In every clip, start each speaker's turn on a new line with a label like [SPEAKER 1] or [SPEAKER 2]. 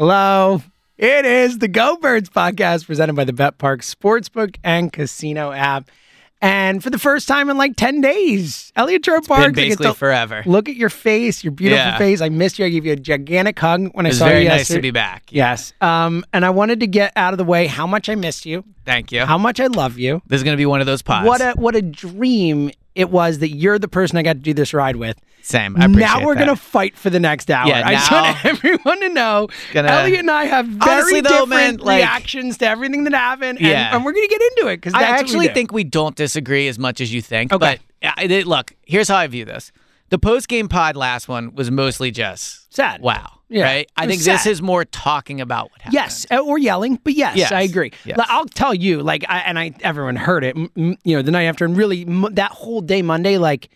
[SPEAKER 1] Hello. It is the Go Birds podcast presented by the betPARX Sportsbook and Casino app. And for the first time in like 10 days, Elliot Shorr-Parks.
[SPEAKER 2] been basically forever.
[SPEAKER 1] Look at your face, your beautiful
[SPEAKER 2] Yeah.
[SPEAKER 1] face. I missed you. I gave you a gigantic hug when I saw
[SPEAKER 2] very
[SPEAKER 1] you
[SPEAKER 2] very
[SPEAKER 1] nice
[SPEAKER 2] to be back.
[SPEAKER 1] Yes. Um, and I wanted to get out of the way how much I missed you,
[SPEAKER 2] Thank you.
[SPEAKER 1] how much I love you.
[SPEAKER 2] this is going to be one of those pods.
[SPEAKER 1] What a what a dream it was that you're the person I got to do this ride with.
[SPEAKER 2] Same. I appreciate
[SPEAKER 1] now we're
[SPEAKER 2] that.
[SPEAKER 1] gonna fight for the next hour.
[SPEAKER 2] Yeah,
[SPEAKER 1] I just want everyone to know
[SPEAKER 2] Gonna-
[SPEAKER 1] Elliot and I have very
[SPEAKER 2] Honestly, though,
[SPEAKER 1] different
[SPEAKER 2] man, like-
[SPEAKER 1] reactions to everything that happened, and,
[SPEAKER 2] Yeah.
[SPEAKER 1] and we're gonna get into it because
[SPEAKER 2] I
[SPEAKER 1] what we
[SPEAKER 2] actually think we don't disagree as much as you think.
[SPEAKER 1] Okay.
[SPEAKER 2] But look, here's how I view this. The post game pod last one was mostly just
[SPEAKER 1] Sad.
[SPEAKER 2] Wow.
[SPEAKER 1] Yeah,
[SPEAKER 2] Right? I think this is more talking about what happened.
[SPEAKER 1] Yes, uh, or yelling, but yes,
[SPEAKER 2] Yes,
[SPEAKER 1] I agree.
[SPEAKER 2] yes.
[SPEAKER 1] I'll tell you, like, I, and I, everyone heard it, you know, the night after, and really that whole day Monday, like,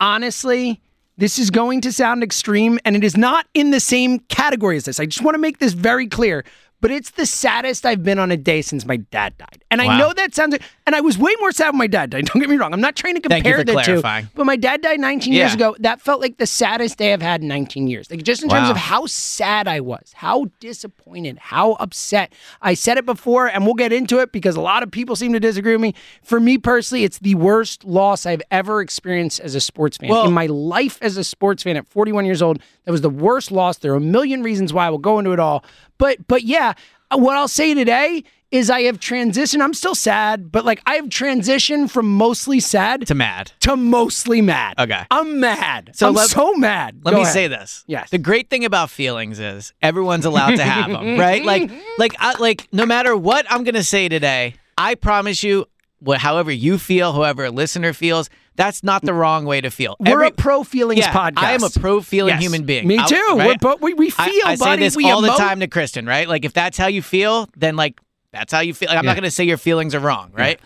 [SPEAKER 1] honestly, this is going to sound extreme, and it is not in the same category as this. I just want to make this very clear. But it's the saddest I've been on a day since my dad died, and I know that sounds. And I was way more sad when my dad died. Don't get me wrong. I'm not trying to compare
[SPEAKER 2] Thank you for
[SPEAKER 1] the
[SPEAKER 2] clarifying.
[SPEAKER 1] two. But my dad died 19 years ago. That felt like the saddest day I've had in 19 years. Like just in terms
[SPEAKER 2] Wow.
[SPEAKER 1] of how sad I was, how disappointed, how upset. I said it before, and we'll get into it because a lot of people seem to disagree with me. For me personally, it's the worst loss I've ever experienced as a sports fan.
[SPEAKER 2] Well-
[SPEAKER 1] in my life as a sports fan at 41 years old, that was the worst loss. There are a million reasons why. We'll go into it all. But but yeah, uh, what I'll say today is I have transitioned. I'm still sad, but like I have transitioned from mostly sad
[SPEAKER 2] To mad.
[SPEAKER 1] to mostly mad.
[SPEAKER 2] Okay.
[SPEAKER 1] I'm mad.
[SPEAKER 2] So
[SPEAKER 1] I'm
[SPEAKER 2] let-
[SPEAKER 1] so mad.
[SPEAKER 2] Let
[SPEAKER 1] Go
[SPEAKER 2] me
[SPEAKER 1] ahead.
[SPEAKER 2] say this.
[SPEAKER 1] Yes.
[SPEAKER 2] The great thing about feelings is everyone's allowed to have them, right? Like, like, I, like, no matter what I'm gonna say today, I promise you, what, however you feel, however a listener feels, that's not the wrong way to feel.
[SPEAKER 1] We're
[SPEAKER 2] Every-
[SPEAKER 1] a pro feelings
[SPEAKER 2] yeah,
[SPEAKER 1] podcast.
[SPEAKER 2] I am a pro feeling
[SPEAKER 1] Yes.
[SPEAKER 2] human being.
[SPEAKER 1] Me
[SPEAKER 2] I-
[SPEAKER 1] too.
[SPEAKER 2] right?
[SPEAKER 1] We're bo- we, we feel,
[SPEAKER 2] I, I say this
[SPEAKER 1] we
[SPEAKER 2] all the time to Kristen, right? Like, if that's how you feel, then like that's how you feel. Like, I'm
[SPEAKER 1] Yeah.
[SPEAKER 2] not gonna say your feelings are wrong, right?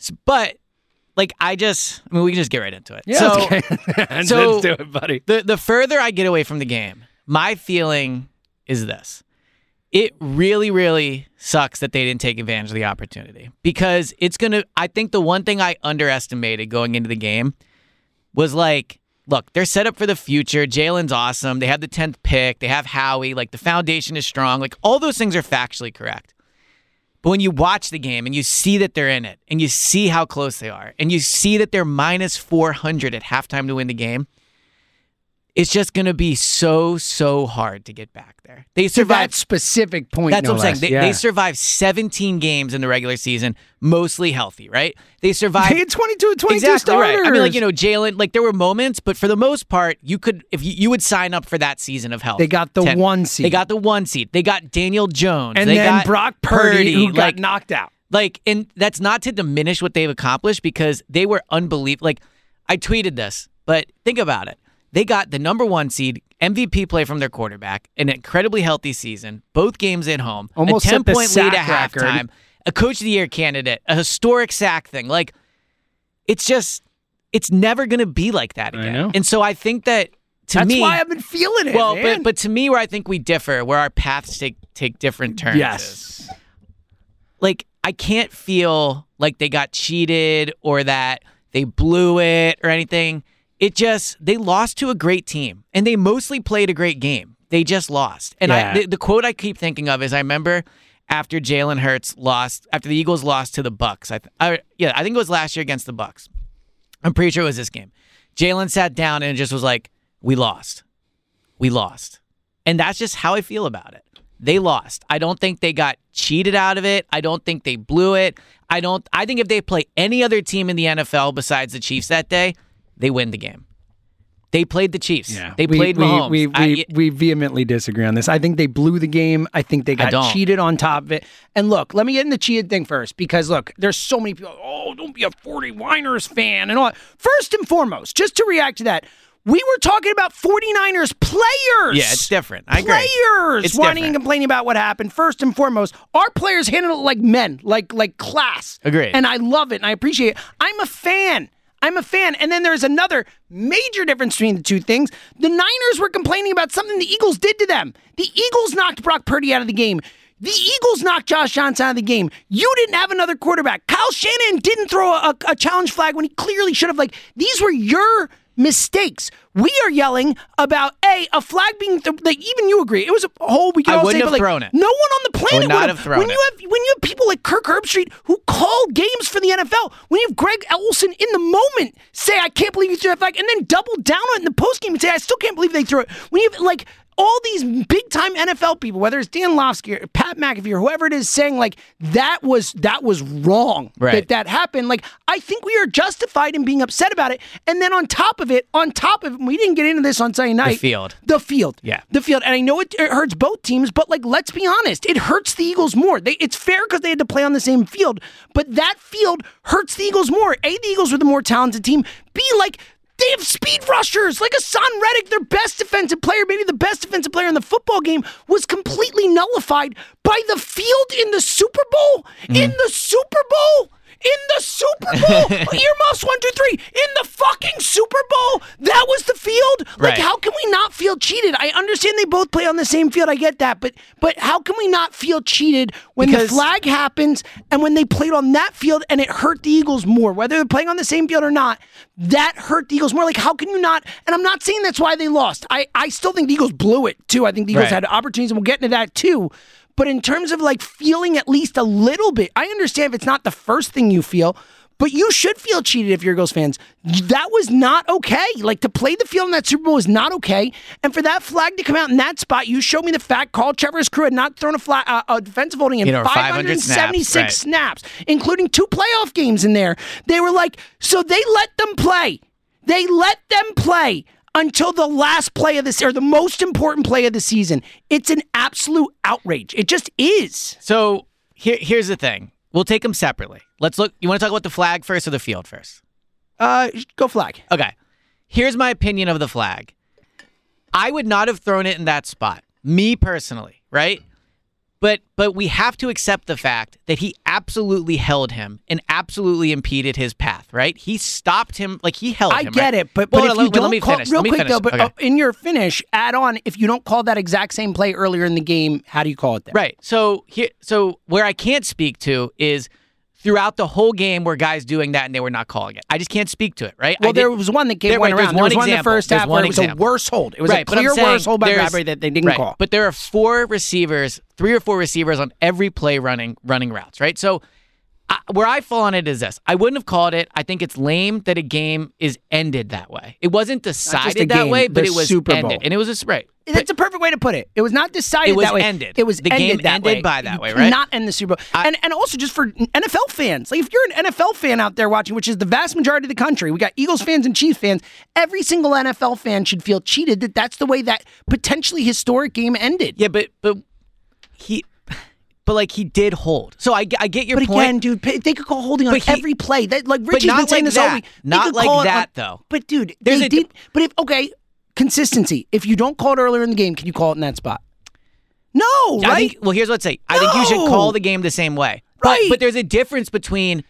[SPEAKER 2] S- But like, I just, I mean, we can just get right into it.
[SPEAKER 1] Yeah,
[SPEAKER 2] so,
[SPEAKER 1] okay.
[SPEAKER 2] so-
[SPEAKER 1] let's do it, buddy.
[SPEAKER 2] the the further I get away from the game, my feeling is this. It really, really sucks that they didn't take advantage of the opportunity because it's gonna. I think the one thing I underestimated going into the game was like, look, they're set up for the future. Jalen's awesome. They have the tenth pick. They have Howie. Like the foundation is strong. Like all those things are factually correct. But when you watch the game and you see that they're in it and you see how close they are and you see that they're minus 400 at halftime to win the game, it's just going to be so, so hard to get back there. They survived.
[SPEAKER 1] that specific point.
[SPEAKER 2] That's
[SPEAKER 1] no
[SPEAKER 2] what I'm saying. They,
[SPEAKER 1] yeah.
[SPEAKER 2] they survived 17 games in the regular season, mostly healthy, right? They survived.
[SPEAKER 1] They had 22 and 22
[SPEAKER 2] exactly
[SPEAKER 1] starters.
[SPEAKER 2] right. I mean, like you know, Jalen. Like there were moments, but for the most part, you could if you, you would sign up for that season of health.
[SPEAKER 1] They got the one seed.
[SPEAKER 2] They got the one seed. They got Daniel Jones.
[SPEAKER 1] and
[SPEAKER 2] they
[SPEAKER 1] then
[SPEAKER 2] got
[SPEAKER 1] Brock Purdy, who
[SPEAKER 2] like,
[SPEAKER 1] got knocked out.
[SPEAKER 2] like, and that's not to diminish what they've accomplished because they were unbelievable. Like, I tweeted this, but think about it. They got the number one seed, MVP play from their quarterback, an incredibly healthy season, both games at home,
[SPEAKER 1] Almost
[SPEAKER 2] a 10 point lead at
[SPEAKER 1] sack record.
[SPEAKER 2] halftime, a coach of the year candidate, a historic sack thing. Like, it's just, it's never going to be like that
[SPEAKER 1] I
[SPEAKER 2] again.
[SPEAKER 1] know.
[SPEAKER 2] And so I think that to me
[SPEAKER 1] That's
[SPEAKER 2] me,
[SPEAKER 1] why I've been feeling it.
[SPEAKER 2] well,
[SPEAKER 1] man.
[SPEAKER 2] but but to me, where I think we differ, where our paths take take different turns. is,
[SPEAKER 1] yes,
[SPEAKER 2] like I can't feel like they got cheated or that they blew it or anything. It just they lost to a great team and they mostly played a great game. They just lost. And
[SPEAKER 1] Yeah.
[SPEAKER 2] I the, the quote I keep thinking of is I remember after Jalen Hurts lost after the Eagles lost to the Bucs. I, th- I yeah I think it was last year against the Bucs. I'm pretty sure it was this game. Jalen sat down and just was like, "We lost, we lost," and that's just how I feel about it. They lost. I don't think they got cheated out of it. I don't think they blew it. I don't. I think if they play any other team in the NFL besides the Chiefs that day, they win the game. They played the Chiefs. Yeah.
[SPEAKER 1] They
[SPEAKER 2] played
[SPEAKER 1] we,
[SPEAKER 2] Mahomes.
[SPEAKER 1] We, we,
[SPEAKER 2] I-
[SPEAKER 1] we vehemently disagree on this. I think they blew the game. I think they got cheated on top of it. And look, let me get in the cheated thing first because look, there's so many people. Oh, don't be a 49ers fan and all. that. First and foremost, just to react to that, we were talking about 49ers players.
[SPEAKER 2] Yeah, it's different. I agree.
[SPEAKER 1] Players
[SPEAKER 2] It's
[SPEAKER 1] whining and
[SPEAKER 2] different.
[SPEAKER 1] complaining about what happened. First and foremost, our players handle it like men, like like class.
[SPEAKER 2] Agreed.
[SPEAKER 1] And I love it and I appreciate it. I'm a fan. I'm a fan. And then there's another major difference between the two things. The Niners were complaining about something the Eagles did to them. The Eagles knocked Brock Purdy out of the game. The Eagles knocked Josh Johnson out of the game. You didn't have another quarterback. Kyle Shanahan didn't throw a, a challenge flag when he clearly should have. Like, these were your mistakes. We are yelling about a a flag being th- like even you agree it was a whole we can
[SPEAKER 2] I
[SPEAKER 1] all
[SPEAKER 2] wouldn't
[SPEAKER 1] say,
[SPEAKER 2] have
[SPEAKER 1] but, like,
[SPEAKER 2] thrown it.
[SPEAKER 1] No one on the planet
[SPEAKER 2] would not
[SPEAKER 1] would
[SPEAKER 2] have thrown
[SPEAKER 1] when
[SPEAKER 2] it.
[SPEAKER 1] you have when you have people like Kirk Herbstreit who call games for the NFL, when you have Greg Olsen in the moment say, I can't believe you threw that flag, and then double down on it in the post game and say, I still can't believe they threw it. When you have like all these big time NFL people, whether it's Dan Orlovsky or Pat McAfee or whoever it is saying like that was that was wrong
[SPEAKER 2] Right.
[SPEAKER 1] that that happened. Like I think we are justified in being upset about it. And then on top of it, on top of it, we didn't get into this on Sunday night.
[SPEAKER 2] The field.
[SPEAKER 1] The field.
[SPEAKER 2] Yeah.
[SPEAKER 1] The field. And I know it, it hurts both teams, but like, let's be honest, it hurts the Eagles more. They, it's fair because they had to play on the same field, but that field hurts the Eagles more. A, the Eagles were the more talented team. B, like, they have speed rushers like Haason Reddick, their best defensive player, maybe the best defensive player in the football game, was completely nullified by the field in the Super Bowl.
[SPEAKER 2] Mm-hmm.
[SPEAKER 1] In the Super Bowl. In the Super Bowl. Earmuffs one, two, three. In the fucking Super Bowl. That was the field. Like,
[SPEAKER 2] Right.
[SPEAKER 1] how can we not feel cheated? I understand they both play on the same field. I get that, but but how can we not feel cheated when
[SPEAKER 2] Because-
[SPEAKER 1] the flag happens and when they played on that field and it hurt the Eagles more, whether they're playing on the same field or not? That hurt the Eagles more. Like, how can you not? And I'm not saying that's why they lost. I I still think the Eagles blew it too. I think the Eagles
[SPEAKER 2] Right.
[SPEAKER 1] had opportunities, and we'll get into that too. But in terms of like feeling at least a little bit, I understand if it's not the first thing you feel, but you should feel cheated if you're Eagles fans. That was not okay. Like to play the field in that Super Bowl is not okay. And for that flag to come out in that spot, you showed me the fact Carl Cheffers' crew had not thrown a, flag, uh, a defensive holding in
[SPEAKER 2] You know,
[SPEAKER 1] 576
[SPEAKER 2] snaps,
[SPEAKER 1] snaps, including two playoff games in there. They were like, so they let them play. They let them play until the last play of this or the most important play of the season. It's an absolute outrage. It just is.
[SPEAKER 2] So here, here's the thing. We'll take them separately. Let's look. You want to talk about the flag first or the field first?
[SPEAKER 1] Uh, go flag.
[SPEAKER 2] Okay. Here's my opinion of the flag. I would not have thrown it in that spot, me personally, right? But but we have to accept the fact that he absolutely held him and absolutely impeded his path, right? He stopped him like he held him.
[SPEAKER 1] I
[SPEAKER 2] him.
[SPEAKER 1] get
[SPEAKER 2] right?
[SPEAKER 1] it, but, but if you
[SPEAKER 2] let,
[SPEAKER 1] don't
[SPEAKER 2] let me
[SPEAKER 1] call,
[SPEAKER 2] finish.
[SPEAKER 1] real quick
[SPEAKER 2] finish.
[SPEAKER 1] though, but
[SPEAKER 2] Okay.
[SPEAKER 1] uh, in your finish, add on if you don't call that exact same play earlier in the game, how do you call it then?
[SPEAKER 2] Right. So here, so where I can't speak to is throughout the whole game where guys doing that and they were not calling it. I just can't speak to it. Right. I
[SPEAKER 1] Well, there
[SPEAKER 2] did-
[SPEAKER 1] was one that came
[SPEAKER 2] there-
[SPEAKER 1] went
[SPEAKER 2] right,
[SPEAKER 1] around. There was
[SPEAKER 2] one
[SPEAKER 1] one in the
[SPEAKER 2] example.
[SPEAKER 1] first half
[SPEAKER 2] one
[SPEAKER 1] where it was
[SPEAKER 2] example.
[SPEAKER 1] a worse hold. It was
[SPEAKER 2] right,
[SPEAKER 1] a clear
[SPEAKER 2] saying
[SPEAKER 1] worse hold by Bradberry that they didn't
[SPEAKER 2] right,
[SPEAKER 1] call.
[SPEAKER 2] But there are four receivers, three or four receivers on every play running running routes, right? So I, where I fall on it is this: I wouldn't have called it. I think it's lame that a game is ended that way. It wasn't decided that
[SPEAKER 1] game,
[SPEAKER 2] way, but it was
[SPEAKER 1] Super Bowl.
[SPEAKER 2] ended, and it was a right.
[SPEAKER 1] That's a perfect way to put it. It was not decided
[SPEAKER 2] It was
[SPEAKER 1] that way.
[SPEAKER 2] ended.
[SPEAKER 1] It was
[SPEAKER 2] The
[SPEAKER 1] ended
[SPEAKER 2] game
[SPEAKER 1] that
[SPEAKER 2] ended
[SPEAKER 1] way.
[SPEAKER 2] by that way, right?
[SPEAKER 1] Not end the Super Bowl. and and also just for NFL fans, like if you're an NFL fan out there watching, which is the vast majority of the country, we got Eagles fans and Chiefs fans. Every single NFL fan should feel cheated that that's the way that potentially historic game ended.
[SPEAKER 2] Yeah, but but he, but like he did hold. So I, I get your
[SPEAKER 1] But
[SPEAKER 2] point.
[SPEAKER 1] But again, dude, they could call holding on
[SPEAKER 2] he-
[SPEAKER 1] every play. That like Richie's been saying
[SPEAKER 2] like
[SPEAKER 1] this all week. They
[SPEAKER 2] Not like that,
[SPEAKER 1] on-
[SPEAKER 2] though.
[SPEAKER 1] But dude,
[SPEAKER 2] There's
[SPEAKER 1] they
[SPEAKER 2] a-
[SPEAKER 1] did. But if okay, consistency. If you don't call it earlier in the game, can you call it in that spot? No,
[SPEAKER 2] I
[SPEAKER 1] right?
[SPEAKER 2] think, well, here's what I'd say. I think you should
[SPEAKER 1] No.
[SPEAKER 2] call the game the same way.
[SPEAKER 1] Right.
[SPEAKER 2] But there's a difference between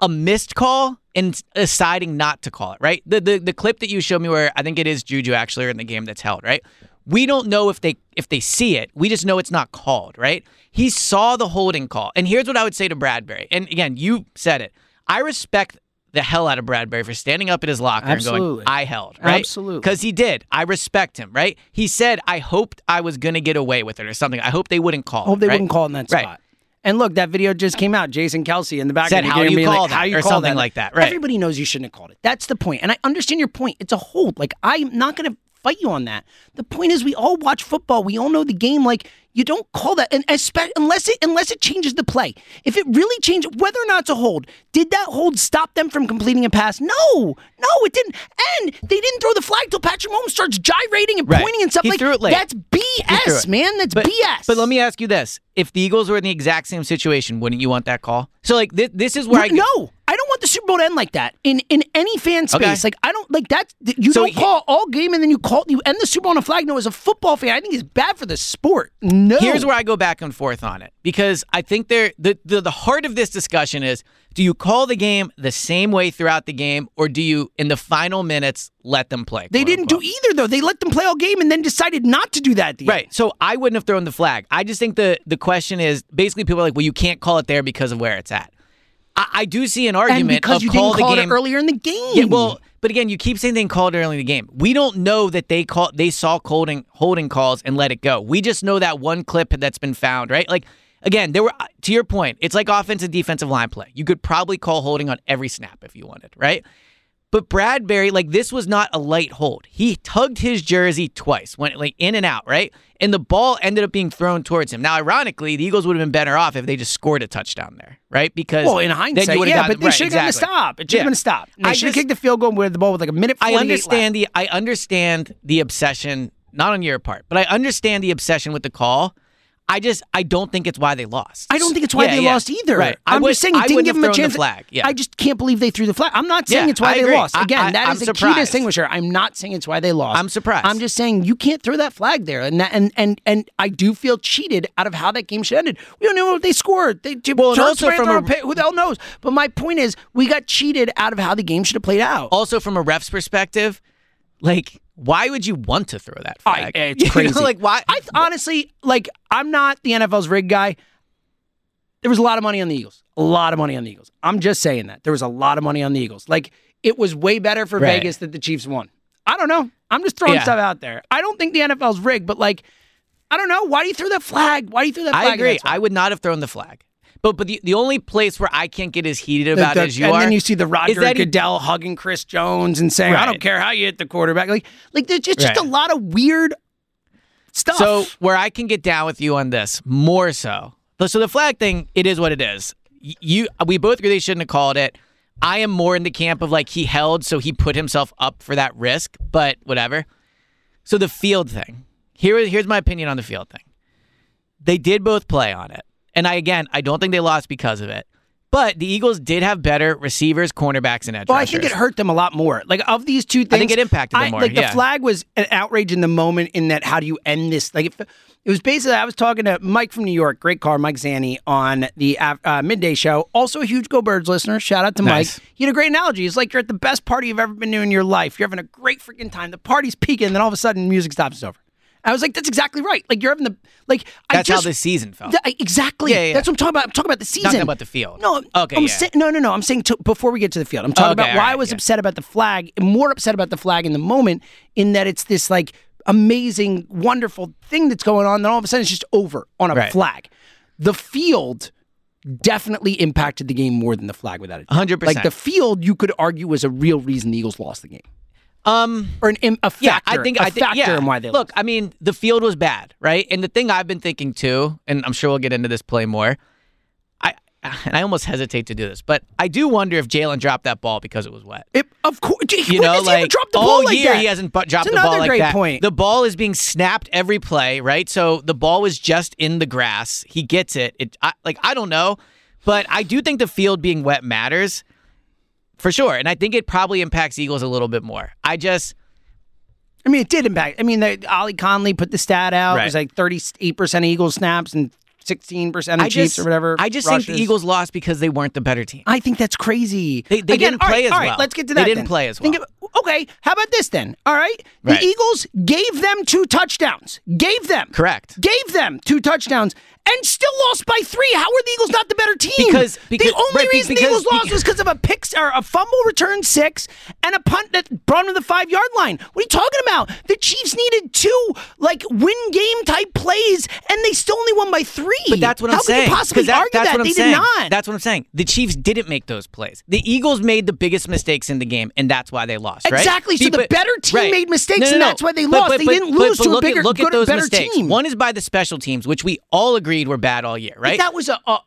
[SPEAKER 2] a missed call and deciding not to call it, right? The, the the clip that you showed me where I think it is Juju actually in the game that's held, right? We don't know if they if they see it. We just know it's not called, right? He saw the holding call. And here's what I would say to Bradberry. And again, you said it. I respect the hell out of Bradberry for standing up in his locker and
[SPEAKER 1] Absolutely.
[SPEAKER 2] going, I held, right?
[SPEAKER 1] Absolutely.
[SPEAKER 2] Because he did. I respect him, right? He said, I hoped I was going to get away with it or something. I hope they wouldn't call
[SPEAKER 1] Hope
[SPEAKER 2] it,
[SPEAKER 1] they
[SPEAKER 2] right?
[SPEAKER 1] wouldn't call in that
[SPEAKER 2] Right.
[SPEAKER 1] spot. And look, that video just came out. Jason Kelce in the back
[SPEAKER 2] Said,
[SPEAKER 1] of the
[SPEAKER 2] "How
[SPEAKER 1] game
[SPEAKER 2] you
[SPEAKER 1] being
[SPEAKER 2] call
[SPEAKER 1] like,
[SPEAKER 2] that?"
[SPEAKER 1] how you
[SPEAKER 2] or something
[SPEAKER 1] that?
[SPEAKER 2] like that, right.
[SPEAKER 1] Everybody knows you shouldn't have called it. That's the point. And I understand your point. It's a hold. Like I'm not going to fight you on that. The point is, we all watch football. We all know the game. Like you don't call that, and unless it unless it changes the play. If it really changes, whether or not it's a hold, did that hold stop them from completing a pass? No, no, it didn't. And they didn't throw the flag till Patrick Mahomes starts gyrating and
[SPEAKER 2] Right.
[SPEAKER 1] pointing and stuff
[SPEAKER 2] He
[SPEAKER 1] like
[SPEAKER 2] late.
[SPEAKER 1] That's BS, man. That's
[SPEAKER 2] but,
[SPEAKER 1] BS.
[SPEAKER 2] But let me ask you this: If the Eagles were in the exact same situation, wouldn't you want that call? So like this, this is where I
[SPEAKER 1] no, I don't want the Super Bowl end like that in in any fan space.
[SPEAKER 2] Okay.
[SPEAKER 1] Like I don't like that. You
[SPEAKER 2] So
[SPEAKER 1] don't
[SPEAKER 2] he-
[SPEAKER 1] call all game and then you call you end the Super Bowl on a flag. No, as a football fan, I think it's bad for the sport. No,
[SPEAKER 2] Here's where I go back and forth on it because I think there the, the the heart of this discussion is do you call the game the same way throughout the game or do you in the final minutes let them play?
[SPEAKER 1] they didn't do either though. They let them play all game and then decided not to do that. At the end.
[SPEAKER 2] Right. So I wouldn't have thrown the flag. I just think the the question is basically people are like, well, you can't call it there because of where it's at. I, I do see an
[SPEAKER 1] and
[SPEAKER 2] argument
[SPEAKER 1] because
[SPEAKER 2] of
[SPEAKER 1] you didn't call
[SPEAKER 2] game
[SPEAKER 1] it earlier in the game.
[SPEAKER 2] Yeah, well, but again, you keep saying they called it early in the game. We don't know that they call they saw holding holding calls and let it go. We just know that one clip that's been found, right? Like again, there were to your point, it's like offensive defensive line play. You could probably call holding on every snap if you wanted, right? But Bradberry, like this was not a light hold. He tugged his jersey twice, went like in and out, right? And the ball ended up being thrown towards him. Now, ironically, the Eagles would have been better off if they just scored a touchdown there, right? Because
[SPEAKER 1] well, in hindsight, yeah,
[SPEAKER 2] gotten-
[SPEAKER 1] but they
[SPEAKER 2] right,
[SPEAKER 1] should have
[SPEAKER 2] exactly.
[SPEAKER 1] stop. It should have
[SPEAKER 2] Yeah.
[SPEAKER 1] been a stop. They
[SPEAKER 2] I
[SPEAKER 1] should have kicked the field goal with the ball with like a minute.
[SPEAKER 2] I understand
[SPEAKER 1] left.
[SPEAKER 2] the I understand the obsession, not on your part, but I understand the obsession with the call. I just I don't think it's why they lost.
[SPEAKER 1] I don't think it's why
[SPEAKER 2] Yeah,
[SPEAKER 1] they
[SPEAKER 2] yeah.
[SPEAKER 1] lost either.
[SPEAKER 2] Right. I
[SPEAKER 1] I'm
[SPEAKER 2] would-
[SPEAKER 1] just saying
[SPEAKER 2] I
[SPEAKER 1] it didn't give them a chance.
[SPEAKER 2] the flag. Yeah.
[SPEAKER 1] I just can't believe they threw the flag. I'm not saying it's why
[SPEAKER 2] I
[SPEAKER 1] they
[SPEAKER 2] agree.
[SPEAKER 1] lost. Again,
[SPEAKER 2] I-
[SPEAKER 1] that
[SPEAKER 2] I'm
[SPEAKER 1] is the key distinguisher. I'm not saying it's why they lost.
[SPEAKER 2] I'm surprised.
[SPEAKER 1] I'm just saying you can't throw that flag there, and that, and and and I do feel cheated out of how that game should have ended. We don't know what they scored. They
[SPEAKER 2] Well, also from a-
[SPEAKER 1] pit. Who the hell knows? But my point is, we got cheated out of how the game should have played out.
[SPEAKER 2] Also, from a ref's perspective, like why would you want to throw that
[SPEAKER 1] I-
[SPEAKER 2] flag?
[SPEAKER 1] it's
[SPEAKER 2] You know,
[SPEAKER 1] crazy.
[SPEAKER 2] like why?
[SPEAKER 1] I honestly like. I'm not the NFL's rig guy. There was a lot of money on the Eagles. A lot of money on the Eagles. I'm just saying that there was a lot of money on the Eagles. Like it was way better for
[SPEAKER 2] Right.
[SPEAKER 1] Vegas that the Chiefs won. I don't know. I'm just throwing
[SPEAKER 2] Yeah.
[SPEAKER 1] stuff out there. I don't think the NFL's rigged, but like, I don't know. Why do you throw that flag? Why do you throw that flag?
[SPEAKER 2] I agree. I would not have thrown the flag. But but the, the only place where I can't get as heated about
[SPEAKER 1] the-
[SPEAKER 2] it as you
[SPEAKER 1] and
[SPEAKER 2] are,
[SPEAKER 1] then you see the Roger
[SPEAKER 2] he-
[SPEAKER 1] Goodell hugging Chris Jones and saying, "I don't care how you hit the quarterback." Like, like there's just, just a lot of weird stuff.
[SPEAKER 2] So where I can get down with you on this more so. So the flag thing, it is what it is. You, we both agree they shouldn't have called it. I am more in the camp of like he held, so he put himself up for that risk. But whatever. So the field thing. Here, here's my opinion on the field thing. They did both play on it, and I again, I don't think they lost because of it. But the Eagles did have better receivers, cornerbacks, and edge
[SPEAKER 1] Well, I think it hurt them a lot more. Like of these two things,
[SPEAKER 2] I think it impacted them
[SPEAKER 1] I-
[SPEAKER 2] more,
[SPEAKER 1] Like the flag was an outrage in the moment. In that, how do you end this? Like it, it was basically. I was talking to Mike from New York, great car, Mike Zanny, on the uh, midday show. Also a huge Go Birds listener. Shout out to
[SPEAKER 2] Nice.
[SPEAKER 1] Mike. He had a great analogy. It's like you're at the best party you've ever been to in your life. You're having a great freaking time. The party's peaking, and then all of a sudden, music stops. It's over. I was like, that's exactly right. Like you're having the like. I
[SPEAKER 2] That's
[SPEAKER 1] just,
[SPEAKER 2] how this season felt.
[SPEAKER 1] Th- exactly.
[SPEAKER 2] Yeah, yeah.
[SPEAKER 1] That's what I'm talking about. I'm talking about the season.
[SPEAKER 2] Talking about the field.
[SPEAKER 1] No.
[SPEAKER 2] Okay,
[SPEAKER 1] I'm
[SPEAKER 2] yeah.
[SPEAKER 1] saying no, no, no. I'm saying to, before we get to the field, I'm talking
[SPEAKER 2] Okay,
[SPEAKER 1] about why
[SPEAKER 2] all
[SPEAKER 1] I was
[SPEAKER 2] yeah.
[SPEAKER 1] upset about the flag. More upset about the flag in the moment, in that it's this like amazing, wonderful thing that's going on. Then all of a sudden, it's just over on a
[SPEAKER 2] Right.
[SPEAKER 1] flag. The field definitely impacted the game more than the flag, without a doubt.
[SPEAKER 2] 100%.
[SPEAKER 1] Like the field, you could argue was a real reason the Eagles lost the game,
[SPEAKER 2] Um,
[SPEAKER 1] or an im- a factor.
[SPEAKER 2] Yeah, I think
[SPEAKER 1] a
[SPEAKER 2] I think
[SPEAKER 1] factor
[SPEAKER 2] yeah.
[SPEAKER 1] in why they
[SPEAKER 2] look.
[SPEAKER 1] lost.
[SPEAKER 2] I mean, the field was bad, right? And the thing I've been thinking too, and I'm sure we'll get into this play more. I and I almost hesitate to do this, but I do wonder if Jalen dropped that ball because it was wet.
[SPEAKER 1] It, of course,
[SPEAKER 2] You know,
[SPEAKER 1] does he ever
[SPEAKER 2] like all
[SPEAKER 1] like
[SPEAKER 2] year
[SPEAKER 1] that?
[SPEAKER 2] he hasn't bu- dropped
[SPEAKER 1] It's
[SPEAKER 2] the ball like
[SPEAKER 1] great
[SPEAKER 2] that.
[SPEAKER 1] point.
[SPEAKER 2] The ball is being snapped every play, right? So the ball was just in the grass. He gets it. It I, like I don't know, but I do think the field being wet matters for sure, and I think it probably impacts Eagles a little bit more. I just
[SPEAKER 1] I mean, it did impact. I mean, the, Ollie Connolly put the stat out. It was like 38% of Eagles snaps and sixteen percent of
[SPEAKER 2] I
[SPEAKER 1] Chiefs
[SPEAKER 2] just,
[SPEAKER 1] or whatever.
[SPEAKER 2] I just think the. Eagles lost because they weren't the better team.
[SPEAKER 1] I think that's crazy.
[SPEAKER 2] They- they
[SPEAKER 1] Again,
[SPEAKER 2] didn't play
[SPEAKER 1] right,
[SPEAKER 2] as
[SPEAKER 1] all right,
[SPEAKER 2] well.
[SPEAKER 1] let's get to that.
[SPEAKER 2] They didn't
[SPEAKER 1] then.
[SPEAKER 2] play as well.
[SPEAKER 1] of- okay, how about this then? All right, the
[SPEAKER 2] Right.
[SPEAKER 1] Eagles gave them two touchdowns. Gave them
[SPEAKER 2] Correct.
[SPEAKER 1] Gave them two touchdowns. And still lost by three. How are the Eagles not the better team?
[SPEAKER 2] Because- because-
[SPEAKER 1] the only
[SPEAKER 2] right,
[SPEAKER 1] reason
[SPEAKER 2] because-
[SPEAKER 1] the Eagles lost was because of a pick or a fumble return six and a punt that brought them to the five yard line. What are you talking about? The Chiefs needed two like win game type plays, and they still only won by three.
[SPEAKER 2] But that's what I'm saying. How.
[SPEAKER 1] Can you possibly
[SPEAKER 2] that-
[SPEAKER 1] argue
[SPEAKER 2] that's
[SPEAKER 1] that
[SPEAKER 2] what I'm
[SPEAKER 1] they
[SPEAKER 2] saying.
[SPEAKER 1] did not?
[SPEAKER 2] That's what I'm saying. The Chiefs didn't make those plays. The Eagles made the biggest mistakes in the game, and that's why they lost. Right?
[SPEAKER 1] Exactly. So
[SPEAKER 2] Be-
[SPEAKER 1] the better team
[SPEAKER 2] right.
[SPEAKER 1] made mistakes,
[SPEAKER 2] No, no,
[SPEAKER 1] and that's why they
[SPEAKER 2] But-
[SPEAKER 1] lost.
[SPEAKER 2] but-
[SPEAKER 1] They
[SPEAKER 2] but-
[SPEAKER 1] didn't
[SPEAKER 2] but-
[SPEAKER 1] lose
[SPEAKER 2] but
[SPEAKER 1] to a
[SPEAKER 2] look
[SPEAKER 1] bigger,
[SPEAKER 2] at, look
[SPEAKER 1] good,
[SPEAKER 2] at those
[SPEAKER 1] better
[SPEAKER 2] mistakes.
[SPEAKER 1] team.
[SPEAKER 2] One is by the special teams, which we all agreed were bad all year, right?
[SPEAKER 1] But that was a, a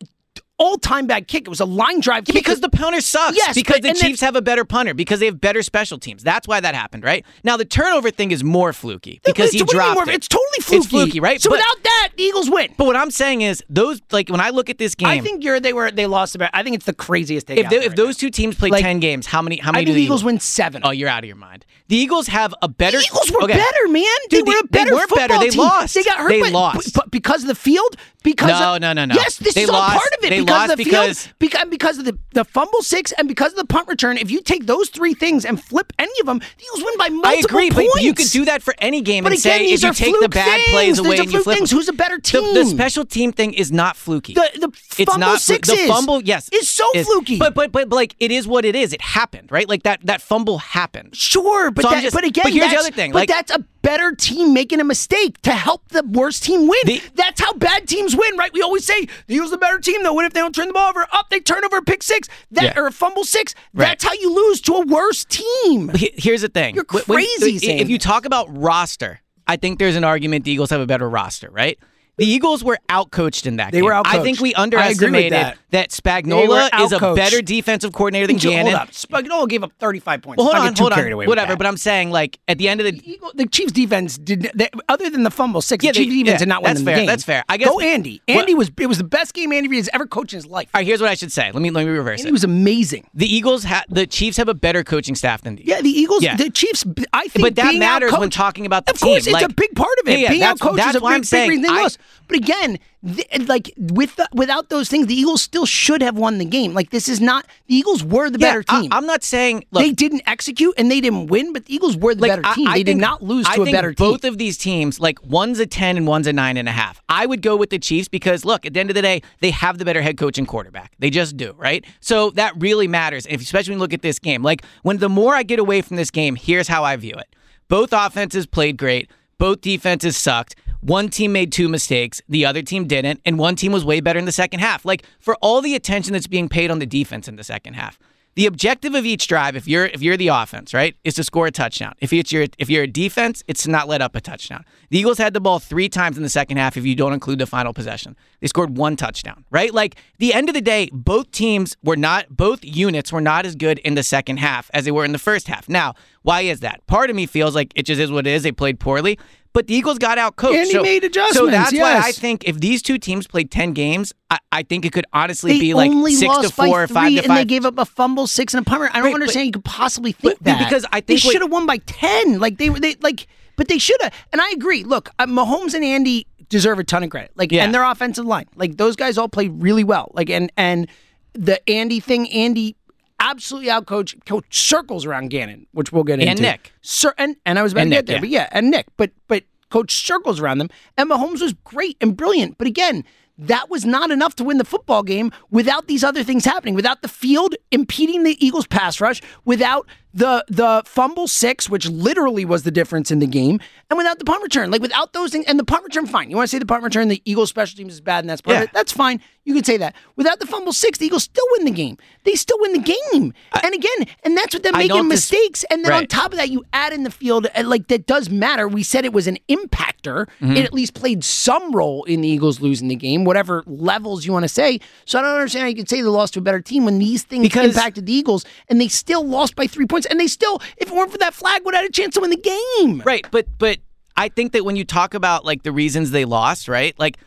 [SPEAKER 1] all-time bad kick. It was a line drive kick.
[SPEAKER 2] because the punter sucks.
[SPEAKER 1] Yes,
[SPEAKER 2] because
[SPEAKER 1] but-
[SPEAKER 2] the
[SPEAKER 1] and then-
[SPEAKER 2] Chiefs have a better punter because they have better special teams. That's why that happened, right? Now the turnover thing is more fluky because
[SPEAKER 1] It's-
[SPEAKER 2] he
[SPEAKER 1] what do you mean
[SPEAKER 2] dropped
[SPEAKER 1] more-
[SPEAKER 2] it.
[SPEAKER 1] It's totally fluky.
[SPEAKER 2] It's fluky, right?
[SPEAKER 1] So
[SPEAKER 2] But-
[SPEAKER 1] without that, the Eagles win.
[SPEAKER 2] But what I'm saying is those like when I look at this game,
[SPEAKER 1] I think you're they were they lost about. I think it's the craziest thing.
[SPEAKER 2] if they, if
[SPEAKER 1] right
[SPEAKER 2] those
[SPEAKER 1] now.
[SPEAKER 2] two teams play
[SPEAKER 1] Like,
[SPEAKER 2] ten games, how many how
[SPEAKER 1] I
[SPEAKER 2] many
[SPEAKER 1] think
[SPEAKER 2] do
[SPEAKER 1] the Eagles win seven.
[SPEAKER 2] Oh, you're out of your mind. The Eagles have a better.
[SPEAKER 1] The Eagles were
[SPEAKER 2] okay.
[SPEAKER 1] better, man. They
[SPEAKER 2] Dude,
[SPEAKER 1] were a
[SPEAKER 2] they- they
[SPEAKER 1] better
[SPEAKER 2] weren't
[SPEAKER 1] football
[SPEAKER 2] better. They lost.
[SPEAKER 1] They got hurt.
[SPEAKER 2] They
[SPEAKER 1] but,
[SPEAKER 2] lost.
[SPEAKER 1] but because of the field. Because
[SPEAKER 2] No,
[SPEAKER 1] of,
[SPEAKER 2] no, no, no.
[SPEAKER 1] Yes, this
[SPEAKER 2] They
[SPEAKER 1] is all part of it. because
[SPEAKER 2] lost
[SPEAKER 1] of the
[SPEAKER 2] because-
[SPEAKER 1] field, because because of the the fumble six and because of the punt return. If you take those three things and flip any of them, the Eagles win by multiple points.
[SPEAKER 2] I agree,
[SPEAKER 1] points.
[SPEAKER 2] but you could do that for any game
[SPEAKER 1] But
[SPEAKER 2] and
[SPEAKER 1] again,
[SPEAKER 2] say
[SPEAKER 1] these
[SPEAKER 2] if you
[SPEAKER 1] are
[SPEAKER 2] take the bad
[SPEAKER 1] things.
[SPEAKER 2] plays away and you flip
[SPEAKER 1] things. Who's a better
[SPEAKER 2] The, the special team thing is not fluky.
[SPEAKER 1] The the
[SPEAKER 2] it's
[SPEAKER 1] fumble
[SPEAKER 2] not
[SPEAKER 1] six
[SPEAKER 2] the
[SPEAKER 1] is.
[SPEAKER 2] fumble. Yes,
[SPEAKER 1] is so
[SPEAKER 2] is-
[SPEAKER 1] fluky.
[SPEAKER 2] But but but like it is what it is. It happened, right? Like that that fumble happened.
[SPEAKER 1] Sure, but
[SPEAKER 2] So
[SPEAKER 1] that,
[SPEAKER 2] just-
[SPEAKER 1] but again,
[SPEAKER 2] but here's the other thing,
[SPEAKER 1] But
[SPEAKER 2] like-
[SPEAKER 1] that's a better team making a mistake to help the worst team win. That's how bad teams win, right? We always say the Eagles are the better team. They'll win if they don't turn the ball over. Up, they turn over a pick six, that
[SPEAKER 2] Yeah.
[SPEAKER 1] or a fumble six.
[SPEAKER 2] Right.
[SPEAKER 1] That's how you lose to a worse team.
[SPEAKER 2] Here's the thing.
[SPEAKER 1] You're
[SPEAKER 2] When- when-
[SPEAKER 1] crazy
[SPEAKER 2] if- you talk about roster, I think there's an argument the Eagles have a better roster, right? The Eagles were outcoached in that
[SPEAKER 1] They
[SPEAKER 2] game.
[SPEAKER 1] were
[SPEAKER 2] I think we
[SPEAKER 1] I agree with
[SPEAKER 2] underestimated
[SPEAKER 1] that. Were
[SPEAKER 2] Spagnuolo is a better defensive coordinator than
[SPEAKER 1] Hold
[SPEAKER 2] Gannon.
[SPEAKER 1] up, Spagnuolo gave up 35 points.
[SPEAKER 2] Well, hold on, hold on, whatever. But I'm saying, like at the end of the
[SPEAKER 1] Eagle, the Chiefs defense did they, other than the fumble six.
[SPEAKER 2] Yeah,
[SPEAKER 1] the Chiefs
[SPEAKER 2] they-
[SPEAKER 1] defense
[SPEAKER 2] yeah,
[SPEAKER 1] did not win
[SPEAKER 2] that's
[SPEAKER 1] the
[SPEAKER 2] fair,
[SPEAKER 1] game.
[SPEAKER 2] that's fair. I guess-
[SPEAKER 1] go Andy.
[SPEAKER 2] What-
[SPEAKER 1] Andy was it was the best game Andy Reid has ever coached in his life.
[SPEAKER 2] All right, here's what I should say. Let me let me reverse
[SPEAKER 1] Andy
[SPEAKER 2] it.
[SPEAKER 1] was amazing.
[SPEAKER 2] The Eagles have the Chiefs have a better coaching staff than the Eagles.
[SPEAKER 1] Yeah, the Eagles,
[SPEAKER 2] Yeah.
[SPEAKER 1] the Chiefs. I think,
[SPEAKER 2] But that matters when talking about the
[SPEAKER 1] of course,
[SPEAKER 2] team.
[SPEAKER 1] it's a big part of it.
[SPEAKER 2] Yeah,
[SPEAKER 1] being out coached is a big,
[SPEAKER 2] I'm
[SPEAKER 1] big
[SPEAKER 2] saying
[SPEAKER 1] reason they lost. But again, th- like with the, without those things, the Eagles still should have won the game. Like this is not the Eagles were the
[SPEAKER 2] Yeah,
[SPEAKER 1] better team.
[SPEAKER 2] I'm not saying look,
[SPEAKER 1] they didn't execute and they didn't win, but the Eagles were the
[SPEAKER 2] like,
[SPEAKER 1] better team.
[SPEAKER 2] I
[SPEAKER 1] they did not lose to a
[SPEAKER 2] think
[SPEAKER 1] better
[SPEAKER 2] both of these teams, like one's a ten and one's a nine and a half. I would go with the Chiefs because look, at the end of the day, they have the better head coach and quarterback. They just do, right? So that really matters. If especially when you look at this game, like when the more I get away from this game, here's how I view it: both offenses played great, both defenses sucked. One team made two mistakes, the other team didn't, and one team was way better in the second half. Like for all the attention that's being paid on the defense in the second half. The objective of each drive, if you're if you're the offense, right, is to score a touchdown. If it's your if you're a defense, it's to not let up a touchdown. The Eagles had the ball three times in the second half if you don't include the final possession. They scored one touchdown, right? Like the end of the day, both teams were not both units were not as good in the second half as they were in the first half. Now, why is that? Part of me feels like it just is what it is. They played poorly. But the Eagles got out coached.
[SPEAKER 1] And he
[SPEAKER 2] so,
[SPEAKER 1] made
[SPEAKER 2] So
[SPEAKER 1] adjustments,
[SPEAKER 2] that's why. I think if these two teams played 10 games, I, I think it could honestly
[SPEAKER 1] They
[SPEAKER 2] be like
[SPEAKER 1] only
[SPEAKER 2] 6
[SPEAKER 1] lost
[SPEAKER 2] to 4
[SPEAKER 1] by
[SPEAKER 2] or 5 to 5.
[SPEAKER 1] and they gave up a fumble, six, and a punter. I don't
[SPEAKER 2] Right, but-
[SPEAKER 1] understand. you could possibly think
[SPEAKER 2] But-
[SPEAKER 1] that
[SPEAKER 2] because I think they
[SPEAKER 1] should have won by ten. Like they were, they like, but they should have. And I agree. Look, uh, Mahomes and Andy deserve a ton of credit. Like,
[SPEAKER 2] Yeah.
[SPEAKER 1] and their offensive line, like those guys all played really well. Like, and and the Andy thing, Andy. Absolutely outcoached, coach circles around Gannon, which we'll get into.
[SPEAKER 2] And
[SPEAKER 1] into.
[SPEAKER 2] Nick.
[SPEAKER 1] Sir, and, and I was about
[SPEAKER 2] And
[SPEAKER 1] to get there,
[SPEAKER 2] yeah.
[SPEAKER 1] but yeah, and Nick, but but coach circles around them, and Mahomes was great and brilliant. But again, that was not enough to win the football game without these other things happening, without the field impeding the Eagles' pass rush, without the the fumble six, which literally was the difference in the game, and without the punt return. Like without those things, and the punt return, fine. You want to say the punt return, the Eagles' special teams is bad, and that's part of it. That's fine. You could say that. Without the fumble six, the Eagles still win the game. They still win the game. and again, and that's what they're making
[SPEAKER 2] dis-
[SPEAKER 1] mistakes. And then on top of that, you add in the field, like that does matter. We said it was an impactor.
[SPEAKER 2] Mm-hmm.
[SPEAKER 1] It at least played some role in the Eagles losing the game, whatever levels you want to say. So I don't understand how you can say they lost to a better team when these things
[SPEAKER 2] Because-
[SPEAKER 1] impacted the Eagles and they still lost by three points. And they still, if it weren't for that flag, would have had a chance to win the game.
[SPEAKER 2] Right, but but I think that when you talk about like the reasons they lost, right? Like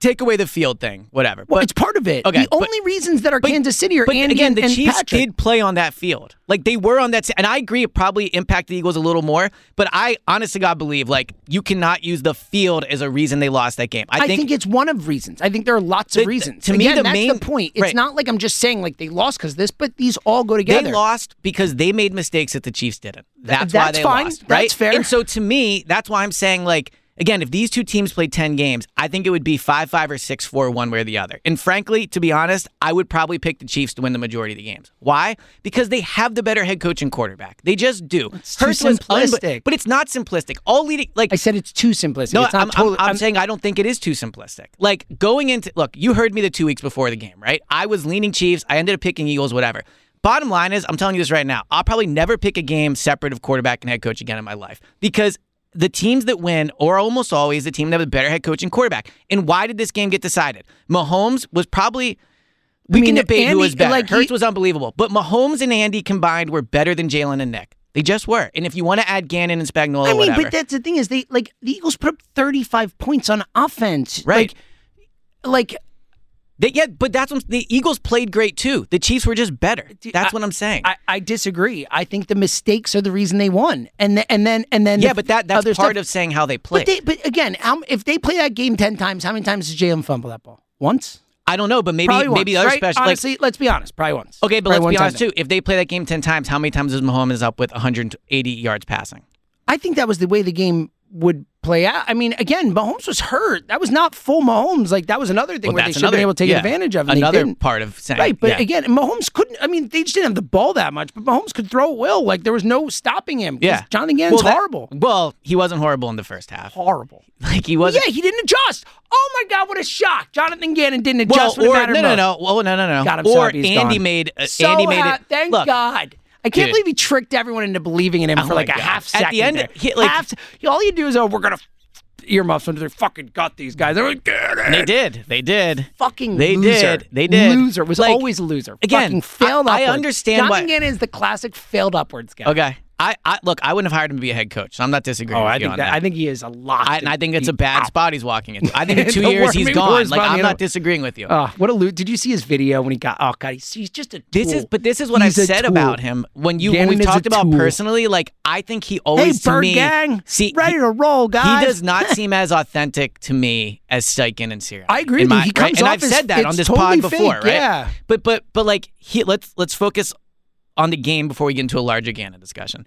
[SPEAKER 2] take away the field thing, whatever.
[SPEAKER 1] Well,
[SPEAKER 2] but
[SPEAKER 1] it's part of it.
[SPEAKER 2] Okay,
[SPEAKER 1] the
[SPEAKER 2] but-
[SPEAKER 1] only reasons that are
[SPEAKER 2] but-
[SPEAKER 1] Kansas City are
[SPEAKER 2] but
[SPEAKER 1] Andy
[SPEAKER 2] again, the
[SPEAKER 1] and
[SPEAKER 2] Chiefs
[SPEAKER 1] Patrick.
[SPEAKER 2] did play on that field. Like they were on that, and I agree it probably impacted the Eagles a little more. But I honestly, God believe like you cannot use the field as a reason they lost that game. I,
[SPEAKER 1] I think, it's one of reasons. I think there are lots of reasons.
[SPEAKER 2] to me,
[SPEAKER 1] Again,
[SPEAKER 2] the
[SPEAKER 1] that's
[SPEAKER 2] main-
[SPEAKER 1] the point. It's
[SPEAKER 2] right.
[SPEAKER 1] not like I'm just saying like they lost because this, but these all go together.
[SPEAKER 2] They lost because they made mistakes that the Chiefs didn't. That's, why
[SPEAKER 1] that's
[SPEAKER 2] they
[SPEAKER 1] fine.
[SPEAKER 2] lost.
[SPEAKER 1] That's fair.
[SPEAKER 2] And so to me, that's why I'm saying like again, if these two teams played ten games, I think it would be five five or six four one way or the other. And frankly, to be honest, I would probably pick the Chiefs to win the majority of the games. Why? Because they have the better head coach and quarterback. They just do.
[SPEAKER 1] It's too simplistic.
[SPEAKER 2] but it's not simplistic. All leading like
[SPEAKER 1] I said it's too simplistic.
[SPEAKER 2] no,
[SPEAKER 1] it's not
[SPEAKER 2] I'm, I'm-
[SPEAKER 1] totally.
[SPEAKER 2] I'm, saying I don't think it is too simplistic. Like going into look, you heard me the two weeks before the game, right? I was leaning Chiefs. I ended up picking Eagles, whatever. Bottom line is, I'm telling you this right now. I'll probably never pick a game separate of quarterback and head coach again in my life because the teams that win are almost always the team that have a better head coach and quarterback. And why did this game get decided? Mahomes was probably. We
[SPEAKER 1] I mean,
[SPEAKER 2] can debate who was better.
[SPEAKER 1] like,
[SPEAKER 2] Hurts was unbelievable, but Mahomes and Andy combined were better than Jalen and Nick. They just were. And if you want to add Gannon and Spagnuolo,
[SPEAKER 1] I mean,
[SPEAKER 2] whatever.
[SPEAKER 1] but that's the thing is they like the Eagles put up 35 points on offense.
[SPEAKER 2] Right.
[SPEAKER 1] Like, like
[SPEAKER 2] They, yeah, but that's what the Eagles played great too. The Chiefs were just better. That's
[SPEAKER 1] I-
[SPEAKER 2] what I'm saying.
[SPEAKER 1] I, I disagree. I think the mistakes are the reason they won, and th- and then and then
[SPEAKER 2] yeah,
[SPEAKER 1] the
[SPEAKER 2] but that that's part
[SPEAKER 1] stuff-
[SPEAKER 2] of saying how they play.
[SPEAKER 1] But, they, but again, if they play that game ten times, how many times does Jalen fumble that ball? Once.
[SPEAKER 2] I don't know, but maybe maybe other
[SPEAKER 1] right?
[SPEAKER 2] special.
[SPEAKER 1] Honestly, let's be honest. Probably once.
[SPEAKER 2] okay, but
[SPEAKER 1] Probably
[SPEAKER 2] let's be honest too. If they play that game ten times, how many times is Mahomes up with 180 yards passing?
[SPEAKER 1] I think that was the way the game would play out. I mean, again, Mahomes was hurt. That was not full Mahomes. Like that was another thing
[SPEAKER 2] Well,
[SPEAKER 1] where they should have been able to take
[SPEAKER 2] yeah,
[SPEAKER 1] advantage of.
[SPEAKER 2] Another part of saying
[SPEAKER 1] Right, but
[SPEAKER 2] yeah.
[SPEAKER 1] again, Mahomes couldn't. I mean, they just didn't have the ball that much. But Mahomes could throw at will. Like there was no stopping him.
[SPEAKER 2] yeah,
[SPEAKER 1] Jonathan Gannon's
[SPEAKER 2] Well, that-
[SPEAKER 1] horrible.
[SPEAKER 2] Well, he wasn't horrible in the first half.
[SPEAKER 1] Horrible.
[SPEAKER 2] Like he wasn't.
[SPEAKER 1] Yeah, he didn't adjust. Oh my God, what a shock! Jonathan Gannon didn't adjust it
[SPEAKER 2] or
[SPEAKER 1] mattered
[SPEAKER 2] no, no, no. Well, no, no, no.
[SPEAKER 1] God, I'm
[SPEAKER 2] or Andy
[SPEAKER 1] gone.
[SPEAKER 2] made. Uh,
[SPEAKER 1] So
[SPEAKER 2] Andy made it.
[SPEAKER 1] Thank
[SPEAKER 2] look,
[SPEAKER 1] God. I can't
[SPEAKER 2] Dude.
[SPEAKER 1] believe he tricked everyone into believing in him
[SPEAKER 2] Oh
[SPEAKER 1] for like a
[SPEAKER 2] God.
[SPEAKER 1] half
[SPEAKER 2] At
[SPEAKER 1] second.
[SPEAKER 2] the end,
[SPEAKER 1] there.
[SPEAKER 2] he- like-
[SPEAKER 1] half, all you do is, oh, we're gonna f- earmuffs under their fucking gut. These guys, they're like, get it.
[SPEAKER 2] They did. They did.
[SPEAKER 1] Fucking
[SPEAKER 2] They
[SPEAKER 1] loser.
[SPEAKER 2] did. They did.
[SPEAKER 1] Loser was
[SPEAKER 2] Like,
[SPEAKER 1] always a loser.
[SPEAKER 2] again,
[SPEAKER 1] Fucking failed
[SPEAKER 2] I- I understand
[SPEAKER 1] Jonathan
[SPEAKER 2] why-
[SPEAKER 1] is the classic failed upwards guy.
[SPEAKER 2] Okay. I, I look. I wouldn't have hired him to be a head coach. So I'm not disagreeing.
[SPEAKER 1] Oh,
[SPEAKER 2] with
[SPEAKER 1] I
[SPEAKER 2] you
[SPEAKER 1] think
[SPEAKER 2] on
[SPEAKER 1] that,
[SPEAKER 2] that.
[SPEAKER 1] I think he is a lot.
[SPEAKER 2] I, and I think it's a bad spot he's walking into. I think in two years he's gone. Like I'm not disagreeing with you.
[SPEAKER 1] Oh, what a loot! Did you see his video when he got? Oh God, he's, he's just a.
[SPEAKER 2] this is, but this is what
[SPEAKER 1] He's
[SPEAKER 2] I've said
[SPEAKER 1] tool.
[SPEAKER 2] about him. When you when we've talked about
[SPEAKER 1] tool.
[SPEAKER 2] personally, like I think he
[SPEAKER 1] Hey,
[SPEAKER 2] always to
[SPEAKER 1] Bird
[SPEAKER 2] me
[SPEAKER 1] Gang,
[SPEAKER 2] see
[SPEAKER 1] ready
[SPEAKER 2] he,
[SPEAKER 1] to roll, guys.
[SPEAKER 2] he does not seem as authentic to me as Steichen and Sirianni.
[SPEAKER 1] I agree with you.
[SPEAKER 2] my-
[SPEAKER 1] He
[SPEAKER 2] right?
[SPEAKER 1] comes
[SPEAKER 2] and I've
[SPEAKER 1] as-
[SPEAKER 2] said that on this
[SPEAKER 1] totally
[SPEAKER 2] pod before,
[SPEAKER 1] fake,
[SPEAKER 2] right?
[SPEAKER 1] yeah.
[SPEAKER 2] But but but like he, let's let's focus on the game before we get into a larger Gannon discussion.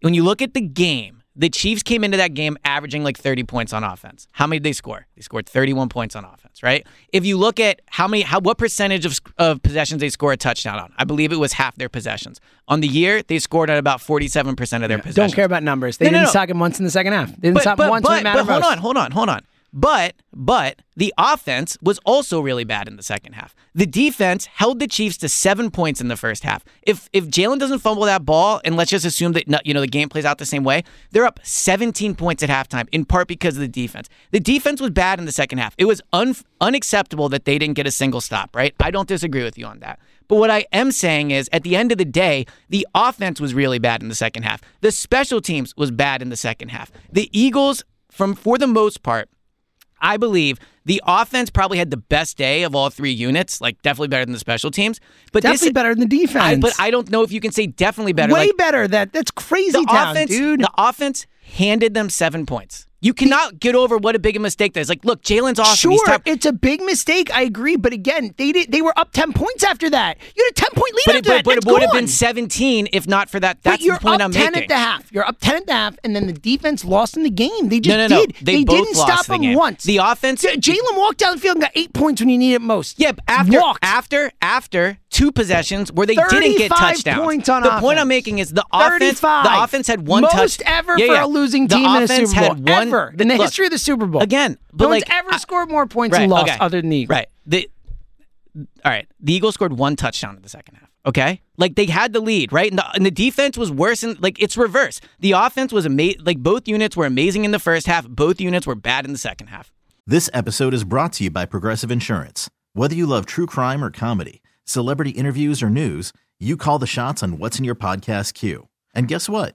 [SPEAKER 2] When you look at the game, the Chiefs came into that game averaging like 30 points on offense. How many did they score? They scored 31 points on offense, right? If you look at how many, how what percentage of, of possessions they score a touchdown on, I believe it was half their possessions. On the year, they scored at about 47% of their possessions.
[SPEAKER 1] Don't care about numbers. They
[SPEAKER 2] No, no,
[SPEAKER 1] didn't
[SPEAKER 2] no.
[SPEAKER 1] stop him once in the second half. They didn't
[SPEAKER 2] But,
[SPEAKER 1] stop
[SPEAKER 2] but,
[SPEAKER 1] him once
[SPEAKER 2] but,
[SPEAKER 1] when it mattered
[SPEAKER 2] but hold on, hold on, hold on. But but the offense was also really bad in the second half. The defense held the Chiefs to seven points in the first half. If if Jalen doesn't fumble that ball, and let's just assume that you know the game plays out the same way, they're up 17 points at halftime. In part because of the defense. The defense was bad in the second half. It was un, unacceptable that they didn't get a single stop. Right? I don't disagree with you on that. But what I am saying is, at the end of the day, the offense was really bad in the second half. The special teams was bad in the second half. The Eagles, from for the most part, I believe the offense probably had the best day of all three units, like definitely better than the special teams. But this-
[SPEAKER 1] Definitely better than the defense.
[SPEAKER 2] I, but I don't know if you can say definitely better.
[SPEAKER 1] way
[SPEAKER 2] like,
[SPEAKER 1] better. That that's crazy
[SPEAKER 2] the
[SPEAKER 1] town,
[SPEAKER 2] offense,
[SPEAKER 1] dude.
[SPEAKER 2] the offense handed them seven points. You cannot get over what a big a mistake that is. Like, look, Jalen's awesome.
[SPEAKER 1] Sure, it's a big mistake. I agree, but again, they did. They were up ten points after that. You had a ten point lead
[SPEAKER 2] but it,
[SPEAKER 1] after
[SPEAKER 2] but,
[SPEAKER 1] that.
[SPEAKER 2] but it would have been 17 if not for that. That's
[SPEAKER 1] but you're
[SPEAKER 2] the point
[SPEAKER 1] up
[SPEAKER 2] I'm
[SPEAKER 1] ten
[SPEAKER 2] making.
[SPEAKER 1] at the half. You're up ten at the half, and then the defense lost in the game. They just
[SPEAKER 2] no, no, no.
[SPEAKER 1] did.
[SPEAKER 2] They, both
[SPEAKER 1] didn't
[SPEAKER 2] lost
[SPEAKER 1] stop
[SPEAKER 2] the
[SPEAKER 1] them
[SPEAKER 2] game.
[SPEAKER 1] once.
[SPEAKER 2] The offense.
[SPEAKER 1] Jalen walked down the field and got eight points when you needed it most.
[SPEAKER 2] Yeah, but after
[SPEAKER 1] walked.
[SPEAKER 2] after after two possessions where they didn't get
[SPEAKER 1] 35
[SPEAKER 2] touchdowns.
[SPEAKER 1] points on
[SPEAKER 2] the point. I'm making is the offense.
[SPEAKER 1] 35.
[SPEAKER 2] The offense had one
[SPEAKER 1] Most
[SPEAKER 2] touch
[SPEAKER 1] ever
[SPEAKER 2] Yeah,
[SPEAKER 1] for
[SPEAKER 2] yeah.
[SPEAKER 1] a losing
[SPEAKER 2] The
[SPEAKER 1] team in a
[SPEAKER 2] offense
[SPEAKER 1] Super Bowl.
[SPEAKER 2] had one
[SPEAKER 1] ever in the
[SPEAKER 2] look,
[SPEAKER 1] history of the Super Bowl.
[SPEAKER 2] Again, but
[SPEAKER 1] no
[SPEAKER 2] like
[SPEAKER 1] one's ever
[SPEAKER 2] I-
[SPEAKER 1] scored more points
[SPEAKER 2] right,
[SPEAKER 1] and lost
[SPEAKER 2] okay.
[SPEAKER 1] other than the Eagles.
[SPEAKER 2] Right. The all right. The Eagles scored one touchdown in the second half. Okay, like they had the lead, right? And the, and the defense was worse, and like it's reverse. The offense was amazing. Like both units were amazing in the first half. Both units were bad in the second half.
[SPEAKER 3] This episode is brought to you by Progressive Insurance. Whether you love true crime or comedy, celebrity interviews or news, you call the shots on what's in your podcast queue. And guess what?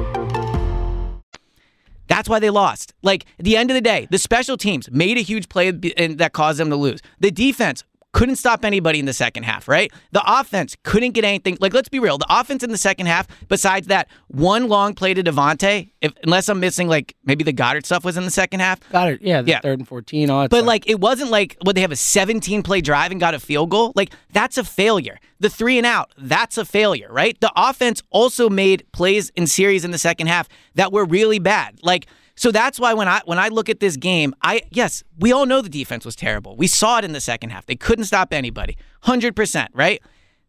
[SPEAKER 2] That's why they lost. Like at the end of the day, the special teams made a huge play that caused them to lose. The defense couldn't stop anybody in the second half, right? The offense couldn't get anything. Like, let's be real. The offense in the second half, besides that one long play to DeVonta, if unless I'm missing, like maybe the Goedert stuff was in the second half.
[SPEAKER 1] Goedert, yeah, the
[SPEAKER 2] Yeah.
[SPEAKER 1] third and 14, all
[SPEAKER 2] But
[SPEAKER 1] stuff.
[SPEAKER 2] like, it wasn't like what they have a 17 play drive and got a field goal. Like, that's a failure. The three and out, that's a failure, right? The offense also made plays in series in the second half that were really bad. Like, so that's why when I when I look at this game, I yes, we all know the defense was terrible. We saw it in the second half. They couldn't stop anybody. 100%, right?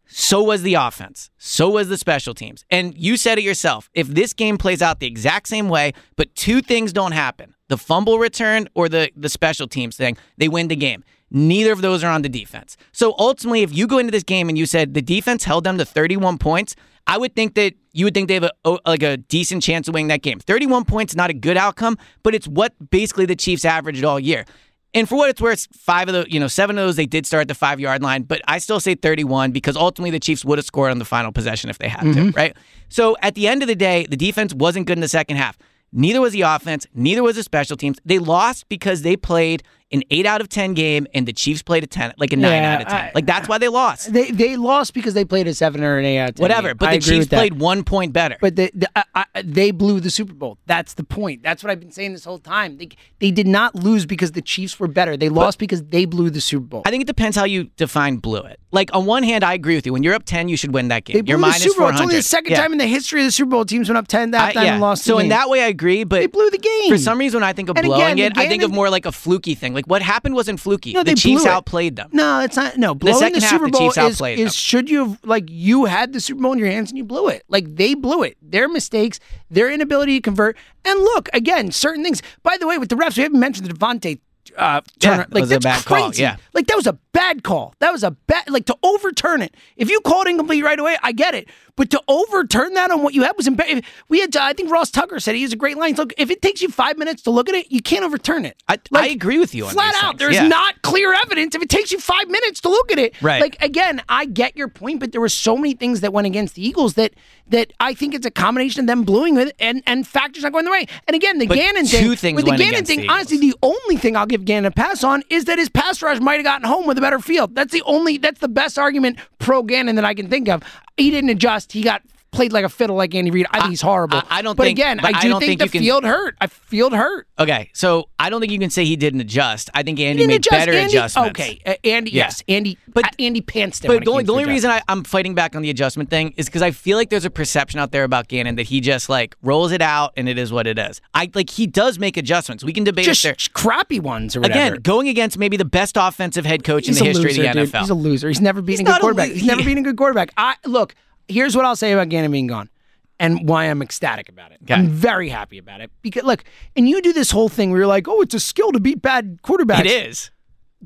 [SPEAKER 2] So was the offense. So was the special teams. And you said it yourself. If this game plays out the exact same way, but two things don't happen the fumble return or the, the special teams thing, they win the game. Neither of those are on the defense. So ultimately, if you go into this game and you said the defense held them to 31 points, I would think that you would think they have a, like a decent chance of winning that game. 31 points, not a good outcome, but it's what basically the Chiefs averaged all year. And for what it's worth, five of the, you know, seven of those they did start at the five yard line, but I still say 31 because ultimately the Chiefs would have scored on the final possession if they had to, mm-hmm. right? So at the end of the day, the defense wasn't good in the second half. Neither was the offense, neither was the special teams. They lost because they played an eight out of 10 game and the Chiefs played a 10, like a nine out of 10.
[SPEAKER 1] I-
[SPEAKER 2] like that's why they lost.
[SPEAKER 1] they they lost because they played a seven or an eight out of 10
[SPEAKER 2] Whatever.
[SPEAKER 1] game.
[SPEAKER 2] But
[SPEAKER 1] I
[SPEAKER 2] the Chiefs played one point better.
[SPEAKER 1] But they, the, I, I, they blew the Super Bowl. That's the point. That's what I've been saying this whole time. They, they did not lose because the Chiefs were better. They lost because they blew the Super Bowl.
[SPEAKER 2] I think it depends how you define blew it. Like on one hand, I agree with you. When you're up 10, you should win that game.
[SPEAKER 1] they blew
[SPEAKER 2] You're
[SPEAKER 1] the
[SPEAKER 2] minus
[SPEAKER 1] Super Bowl. It's only the second
[SPEAKER 2] Yeah.
[SPEAKER 1] time in the history of the Super Bowl teams went up 10 that time
[SPEAKER 2] yeah.
[SPEAKER 1] and lost
[SPEAKER 2] So in that way, I agree. But
[SPEAKER 1] They blew the game.
[SPEAKER 2] For some reason, when I think of
[SPEAKER 1] And
[SPEAKER 2] blowing
[SPEAKER 1] again,
[SPEAKER 2] it, I think of more like a fluky thing. Like what happened wasn't fluky.
[SPEAKER 1] No,
[SPEAKER 2] the Chiefs outplayed them.
[SPEAKER 1] No, it's not. No, blowing
[SPEAKER 2] second
[SPEAKER 1] the
[SPEAKER 2] half,
[SPEAKER 1] Super
[SPEAKER 2] the
[SPEAKER 1] Bowl
[SPEAKER 2] Chiefs
[SPEAKER 1] is,
[SPEAKER 2] outplayed
[SPEAKER 1] is
[SPEAKER 2] them.
[SPEAKER 1] should you have like you had the Super Bowl in your hands and you blew it. Like they blew it. Their mistakes, their inability to convert. And look, again, certain things. By the way, with the refs, we haven't mentioned the DeVonta. Uh,
[SPEAKER 2] Yeah,
[SPEAKER 1] Turner.
[SPEAKER 2] that
[SPEAKER 1] like that's crazy.
[SPEAKER 2] yeah.
[SPEAKER 1] like that was a bad call. That was a bad. Like to overturn it. If you called incomplete right away, I get it. But to overturn that on what you had was embarrassing. We had. I think Ross Tucker said he has a great line. Look, if it takes you five minutes to look at it, you can't overturn it.
[SPEAKER 2] I, I agree with you on
[SPEAKER 1] Flat out, there's
[SPEAKER 2] Yeah.
[SPEAKER 1] not clear evidence. If it takes you five minutes to look at it,
[SPEAKER 2] Right.
[SPEAKER 1] Like again, I get your point, but there were so many things that went against the Eagles that that I think it's a combination of them blowing it and and factors not going the way. And again, the
[SPEAKER 2] But
[SPEAKER 1] Gannon
[SPEAKER 2] two
[SPEAKER 1] thing with the Gannon thing.
[SPEAKER 2] the
[SPEAKER 1] honestly, the only thing I'll give Gannon a pass on is that his pass rush might have gotten home with a better field. That's the only. That's the best argument pro Gannon that I can think of. He didn't adjust. He got. Played like a fiddle, like Andy Reid. I think he's horrible.
[SPEAKER 2] I- I don't
[SPEAKER 1] But
[SPEAKER 2] think-
[SPEAKER 1] again,
[SPEAKER 2] but
[SPEAKER 1] I
[SPEAKER 2] I
[SPEAKER 1] do
[SPEAKER 2] don't
[SPEAKER 1] think,
[SPEAKER 2] think
[SPEAKER 1] the
[SPEAKER 2] can-
[SPEAKER 1] field hurt. I field hurt.
[SPEAKER 2] Okay, so I don't think you can say he didn't adjust. I think Andy made
[SPEAKER 1] adjust.
[SPEAKER 2] better
[SPEAKER 1] Andy,
[SPEAKER 2] adjustments.
[SPEAKER 1] Okay, uh, Andy.
[SPEAKER 2] Yeah.
[SPEAKER 1] Yes, Andy.
[SPEAKER 2] But-
[SPEAKER 1] But Andy it. when
[SPEAKER 2] But the only, the only reason. I, I'm fighting back on the adjustment thing is because I feel like there's a perception out there about Gannon that he just like rolls it out and it is what it is. I like he does make adjustments. We can debate if
[SPEAKER 1] just
[SPEAKER 2] they're
[SPEAKER 1] crappy ones or whatever.
[SPEAKER 2] again going against maybe the best offensive head coach
[SPEAKER 1] He's
[SPEAKER 2] in the history
[SPEAKER 1] loser,
[SPEAKER 2] of the
[SPEAKER 1] dude.
[SPEAKER 2] NFL.
[SPEAKER 1] He's a loser. He's never beaten
[SPEAKER 2] He's
[SPEAKER 1] a good
[SPEAKER 2] a
[SPEAKER 1] quarterback.
[SPEAKER 2] lo-
[SPEAKER 1] He's never beaten a good quarterback. I look here's what I'll say about Gannon being gone and why I'm ecstatic about it.
[SPEAKER 2] Okay.
[SPEAKER 1] I'm very happy about it because look, and you do this whole thing where you're like, oh, it's a skill to beat bad quarterbacks.
[SPEAKER 2] It is.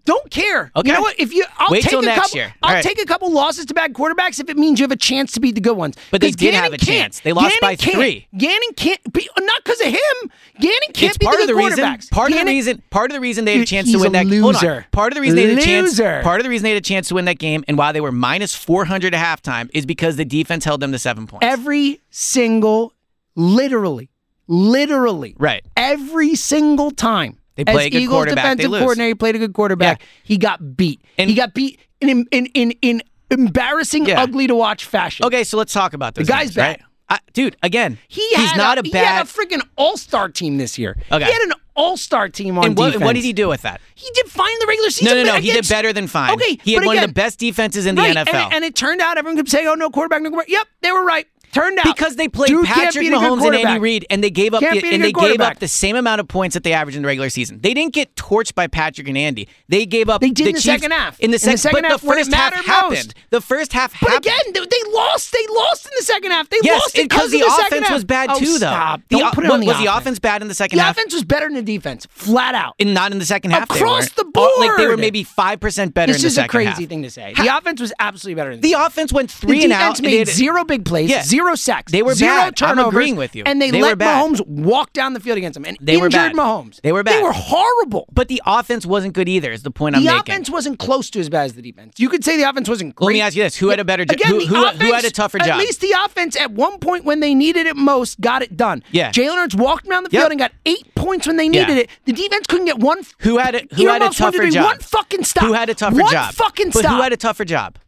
[SPEAKER 1] Don't care.
[SPEAKER 2] Okay.
[SPEAKER 1] You know what? If you, I'll
[SPEAKER 2] Wait
[SPEAKER 1] take
[SPEAKER 2] till
[SPEAKER 1] a
[SPEAKER 2] next
[SPEAKER 1] couple,
[SPEAKER 2] year. All I'll right.
[SPEAKER 1] take a couple losses to bad quarterbacks if it means you have a chance to beat the good ones.
[SPEAKER 2] But they did
[SPEAKER 1] Gannon
[SPEAKER 2] have a chance. They lost
[SPEAKER 1] Gannon
[SPEAKER 2] by three.
[SPEAKER 1] Gannon can't be not because of him. Gannon can't
[SPEAKER 2] it's
[SPEAKER 1] be
[SPEAKER 2] part
[SPEAKER 1] the,
[SPEAKER 2] of the reason. Part Gannon, of the reason. Part of the reason they had a chance to win that.
[SPEAKER 1] game.
[SPEAKER 2] Part of the reason they had a chance. Part of the reason they had a chance to win that game and why they were minus four hundred at halftime is because the defense held them to seven points.
[SPEAKER 1] Every single, literally, literally,
[SPEAKER 2] right.
[SPEAKER 1] Every single time
[SPEAKER 2] they play
[SPEAKER 1] As
[SPEAKER 2] a good
[SPEAKER 1] Eagles
[SPEAKER 2] quarterback.
[SPEAKER 1] defensive they
[SPEAKER 2] lose.
[SPEAKER 1] coordinator, he played a good quarterback. Yeah. He got beat.
[SPEAKER 2] And-
[SPEAKER 1] he got beat in in in, in embarrassing,
[SPEAKER 2] Yeah.
[SPEAKER 1] ugly to watch fashion.
[SPEAKER 2] Okay, so let's talk about
[SPEAKER 1] this. guy's bad.
[SPEAKER 2] Right? I, dude, again,
[SPEAKER 1] He
[SPEAKER 2] he's not
[SPEAKER 1] a,
[SPEAKER 2] a
[SPEAKER 1] He had a freaking all star team this year.
[SPEAKER 2] Okay.
[SPEAKER 1] He had an all star team on
[SPEAKER 2] and what,
[SPEAKER 1] defense.
[SPEAKER 2] what did he do with that?
[SPEAKER 1] He did fine in the regular season.
[SPEAKER 2] no, no. no. He did better than fine.
[SPEAKER 1] Okay,
[SPEAKER 2] He had one of the best defenses in the
[SPEAKER 1] right,
[SPEAKER 2] NFL.
[SPEAKER 1] And, and it turned out everyone could say, "Oh no, quarterback, no quarterback." Yep, they were right turned out
[SPEAKER 2] because they played Patrick Mahomes and Andy Reid, and they gave up the, and they gave up the same amount of points that they averaged in the regular season. They didn't get torched by Patrick and Andy. They gave up.
[SPEAKER 1] They did
[SPEAKER 2] the
[SPEAKER 1] in the second half.
[SPEAKER 2] In the, sec- in
[SPEAKER 1] the second half,
[SPEAKER 2] the first half
[SPEAKER 1] most.
[SPEAKER 2] happened. The first half
[SPEAKER 1] but
[SPEAKER 2] happened.
[SPEAKER 1] again, they, they lost. They lost in the second half. They
[SPEAKER 2] yes,
[SPEAKER 1] lost
[SPEAKER 2] because the,
[SPEAKER 1] the
[SPEAKER 2] offense was bad
[SPEAKER 1] oh,
[SPEAKER 2] too, oh, though.
[SPEAKER 1] Stop.
[SPEAKER 2] The,
[SPEAKER 1] Don't put it on
[SPEAKER 2] was the
[SPEAKER 1] offense
[SPEAKER 2] bad in the second half?
[SPEAKER 1] The offense was better than the defense, flat out.
[SPEAKER 2] And not in the second half.
[SPEAKER 1] Across the
[SPEAKER 2] board, like they were maybe five percent better.
[SPEAKER 1] This is a crazy thing to say. The offense was absolutely better. than
[SPEAKER 2] The offense went three and out.
[SPEAKER 1] Made zero big plays.
[SPEAKER 2] Zero
[SPEAKER 1] zero sacks.
[SPEAKER 2] They were
[SPEAKER 1] zero
[SPEAKER 2] bad.
[SPEAKER 1] turnovers.
[SPEAKER 2] I'm agreeing with you.
[SPEAKER 1] And they,
[SPEAKER 2] they
[SPEAKER 1] let Mahomes walk down the field against them. And
[SPEAKER 2] they
[SPEAKER 1] injured were
[SPEAKER 2] bad.
[SPEAKER 1] Mahomes.
[SPEAKER 2] They were bad.
[SPEAKER 1] They were horrible.
[SPEAKER 2] But the offense wasn't good either. Is the point
[SPEAKER 1] the I'm
[SPEAKER 2] making?
[SPEAKER 1] The offense wasn't close to as bad as the defense. You could say the offense wasn't. Great.
[SPEAKER 2] Let me ask you this: Who had a better job?
[SPEAKER 1] Again,
[SPEAKER 2] who, who,
[SPEAKER 1] offense,
[SPEAKER 2] who, had a tougher job?
[SPEAKER 1] At least the offense, at one point when they needed it most, got it done.
[SPEAKER 2] Yeah.
[SPEAKER 1] Jalen Hurts walked around the field yep. and got eight points when they needed yeah. it. The defense couldn't get one.
[SPEAKER 2] Who had it? who had a tougher job?
[SPEAKER 1] One fucking stop.
[SPEAKER 2] Who had a tougher
[SPEAKER 1] one
[SPEAKER 2] job?
[SPEAKER 1] One
[SPEAKER 2] fucking
[SPEAKER 1] stop.
[SPEAKER 2] But who had a tougher job?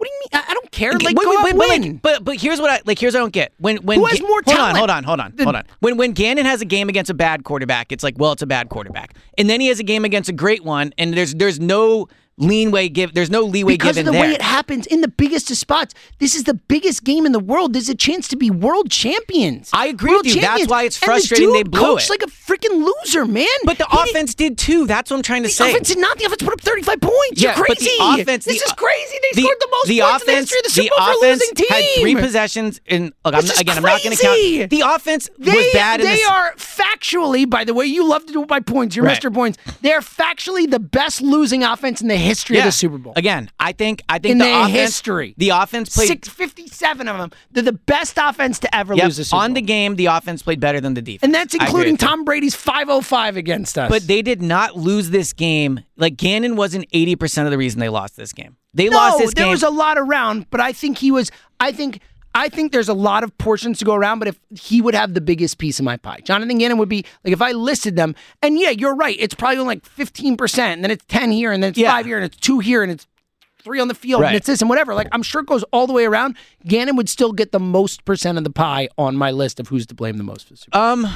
[SPEAKER 1] What do you mean? I, don't care. Like,
[SPEAKER 2] wait,
[SPEAKER 1] go
[SPEAKER 2] wait, wait,
[SPEAKER 1] win.
[SPEAKER 2] But, like, but but here's what I like. Here's what I don't get. When when
[SPEAKER 1] who has
[SPEAKER 2] Ga-
[SPEAKER 1] more talent?
[SPEAKER 2] Hold on, hold on, hold on, hold on. When when Gannon has a game against a bad quarterback, it's like, well, it's a bad quarterback, and then he has a game against a great one, and there's there's no leeway give. There's no leeway
[SPEAKER 1] because
[SPEAKER 2] given
[SPEAKER 1] of the
[SPEAKER 2] there.
[SPEAKER 1] way it happens in the biggest of spots. This is the biggest game in the world. There's a chance to be world champions.
[SPEAKER 2] I agree
[SPEAKER 1] world
[SPEAKER 2] with you.
[SPEAKER 1] Champions.
[SPEAKER 2] That's why it's frustrating
[SPEAKER 1] and the
[SPEAKER 2] dude they blew it.
[SPEAKER 1] like a freaking loser, man.
[SPEAKER 2] But the
[SPEAKER 1] he
[SPEAKER 2] offense did, did too. That's what I'm trying to
[SPEAKER 1] the
[SPEAKER 2] say.
[SPEAKER 1] Offense did not. The offense put up 35 points.
[SPEAKER 2] Yeah,
[SPEAKER 1] You're crazy.
[SPEAKER 2] But the offense.
[SPEAKER 1] This
[SPEAKER 2] the,
[SPEAKER 1] is crazy. They
[SPEAKER 2] the,
[SPEAKER 1] scored the most
[SPEAKER 2] the
[SPEAKER 1] points
[SPEAKER 2] offense,
[SPEAKER 1] in the history of the Super Bowl for a losing team.
[SPEAKER 2] Had three possessions. And look, I'm, again, crazy. I'm not going to count. The offense
[SPEAKER 1] they,
[SPEAKER 2] was bad.
[SPEAKER 1] They are factually, by the way, you love to do it by points. You're
[SPEAKER 2] right.
[SPEAKER 1] Mr. Points. They're factually the best losing offense in the history history
[SPEAKER 2] yeah.
[SPEAKER 1] of the Super Bowl.
[SPEAKER 2] Again, I think I think
[SPEAKER 1] in
[SPEAKER 2] the,
[SPEAKER 1] the
[SPEAKER 2] offense,
[SPEAKER 1] history,
[SPEAKER 2] the offense played
[SPEAKER 1] six fifty seven of them. They're the best offense to ever
[SPEAKER 2] yep.
[SPEAKER 1] lose a Super
[SPEAKER 2] on
[SPEAKER 1] Bowl.
[SPEAKER 2] the game. The offense played better than the defense,
[SPEAKER 1] and that's including Tom Brady's five oh five against us.
[SPEAKER 2] But they did not lose this game. Like Gannon wasn't eighty percent of the reason they lost this game. They
[SPEAKER 1] no,
[SPEAKER 2] lost this
[SPEAKER 1] there
[SPEAKER 2] game.
[SPEAKER 1] There was a lot around, but I think he was. I think I think there's a lot of portions to go around, but if he would have the biggest piece of my pie, Jonathan Gannon would be like if I listed them. And yeah, you're right. It's probably like 15 percent, and then it's 10 here, and then it's
[SPEAKER 2] yeah.
[SPEAKER 1] five here, and it's two here, and it's three on the field,
[SPEAKER 2] right.
[SPEAKER 1] and it's this and whatever. Like I'm sure it goes all the way around. Gannon would still get the most percent of the pie on my list of who's to blame the most for Super.
[SPEAKER 2] Um.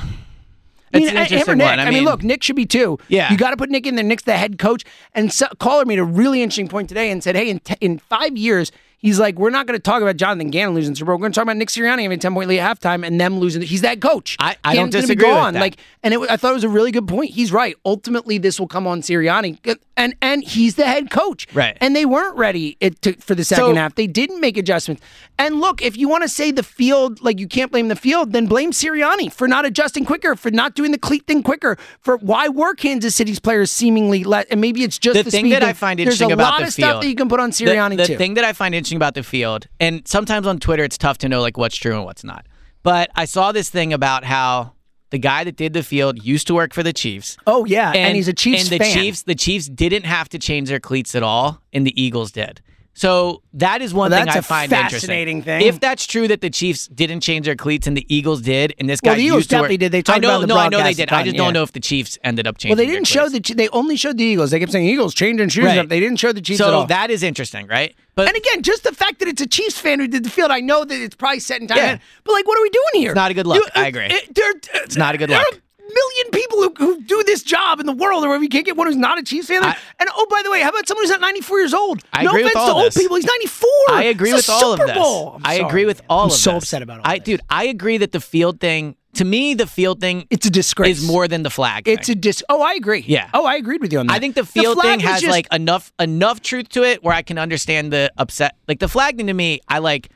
[SPEAKER 1] I mean, Nick.
[SPEAKER 2] I mean,
[SPEAKER 1] I mean, look, Nick should be too.
[SPEAKER 2] Yeah,
[SPEAKER 1] you got to put Nick in there. Nick's the head coach, and so, Caller made a really interesting point today and said, "Hey, in, t- in five years, He's like, we're not going to talk about Jonathan Gannon losing Super Bowl. We're going to talk about Nick Sirianni having a ten point lead at halftime and them losing. He's that coach.
[SPEAKER 2] I, I don't disagree
[SPEAKER 1] gone.
[SPEAKER 2] with that.
[SPEAKER 1] Like, and it, I thought it was a really good point. He's right. Ultimately, this will come on Sirianni, and and he's the head coach.
[SPEAKER 2] Right.
[SPEAKER 1] And they weren't ready it to, for the second
[SPEAKER 2] so,
[SPEAKER 1] half. They didn't make adjustments. And look, if you want to say the field, like you can't blame the field, then blame Sirianni for not adjusting quicker, for not doing the cleat thing quicker, for why were Kansas City's players seemingly let, And maybe it's just
[SPEAKER 2] the,
[SPEAKER 1] the
[SPEAKER 2] thing that thing. I find interesting
[SPEAKER 1] There's a
[SPEAKER 2] about
[SPEAKER 1] lot of
[SPEAKER 2] field.
[SPEAKER 1] stuff that you can put on Sirianni
[SPEAKER 2] the, the
[SPEAKER 1] too.
[SPEAKER 2] thing that I find interesting posting about the field, and sometimes on Twitter it's tough to know like what's true and what's not. But I saw this thing about how the guy that did the field used to work for the Chiefs.
[SPEAKER 1] Oh yeah, and, and he's a Chiefs
[SPEAKER 2] and the
[SPEAKER 1] fan.
[SPEAKER 2] Chiefs the Chiefs didn't have to change their cleats at all, and the Eagles did. So that is one
[SPEAKER 1] well,
[SPEAKER 2] thing
[SPEAKER 1] that's
[SPEAKER 2] I
[SPEAKER 1] a
[SPEAKER 2] find
[SPEAKER 1] fascinating thing.
[SPEAKER 2] If that's true that the Chiefs didn't change their cleats and the Eagles did, and this guy
[SPEAKER 1] well, the Eagles definitely did. They talked
[SPEAKER 2] I
[SPEAKER 1] about the
[SPEAKER 2] no, I know they did. I just
[SPEAKER 1] yeah.
[SPEAKER 2] don't know if the Chiefs ended up changing.
[SPEAKER 1] Well, they didn't show the. They only showed the Eagles. They kept saying Eagles changing shoes
[SPEAKER 2] right.
[SPEAKER 1] up. They didn't show the Chiefs.
[SPEAKER 2] So that is interesting, right? But
[SPEAKER 1] and again, just the fact that it's a Chiefs fan who did the field, I know that it's probably set in time.
[SPEAKER 2] Yeah.
[SPEAKER 1] But like, what are we doing here?
[SPEAKER 2] It's not a good look. You, I uh, agree.
[SPEAKER 1] It, uh, it's
[SPEAKER 2] not a good look
[SPEAKER 1] million people who, who do this job in the world, or if you can't get one who's not a Chiefs fan.
[SPEAKER 2] I,
[SPEAKER 1] and oh, by the way, how about someone who's not 94 years old?
[SPEAKER 2] I
[SPEAKER 1] no offense to old
[SPEAKER 2] this.
[SPEAKER 1] people, he's 94.
[SPEAKER 2] I agree
[SPEAKER 1] it's
[SPEAKER 2] with all
[SPEAKER 1] Super
[SPEAKER 2] of this. I
[SPEAKER 1] sorry,
[SPEAKER 2] agree with
[SPEAKER 1] man.
[SPEAKER 2] all
[SPEAKER 1] I'm
[SPEAKER 2] of
[SPEAKER 1] so
[SPEAKER 2] this.
[SPEAKER 1] upset about all
[SPEAKER 2] I,
[SPEAKER 1] this.
[SPEAKER 2] Dude, I agree that the field thing to me, the field thing
[SPEAKER 1] it's a disgrace.
[SPEAKER 2] Is more than the flag.
[SPEAKER 1] It's
[SPEAKER 2] thing.
[SPEAKER 1] a dis. Oh, I agree.
[SPEAKER 2] Yeah.
[SPEAKER 1] Oh, I agreed with you on that.
[SPEAKER 2] I think the field
[SPEAKER 1] the
[SPEAKER 2] thing has
[SPEAKER 1] just-
[SPEAKER 2] like enough enough truth to it where I can understand the upset. Like the flag thing to me, I like.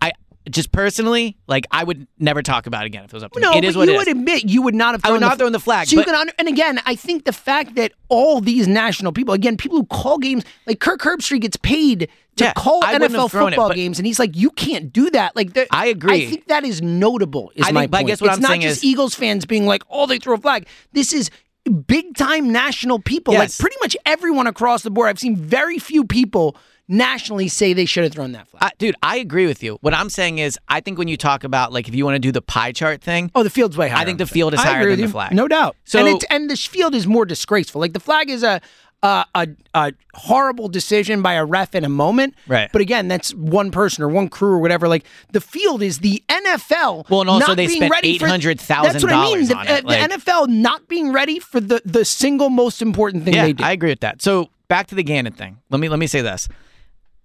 [SPEAKER 2] I just personally, like I would never talk about it again if it was up to
[SPEAKER 1] No,
[SPEAKER 2] me. It
[SPEAKER 1] but
[SPEAKER 2] is what
[SPEAKER 1] you
[SPEAKER 2] it
[SPEAKER 1] would
[SPEAKER 2] is.
[SPEAKER 1] admit you would not have.
[SPEAKER 2] I would not
[SPEAKER 1] the,
[SPEAKER 2] have thrown the flag,
[SPEAKER 1] So you can, and again, I think the fact that all these national people, again, people who call games, like Kirk Herbstreit gets paid to
[SPEAKER 2] Yeah,
[SPEAKER 1] call
[SPEAKER 2] I
[SPEAKER 1] NFL
[SPEAKER 2] thrown it,
[SPEAKER 1] football games, and he's like, you can't do that. Like,
[SPEAKER 2] I agree.
[SPEAKER 1] I think that is notable. Is
[SPEAKER 2] I
[SPEAKER 1] my
[SPEAKER 2] think- but I guess what
[SPEAKER 1] it's
[SPEAKER 2] I'm
[SPEAKER 1] not just
[SPEAKER 2] is-
[SPEAKER 1] Eagles fans being like, oh, they throw a flag. This is big time national people.
[SPEAKER 2] Yes.
[SPEAKER 1] Like pretty much everyone across the board. I've seen very few people nationally say they should have thrown that flag.
[SPEAKER 2] I, dude, I agree with you. What I'm saying is, I think when you talk about like if you want to do the pie chart thing,
[SPEAKER 1] Oh, the field's way higher.
[SPEAKER 2] I think the field is
[SPEAKER 1] I
[SPEAKER 2] higher than the flag.
[SPEAKER 1] No doubt.
[SPEAKER 2] So-
[SPEAKER 1] and it's and the field is more disgraceful. Like the flag is a a, a a horrible decision by a ref in a moment.
[SPEAKER 2] Right.
[SPEAKER 1] But again, that's one person or one crew or whatever. Like the field is the NFL.
[SPEAKER 2] Well, and also
[SPEAKER 1] not
[SPEAKER 2] they
[SPEAKER 1] being
[SPEAKER 2] spent
[SPEAKER 1] ready for-
[SPEAKER 2] $800,000
[SPEAKER 1] That's what I mean. The,
[SPEAKER 2] on it,
[SPEAKER 1] uh, the
[SPEAKER 2] like-
[SPEAKER 1] NFL not being ready for the the single most important thing
[SPEAKER 2] yeah,
[SPEAKER 1] they do.
[SPEAKER 2] I agree with that. So back to the Gannon thing. Let me let me say this.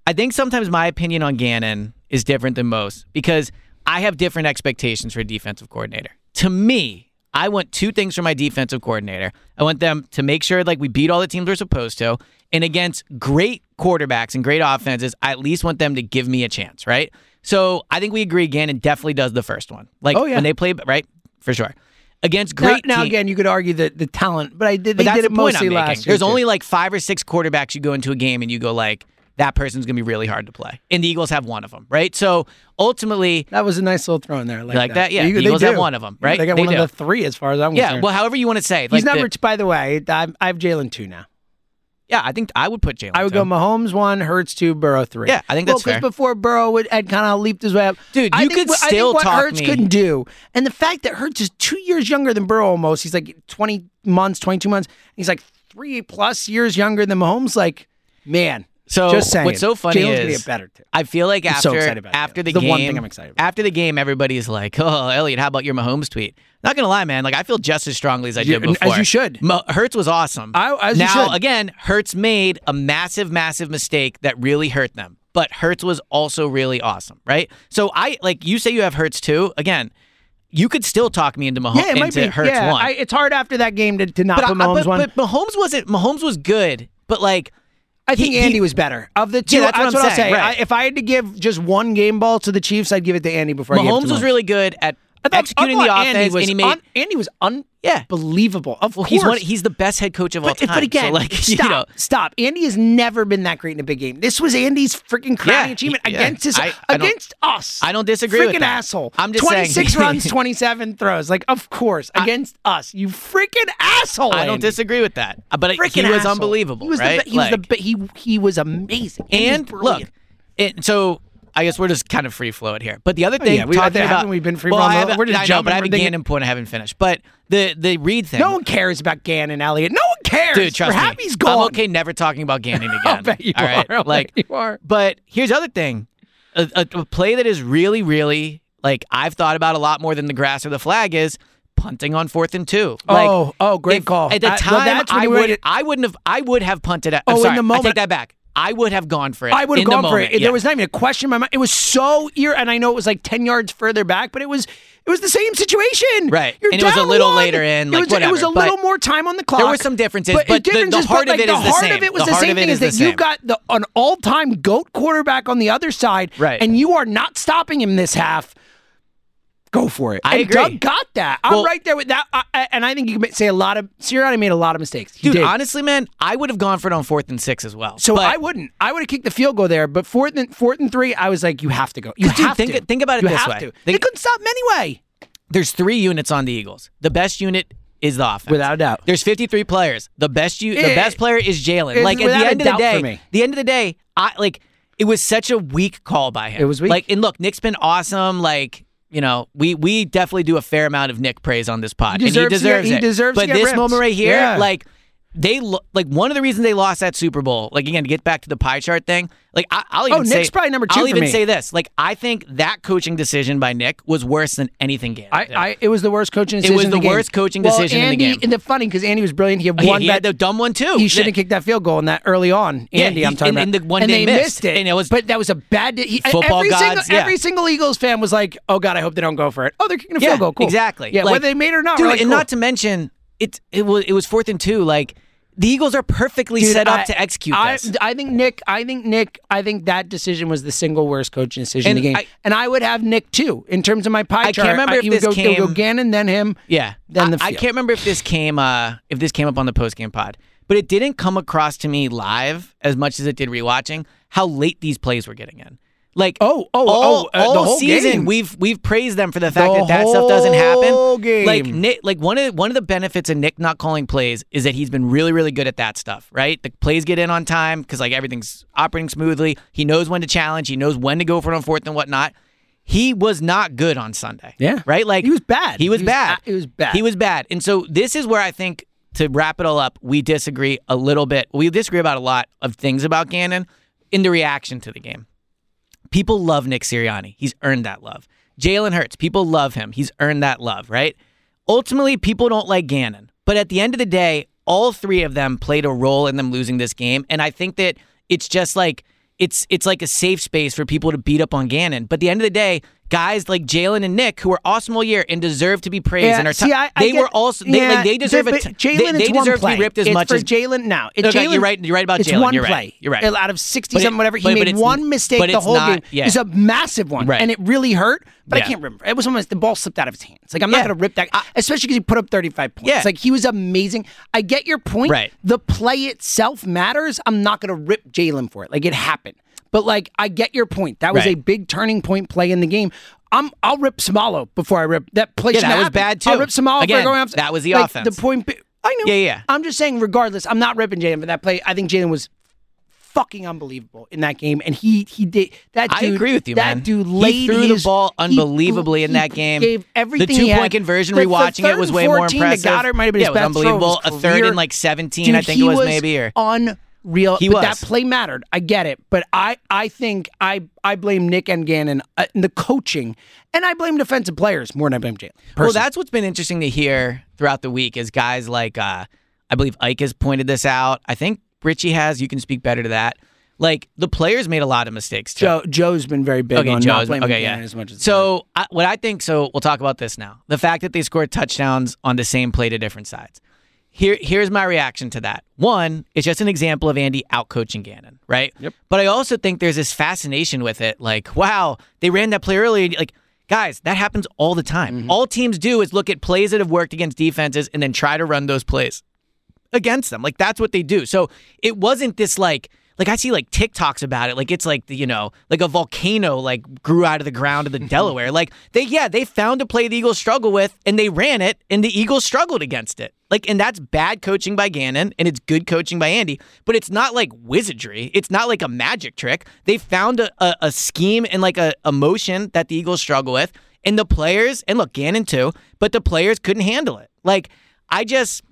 [SPEAKER 2] I think sometimes my opinion on Gannon is different than most because I have different expectations for a defensive coordinator. To me, I want two things from my defensive coordinator. I want them to make sure like we beat all the teams we're supposed to, and against great quarterbacks and great offenses, I at least want them to give me a chance, right? So I think we agree. Gannon definitely does the first one. Like
[SPEAKER 1] Oh, yeah.
[SPEAKER 2] when they play, right for sure. Against great
[SPEAKER 1] now
[SPEAKER 2] team-
[SPEAKER 1] again, you could argue that the talent, but I did.
[SPEAKER 2] but
[SPEAKER 1] They did it
[SPEAKER 2] point
[SPEAKER 1] mostly last year.
[SPEAKER 2] There's
[SPEAKER 1] too.
[SPEAKER 2] only like five or six quarterbacks you go into a game and you go like, that person's gonna be really hard to play, and the Eagles have one of them, right? So ultimately,
[SPEAKER 1] that was a nice little throw in there. Like,
[SPEAKER 2] like that, yeah,
[SPEAKER 1] They-
[SPEAKER 2] the Eagles have one of
[SPEAKER 1] them,
[SPEAKER 2] right?
[SPEAKER 1] they got
[SPEAKER 2] They
[SPEAKER 1] one
[SPEAKER 2] do.
[SPEAKER 1] of the three, as far as I'm
[SPEAKER 2] yeah.
[SPEAKER 1] concerned.
[SPEAKER 2] Yeah, well, however you want to say.
[SPEAKER 1] He's
[SPEAKER 2] like
[SPEAKER 1] number.
[SPEAKER 2] the-
[SPEAKER 1] by the way, I, I have Jalen two now.
[SPEAKER 2] yeah, I think I would put Jalen.
[SPEAKER 1] I would
[SPEAKER 2] two.
[SPEAKER 1] go Mahomes one, Hurts two, Burrow three.
[SPEAKER 2] Yeah, I think
[SPEAKER 1] well,
[SPEAKER 2] that's fair.
[SPEAKER 1] before Burrow would, had kind of leaped his way up,
[SPEAKER 2] Dude,
[SPEAKER 1] I
[SPEAKER 2] you
[SPEAKER 1] think
[SPEAKER 2] could
[SPEAKER 1] I
[SPEAKER 2] still
[SPEAKER 1] think what
[SPEAKER 2] talk
[SPEAKER 1] Hurts
[SPEAKER 2] me-
[SPEAKER 1] couldn't do, and the fact that Hurts is two years younger than Burrow almost. He's like twenty months, twenty two months. He's like three plus years younger than Mahomes. Like, man.
[SPEAKER 2] So
[SPEAKER 1] just saying.
[SPEAKER 2] what's so funny
[SPEAKER 1] Jalen's
[SPEAKER 2] is
[SPEAKER 1] better too.
[SPEAKER 2] I feel like
[SPEAKER 1] I'm
[SPEAKER 2] after
[SPEAKER 1] so
[SPEAKER 2] after
[SPEAKER 1] Jalen.
[SPEAKER 2] the
[SPEAKER 1] the
[SPEAKER 2] game,
[SPEAKER 1] one thing I'm excited about.
[SPEAKER 2] after the game, everybody's like, "Oh, Elliot, how about your Mahomes tweet?" Not gonna lie, man. Like I feel just as strongly as I
[SPEAKER 1] You-
[SPEAKER 2] did
[SPEAKER 1] as you should.
[SPEAKER 2] Mo- Hurts was awesome.
[SPEAKER 1] I- as you
[SPEAKER 2] now again, Hurts made a massive, massive mistake that really hurt them. But Hurts was also really awesome, right? So I like you say you have Hurts too. Again, you could still talk me into Mahomes
[SPEAKER 1] Yeah, it might be.
[SPEAKER 2] Hurts
[SPEAKER 1] yeah,
[SPEAKER 2] one.
[SPEAKER 1] I, it's hard after that game to, to not
[SPEAKER 2] but,
[SPEAKER 1] put
[SPEAKER 2] I-
[SPEAKER 1] Mahomes
[SPEAKER 2] but,
[SPEAKER 1] one.
[SPEAKER 2] but Mahomes wasn't. Mahomes was good, but like
[SPEAKER 1] I think
[SPEAKER 2] he-
[SPEAKER 1] Andy
[SPEAKER 2] he-
[SPEAKER 1] was better of the two.
[SPEAKER 2] Yeah, that's what I'm
[SPEAKER 1] I'll
[SPEAKER 2] saying,
[SPEAKER 1] say.
[SPEAKER 2] right.
[SPEAKER 1] I, if I had to give just one game ball to the Chiefs, I'd give it to Andy before I gave it
[SPEAKER 2] Mahomes
[SPEAKER 1] to
[SPEAKER 2] was really good at
[SPEAKER 1] I thought-
[SPEAKER 2] executing the offense,
[SPEAKER 1] Andy was
[SPEAKER 2] and he made.
[SPEAKER 1] un- Andy was
[SPEAKER 2] Yeah.
[SPEAKER 1] unbelievable. Of
[SPEAKER 2] well,
[SPEAKER 1] course,
[SPEAKER 2] he's one. He's the best head coach of all
[SPEAKER 1] but,
[SPEAKER 2] time.
[SPEAKER 1] but again,
[SPEAKER 2] so like
[SPEAKER 1] stop,
[SPEAKER 2] you know,
[SPEAKER 1] stop. Andy has never been that great in a big game. This was Andy's freaking crowning
[SPEAKER 2] Yeah,
[SPEAKER 1] achievement
[SPEAKER 2] yeah.
[SPEAKER 1] against his
[SPEAKER 2] I- I
[SPEAKER 1] against us.
[SPEAKER 2] I don't disagree
[SPEAKER 1] freaking
[SPEAKER 2] with that.
[SPEAKER 1] asshole.
[SPEAKER 2] I'm just
[SPEAKER 1] twenty
[SPEAKER 2] saying-
[SPEAKER 1] six runs, twenty seven throws. Like, of course, against us. You freaking asshole.
[SPEAKER 2] I don't
[SPEAKER 1] Andy.
[SPEAKER 2] disagree with that. Uh, But
[SPEAKER 1] Freaking
[SPEAKER 2] he was
[SPEAKER 1] asshole.
[SPEAKER 2] unbelievable,
[SPEAKER 1] He was
[SPEAKER 2] right?
[SPEAKER 1] the, he was the he he was amazing. Andy's
[SPEAKER 2] and look, it, so I guess we're just kind of free flowing here. But the other oh, thing,
[SPEAKER 1] Oh, yeah, we-
[SPEAKER 2] talking
[SPEAKER 1] haven't
[SPEAKER 2] about,
[SPEAKER 1] we been free
[SPEAKER 2] well? I have,
[SPEAKER 1] We're just
[SPEAKER 2] I know,
[SPEAKER 1] jumping
[SPEAKER 2] but I have a Gannon point I haven't finished. But the the Reid thing,
[SPEAKER 1] No one cares about Gannon, Elliott. No one cares.
[SPEAKER 2] dude, trust
[SPEAKER 1] We're
[SPEAKER 2] me,
[SPEAKER 1] happy he's gone.
[SPEAKER 2] I'm okay never talking about Gannon again.
[SPEAKER 1] I'll bet you
[SPEAKER 2] All right,
[SPEAKER 1] are.
[SPEAKER 2] Like
[SPEAKER 1] you are.
[SPEAKER 2] But here's the other thing: a, a, a play that is really, really like I've thought about a lot more than the grass or the flag is punting on fourth and two. Oh, like,
[SPEAKER 1] Oh, oh, great
[SPEAKER 2] if-
[SPEAKER 1] call.
[SPEAKER 2] At the
[SPEAKER 1] I-
[SPEAKER 2] time, I would, I wouldn't have, I wouldn't have punted at.
[SPEAKER 1] Oh,
[SPEAKER 2] I'm
[SPEAKER 1] in
[SPEAKER 2] sorry,
[SPEAKER 1] the
[SPEAKER 2] I
[SPEAKER 1] moment-
[SPEAKER 2] take that back. I would have gone for it.
[SPEAKER 1] I would have gone for
[SPEAKER 2] moment,
[SPEAKER 1] it.
[SPEAKER 2] yeah.
[SPEAKER 1] There was not even a question in my mind. It was so ear, and I know it was like ten yards further back, but it was it was the same situation.
[SPEAKER 2] Right.
[SPEAKER 1] You're
[SPEAKER 2] And it was a little
[SPEAKER 1] one.
[SPEAKER 2] later in,
[SPEAKER 1] It
[SPEAKER 2] like,
[SPEAKER 1] was, it was a
[SPEAKER 2] whatever,
[SPEAKER 1] little
[SPEAKER 2] but
[SPEAKER 1] more time on the clock.
[SPEAKER 2] there were some differences, but the- the heart
[SPEAKER 1] but,
[SPEAKER 2] of
[SPEAKER 1] like,
[SPEAKER 2] it is
[SPEAKER 1] the
[SPEAKER 2] the
[SPEAKER 1] heart of it was
[SPEAKER 2] The
[SPEAKER 1] the, same thing.
[SPEAKER 2] is
[SPEAKER 1] Is that you've got the an all time goat quarterback on the other side,
[SPEAKER 2] Right.
[SPEAKER 1] And you are not stopping him this half. Go for it.
[SPEAKER 2] I
[SPEAKER 1] and
[SPEAKER 2] agree.
[SPEAKER 1] Doug got that. I'm
[SPEAKER 2] Well-
[SPEAKER 1] right there with that. I, and I think you can say a lot of Sirianni made a lot of mistakes. He
[SPEAKER 2] Dude,
[SPEAKER 1] did.
[SPEAKER 2] honestly, man, I would have gone for it on fourth and six as well.
[SPEAKER 1] So
[SPEAKER 2] But-
[SPEAKER 1] I wouldn't. I would have kicked the field goal there, but fourth and fourth and three, I was like, you have to go. You
[SPEAKER 2] dude,
[SPEAKER 1] have
[SPEAKER 2] think-
[SPEAKER 1] to.
[SPEAKER 2] think about it
[SPEAKER 1] you
[SPEAKER 2] this
[SPEAKER 1] have
[SPEAKER 2] way.
[SPEAKER 1] To.
[SPEAKER 2] Think-
[SPEAKER 1] they couldn't stop him anyway.
[SPEAKER 2] there's three units on the Eagles. The best unit is the offense,
[SPEAKER 1] Without a doubt.
[SPEAKER 2] There's 53 players. The best you, the
[SPEAKER 1] Eh,
[SPEAKER 2] best player is Jalen. Like at the end of the day, the end of the day, I like it was such a weak call by him.
[SPEAKER 1] It was weak.
[SPEAKER 2] Like and look, Nick's been awesome. Like. You know, we we definitely do a fair amount of Nick praise on this pod,
[SPEAKER 1] He
[SPEAKER 2] and he
[SPEAKER 1] deserves get-
[SPEAKER 2] deserves
[SPEAKER 1] he
[SPEAKER 2] it.
[SPEAKER 1] deserves
[SPEAKER 2] but this
[SPEAKER 1] ripped.
[SPEAKER 2] moment right here,
[SPEAKER 1] Yeah.
[SPEAKER 2] like they lo- like one of the reasons they lost that Super Bowl. Like again, to get back to the pie chart thing. Like I, I'll oh, even
[SPEAKER 1] Oh,
[SPEAKER 2] say,
[SPEAKER 1] Nick's probably number two
[SPEAKER 2] I'll even
[SPEAKER 1] me.
[SPEAKER 2] say this. Like I think that coaching decision by Nick was worse than anything game.
[SPEAKER 1] I. I, it was the worst coaching decision
[SPEAKER 2] It
[SPEAKER 1] was
[SPEAKER 2] the
[SPEAKER 1] game.
[SPEAKER 2] worst coaching
[SPEAKER 1] well,
[SPEAKER 2] decision in the
[SPEAKER 1] Andy,
[SPEAKER 2] game.
[SPEAKER 1] And the funny because Andy was brilliant. He had
[SPEAKER 2] Oh,
[SPEAKER 1] one
[SPEAKER 2] he
[SPEAKER 1] bet.
[SPEAKER 2] had the dumb one too.
[SPEAKER 1] He should have kicked that field goal in that early on.
[SPEAKER 2] Yeah,
[SPEAKER 1] Andy,
[SPEAKER 2] he-
[SPEAKER 1] I'm talking
[SPEAKER 2] and-
[SPEAKER 1] about.
[SPEAKER 2] and the one
[SPEAKER 1] and
[SPEAKER 2] they
[SPEAKER 1] they
[SPEAKER 2] missed,
[SPEAKER 1] it.
[SPEAKER 2] and it was-
[SPEAKER 1] but that was a bad. He,
[SPEAKER 2] Football
[SPEAKER 1] every
[SPEAKER 2] gods,
[SPEAKER 1] single
[SPEAKER 2] yeah.
[SPEAKER 1] every single Eagles fan was like, "Oh God, I hope they don't go for it." Oh, they're kicking a
[SPEAKER 2] yeah,
[SPEAKER 1] field goal. Cool.
[SPEAKER 2] exactly.
[SPEAKER 1] Yeah,
[SPEAKER 2] Like,
[SPEAKER 1] whether they made it or not.
[SPEAKER 2] dude,
[SPEAKER 1] like,
[SPEAKER 2] and
[SPEAKER 1] cool.
[SPEAKER 2] not to mention it. It was it was fourth and two. Like the Eagles are perfectly
[SPEAKER 1] Dude,
[SPEAKER 2] set up
[SPEAKER 1] I-
[SPEAKER 2] to execute
[SPEAKER 1] I,
[SPEAKER 2] this.
[SPEAKER 1] I think Nick. I think Nick. I think that decision was the single worst coaching decision in the game,
[SPEAKER 2] I-
[SPEAKER 1] and I would have Nick too in terms of my pie
[SPEAKER 2] I can't remember if this
[SPEAKER 1] go,
[SPEAKER 2] came-
[SPEAKER 1] go Gannon, then him.
[SPEAKER 2] Yeah.
[SPEAKER 1] Then the
[SPEAKER 2] I can't remember if this came uh if this came up on the post game pod, but it didn't come across to me live as much as it did rewatching how late these plays were getting in. Like
[SPEAKER 1] Oh, oh,
[SPEAKER 2] all,
[SPEAKER 1] oh, uh, the
[SPEAKER 2] all
[SPEAKER 1] whole
[SPEAKER 2] season
[SPEAKER 1] game.
[SPEAKER 2] we've we've praised them for the fact
[SPEAKER 1] The
[SPEAKER 2] that that stuff doesn't happen.
[SPEAKER 1] game.
[SPEAKER 2] Like Nick, like one of one of the benefits of Nick not calling plays is that he's been really really good at that stuff. Right, the plays get in on time because like everything's operating smoothly. He knows when to challenge. He knows when to go for it on fourth and whatnot. He was not good on Sunday.
[SPEAKER 1] Yeah.
[SPEAKER 2] right. Like
[SPEAKER 1] He was bad.
[SPEAKER 2] He was
[SPEAKER 1] He was
[SPEAKER 2] bad.
[SPEAKER 1] he was bad.
[SPEAKER 2] He was bad. And so this is where I think to wrap it all up, we disagree a little bit. We disagree about a lot of things about Gannon in the reaction to the game. People love Nick Sirianni. He's earned that love. Jalen Hurts, people love him. He's earned that love, right? Ultimately, people don't like Gannon. But at the end of the day, all three of them played a role in them losing this game. And I think that it's just like it's it's like a safe space for people to beat up on Gannon. But at the end of the day, guys like Jalen and Nick, who are awesome all year and deserve to be praised
[SPEAKER 1] Yeah,
[SPEAKER 2] and are
[SPEAKER 1] see,
[SPEAKER 2] t-
[SPEAKER 1] I- I
[SPEAKER 2] they
[SPEAKER 1] get-
[SPEAKER 2] were also they,
[SPEAKER 1] yeah,
[SPEAKER 2] like they deserve
[SPEAKER 1] but
[SPEAKER 2] it.
[SPEAKER 1] Jalen,
[SPEAKER 2] they, they deserve to be ripped as
[SPEAKER 1] it's
[SPEAKER 2] much
[SPEAKER 1] for
[SPEAKER 2] as
[SPEAKER 1] Jalen. Now, it's
[SPEAKER 2] Okay,
[SPEAKER 1] Jalen.
[SPEAKER 2] you're right- you're right about
[SPEAKER 1] it's
[SPEAKER 2] Jalen.
[SPEAKER 1] one
[SPEAKER 2] You're right.
[SPEAKER 1] play.
[SPEAKER 2] You're right.
[SPEAKER 1] Out of sixty
[SPEAKER 2] But
[SPEAKER 1] something, whatever, he
[SPEAKER 2] but- but
[SPEAKER 1] made
[SPEAKER 2] it's-
[SPEAKER 1] one mistake
[SPEAKER 2] but
[SPEAKER 1] the whole
[SPEAKER 2] not-
[SPEAKER 1] game.
[SPEAKER 2] yeah.
[SPEAKER 1] It's a massive one,
[SPEAKER 2] Right.
[SPEAKER 1] and it really hurt. But
[SPEAKER 2] Yeah.
[SPEAKER 1] I can't remember. It was almost the ball slipped out of his hands. Like I'm not going to rip that, especially because he put up 35 points.
[SPEAKER 2] Yeah.
[SPEAKER 1] Like he was amazing. I get your point.
[SPEAKER 2] Right.
[SPEAKER 1] The play itself matters. I'm not going to rip Jalen for it. Like it happened. But like I get your point. That was
[SPEAKER 2] Right.
[SPEAKER 1] a big turning point play in the game. I'm I'll rip Samalo before I rip that play.
[SPEAKER 2] Yeah, that was bad, too.
[SPEAKER 1] I'll rip Samalo
[SPEAKER 2] Again,
[SPEAKER 1] for going off.
[SPEAKER 2] that was the
[SPEAKER 1] like,
[SPEAKER 2] offense.
[SPEAKER 1] The point. I know.
[SPEAKER 2] Yeah, yeah.
[SPEAKER 1] I'm just saying. Regardless, I'm not ripping Jalen for that play. I think Jalen was fucking unbelievable in that game, and he he did that.
[SPEAKER 2] I agree with you,
[SPEAKER 1] that
[SPEAKER 2] man.
[SPEAKER 1] dude
[SPEAKER 2] He
[SPEAKER 1] laid
[SPEAKER 2] threw the
[SPEAKER 1] his-
[SPEAKER 2] ball
[SPEAKER 1] he-
[SPEAKER 2] unbelievably in
[SPEAKER 1] he
[SPEAKER 2] that game.
[SPEAKER 1] Gave everything
[SPEAKER 2] The
[SPEAKER 1] he
[SPEAKER 2] two-point
[SPEAKER 1] had.
[SPEAKER 2] conversion,
[SPEAKER 1] The- the
[SPEAKER 2] rewatching it was way more
[SPEAKER 1] 14 to
[SPEAKER 2] impressive.
[SPEAKER 1] Goedert might have been
[SPEAKER 2] Yeah,
[SPEAKER 1] his
[SPEAKER 2] it was
[SPEAKER 1] best throw
[SPEAKER 2] unbelievable.
[SPEAKER 1] his
[SPEAKER 2] A third and, like, 17,
[SPEAKER 1] Dude,
[SPEAKER 2] I think
[SPEAKER 1] he
[SPEAKER 2] it was maybe, or-
[SPEAKER 1] unreal.
[SPEAKER 2] He
[SPEAKER 1] but
[SPEAKER 2] was.
[SPEAKER 1] that play mattered. I get it, but I I think I I blame Nick and Gannon uh, in the coaching, and I blame defensive players more than I blame Jalen.
[SPEAKER 2] Well, that's what's been interesting to hear throughout the week is guys like uh, I believe Ike has pointed this out. I think Richie has. You can speak better to that. Like the players made a lot of mistakes too.
[SPEAKER 1] Joe Joe's been very big
[SPEAKER 2] okay,
[SPEAKER 1] on not
[SPEAKER 2] Joe's
[SPEAKER 1] blaming
[SPEAKER 2] okay,
[SPEAKER 1] Gannon
[SPEAKER 2] yeah.
[SPEAKER 1] as much as
[SPEAKER 2] so I, what I think. So we'll talk about this now. The fact that they scored touchdowns on the same play to different sides. Here, here's my reaction to that. One, it's just an example of Andy outcoaching Gannon, right?
[SPEAKER 1] Yep.
[SPEAKER 2] But I also think there's this fascination with it. Like, wow, they ran that play early. Like, guys, that happens all the time.
[SPEAKER 1] Mm-hmm.
[SPEAKER 2] All teams do is look at plays that have worked against defenses and then try to run those plays against them. Like that's what they do. So it wasn't this like like I see like TikToks about it. Like it's like the, you know like a volcano like grew out of the ground of the Delaware. Like they yeah they found a play the Eagles struggle with and they ran it and the Eagles struggled against it. Like and that's bad coaching by Gannon and it's good coaching by Andy. But it's not like wizardry. It's not like a magic trick. They found a, a, a scheme and like a, a motion that the Eagles struggle with. And the players, and look, Gannon too, but the players couldn't handle it. Like, I just,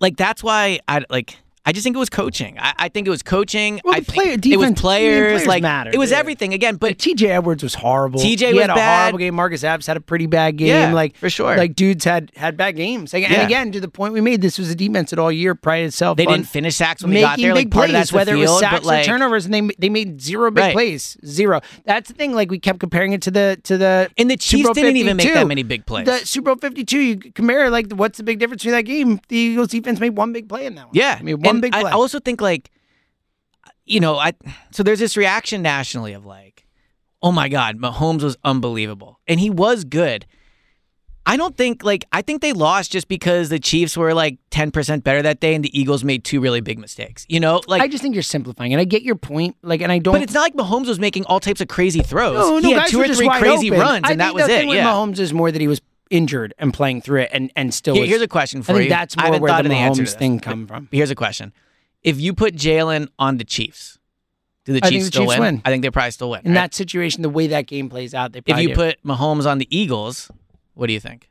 [SPEAKER 2] like that's why I like I just think it was coaching. I, I think it was coaching.
[SPEAKER 1] Well,
[SPEAKER 2] I
[SPEAKER 1] player-
[SPEAKER 2] it was
[SPEAKER 1] defense- I mean,
[SPEAKER 2] players,
[SPEAKER 1] players
[SPEAKER 2] like
[SPEAKER 1] mattered,
[SPEAKER 2] it was
[SPEAKER 1] yeah.
[SPEAKER 2] everything again. But
[SPEAKER 1] TJ Edwards was horrible.
[SPEAKER 2] TJ
[SPEAKER 1] he
[SPEAKER 2] was
[SPEAKER 1] had a
[SPEAKER 2] bad.
[SPEAKER 1] horrible game. Marcus Epps had a pretty bad game.
[SPEAKER 2] Yeah,
[SPEAKER 1] like
[SPEAKER 2] for sure.
[SPEAKER 1] Like dudes had had bad games. Like,
[SPEAKER 2] Yeah.
[SPEAKER 1] And again, to the point we made, this was a defense that all year prided itself.
[SPEAKER 2] they didn't finish sacks when we got there. Like
[SPEAKER 1] big
[SPEAKER 2] part
[SPEAKER 1] plays,
[SPEAKER 2] of that's the
[SPEAKER 1] whether it was sacks
[SPEAKER 2] like
[SPEAKER 1] or turnovers, and they they made zero big
[SPEAKER 2] Right.
[SPEAKER 1] plays, zero. That's the thing. Like we kept comparing it to the to the
[SPEAKER 2] And the Chiefs didn't even make that many big plays.
[SPEAKER 1] The Super Bowl Fifty Two, you compare like what's the big difference between that game? The Eagles defense made one big play in that one.
[SPEAKER 2] Yeah,
[SPEAKER 1] I mean one
[SPEAKER 2] And
[SPEAKER 1] big
[SPEAKER 2] I also think like, you know, I so there's this reaction nationally of like, oh my God, Mahomes was unbelievable, and he was good. I don't think like I think they lost just because the Chiefs were like ten percent better that day, and the Eagles made two really big mistakes. You know, like
[SPEAKER 1] I just think you're simplifying, and I get your point. Like, and I don't.
[SPEAKER 2] But it's not like Mahomes was making all types of crazy throws.
[SPEAKER 1] No, no,
[SPEAKER 2] he had two or three crazy
[SPEAKER 1] open.
[SPEAKER 2] runs,
[SPEAKER 1] I
[SPEAKER 2] and that was it. Yeah.
[SPEAKER 1] Mahomes is more that he was injured and playing through it, and and still.
[SPEAKER 2] Here-
[SPEAKER 1] was-
[SPEAKER 2] here's a question for
[SPEAKER 1] I think
[SPEAKER 2] you.
[SPEAKER 1] that's more where the
[SPEAKER 2] of the answer
[SPEAKER 1] Mahomes thing come from.
[SPEAKER 2] Here's a question: If you put Jalen on the Chiefs, do the
[SPEAKER 1] I
[SPEAKER 2] Chiefs
[SPEAKER 1] think the
[SPEAKER 2] still
[SPEAKER 1] Chiefs
[SPEAKER 2] win?
[SPEAKER 1] win.
[SPEAKER 2] I think they probably still win.
[SPEAKER 1] In
[SPEAKER 2] right?
[SPEAKER 1] that situation, the way that game plays out, they
[SPEAKER 2] if you
[SPEAKER 1] do.
[SPEAKER 2] put Mahomes on the Eagles, what do you think?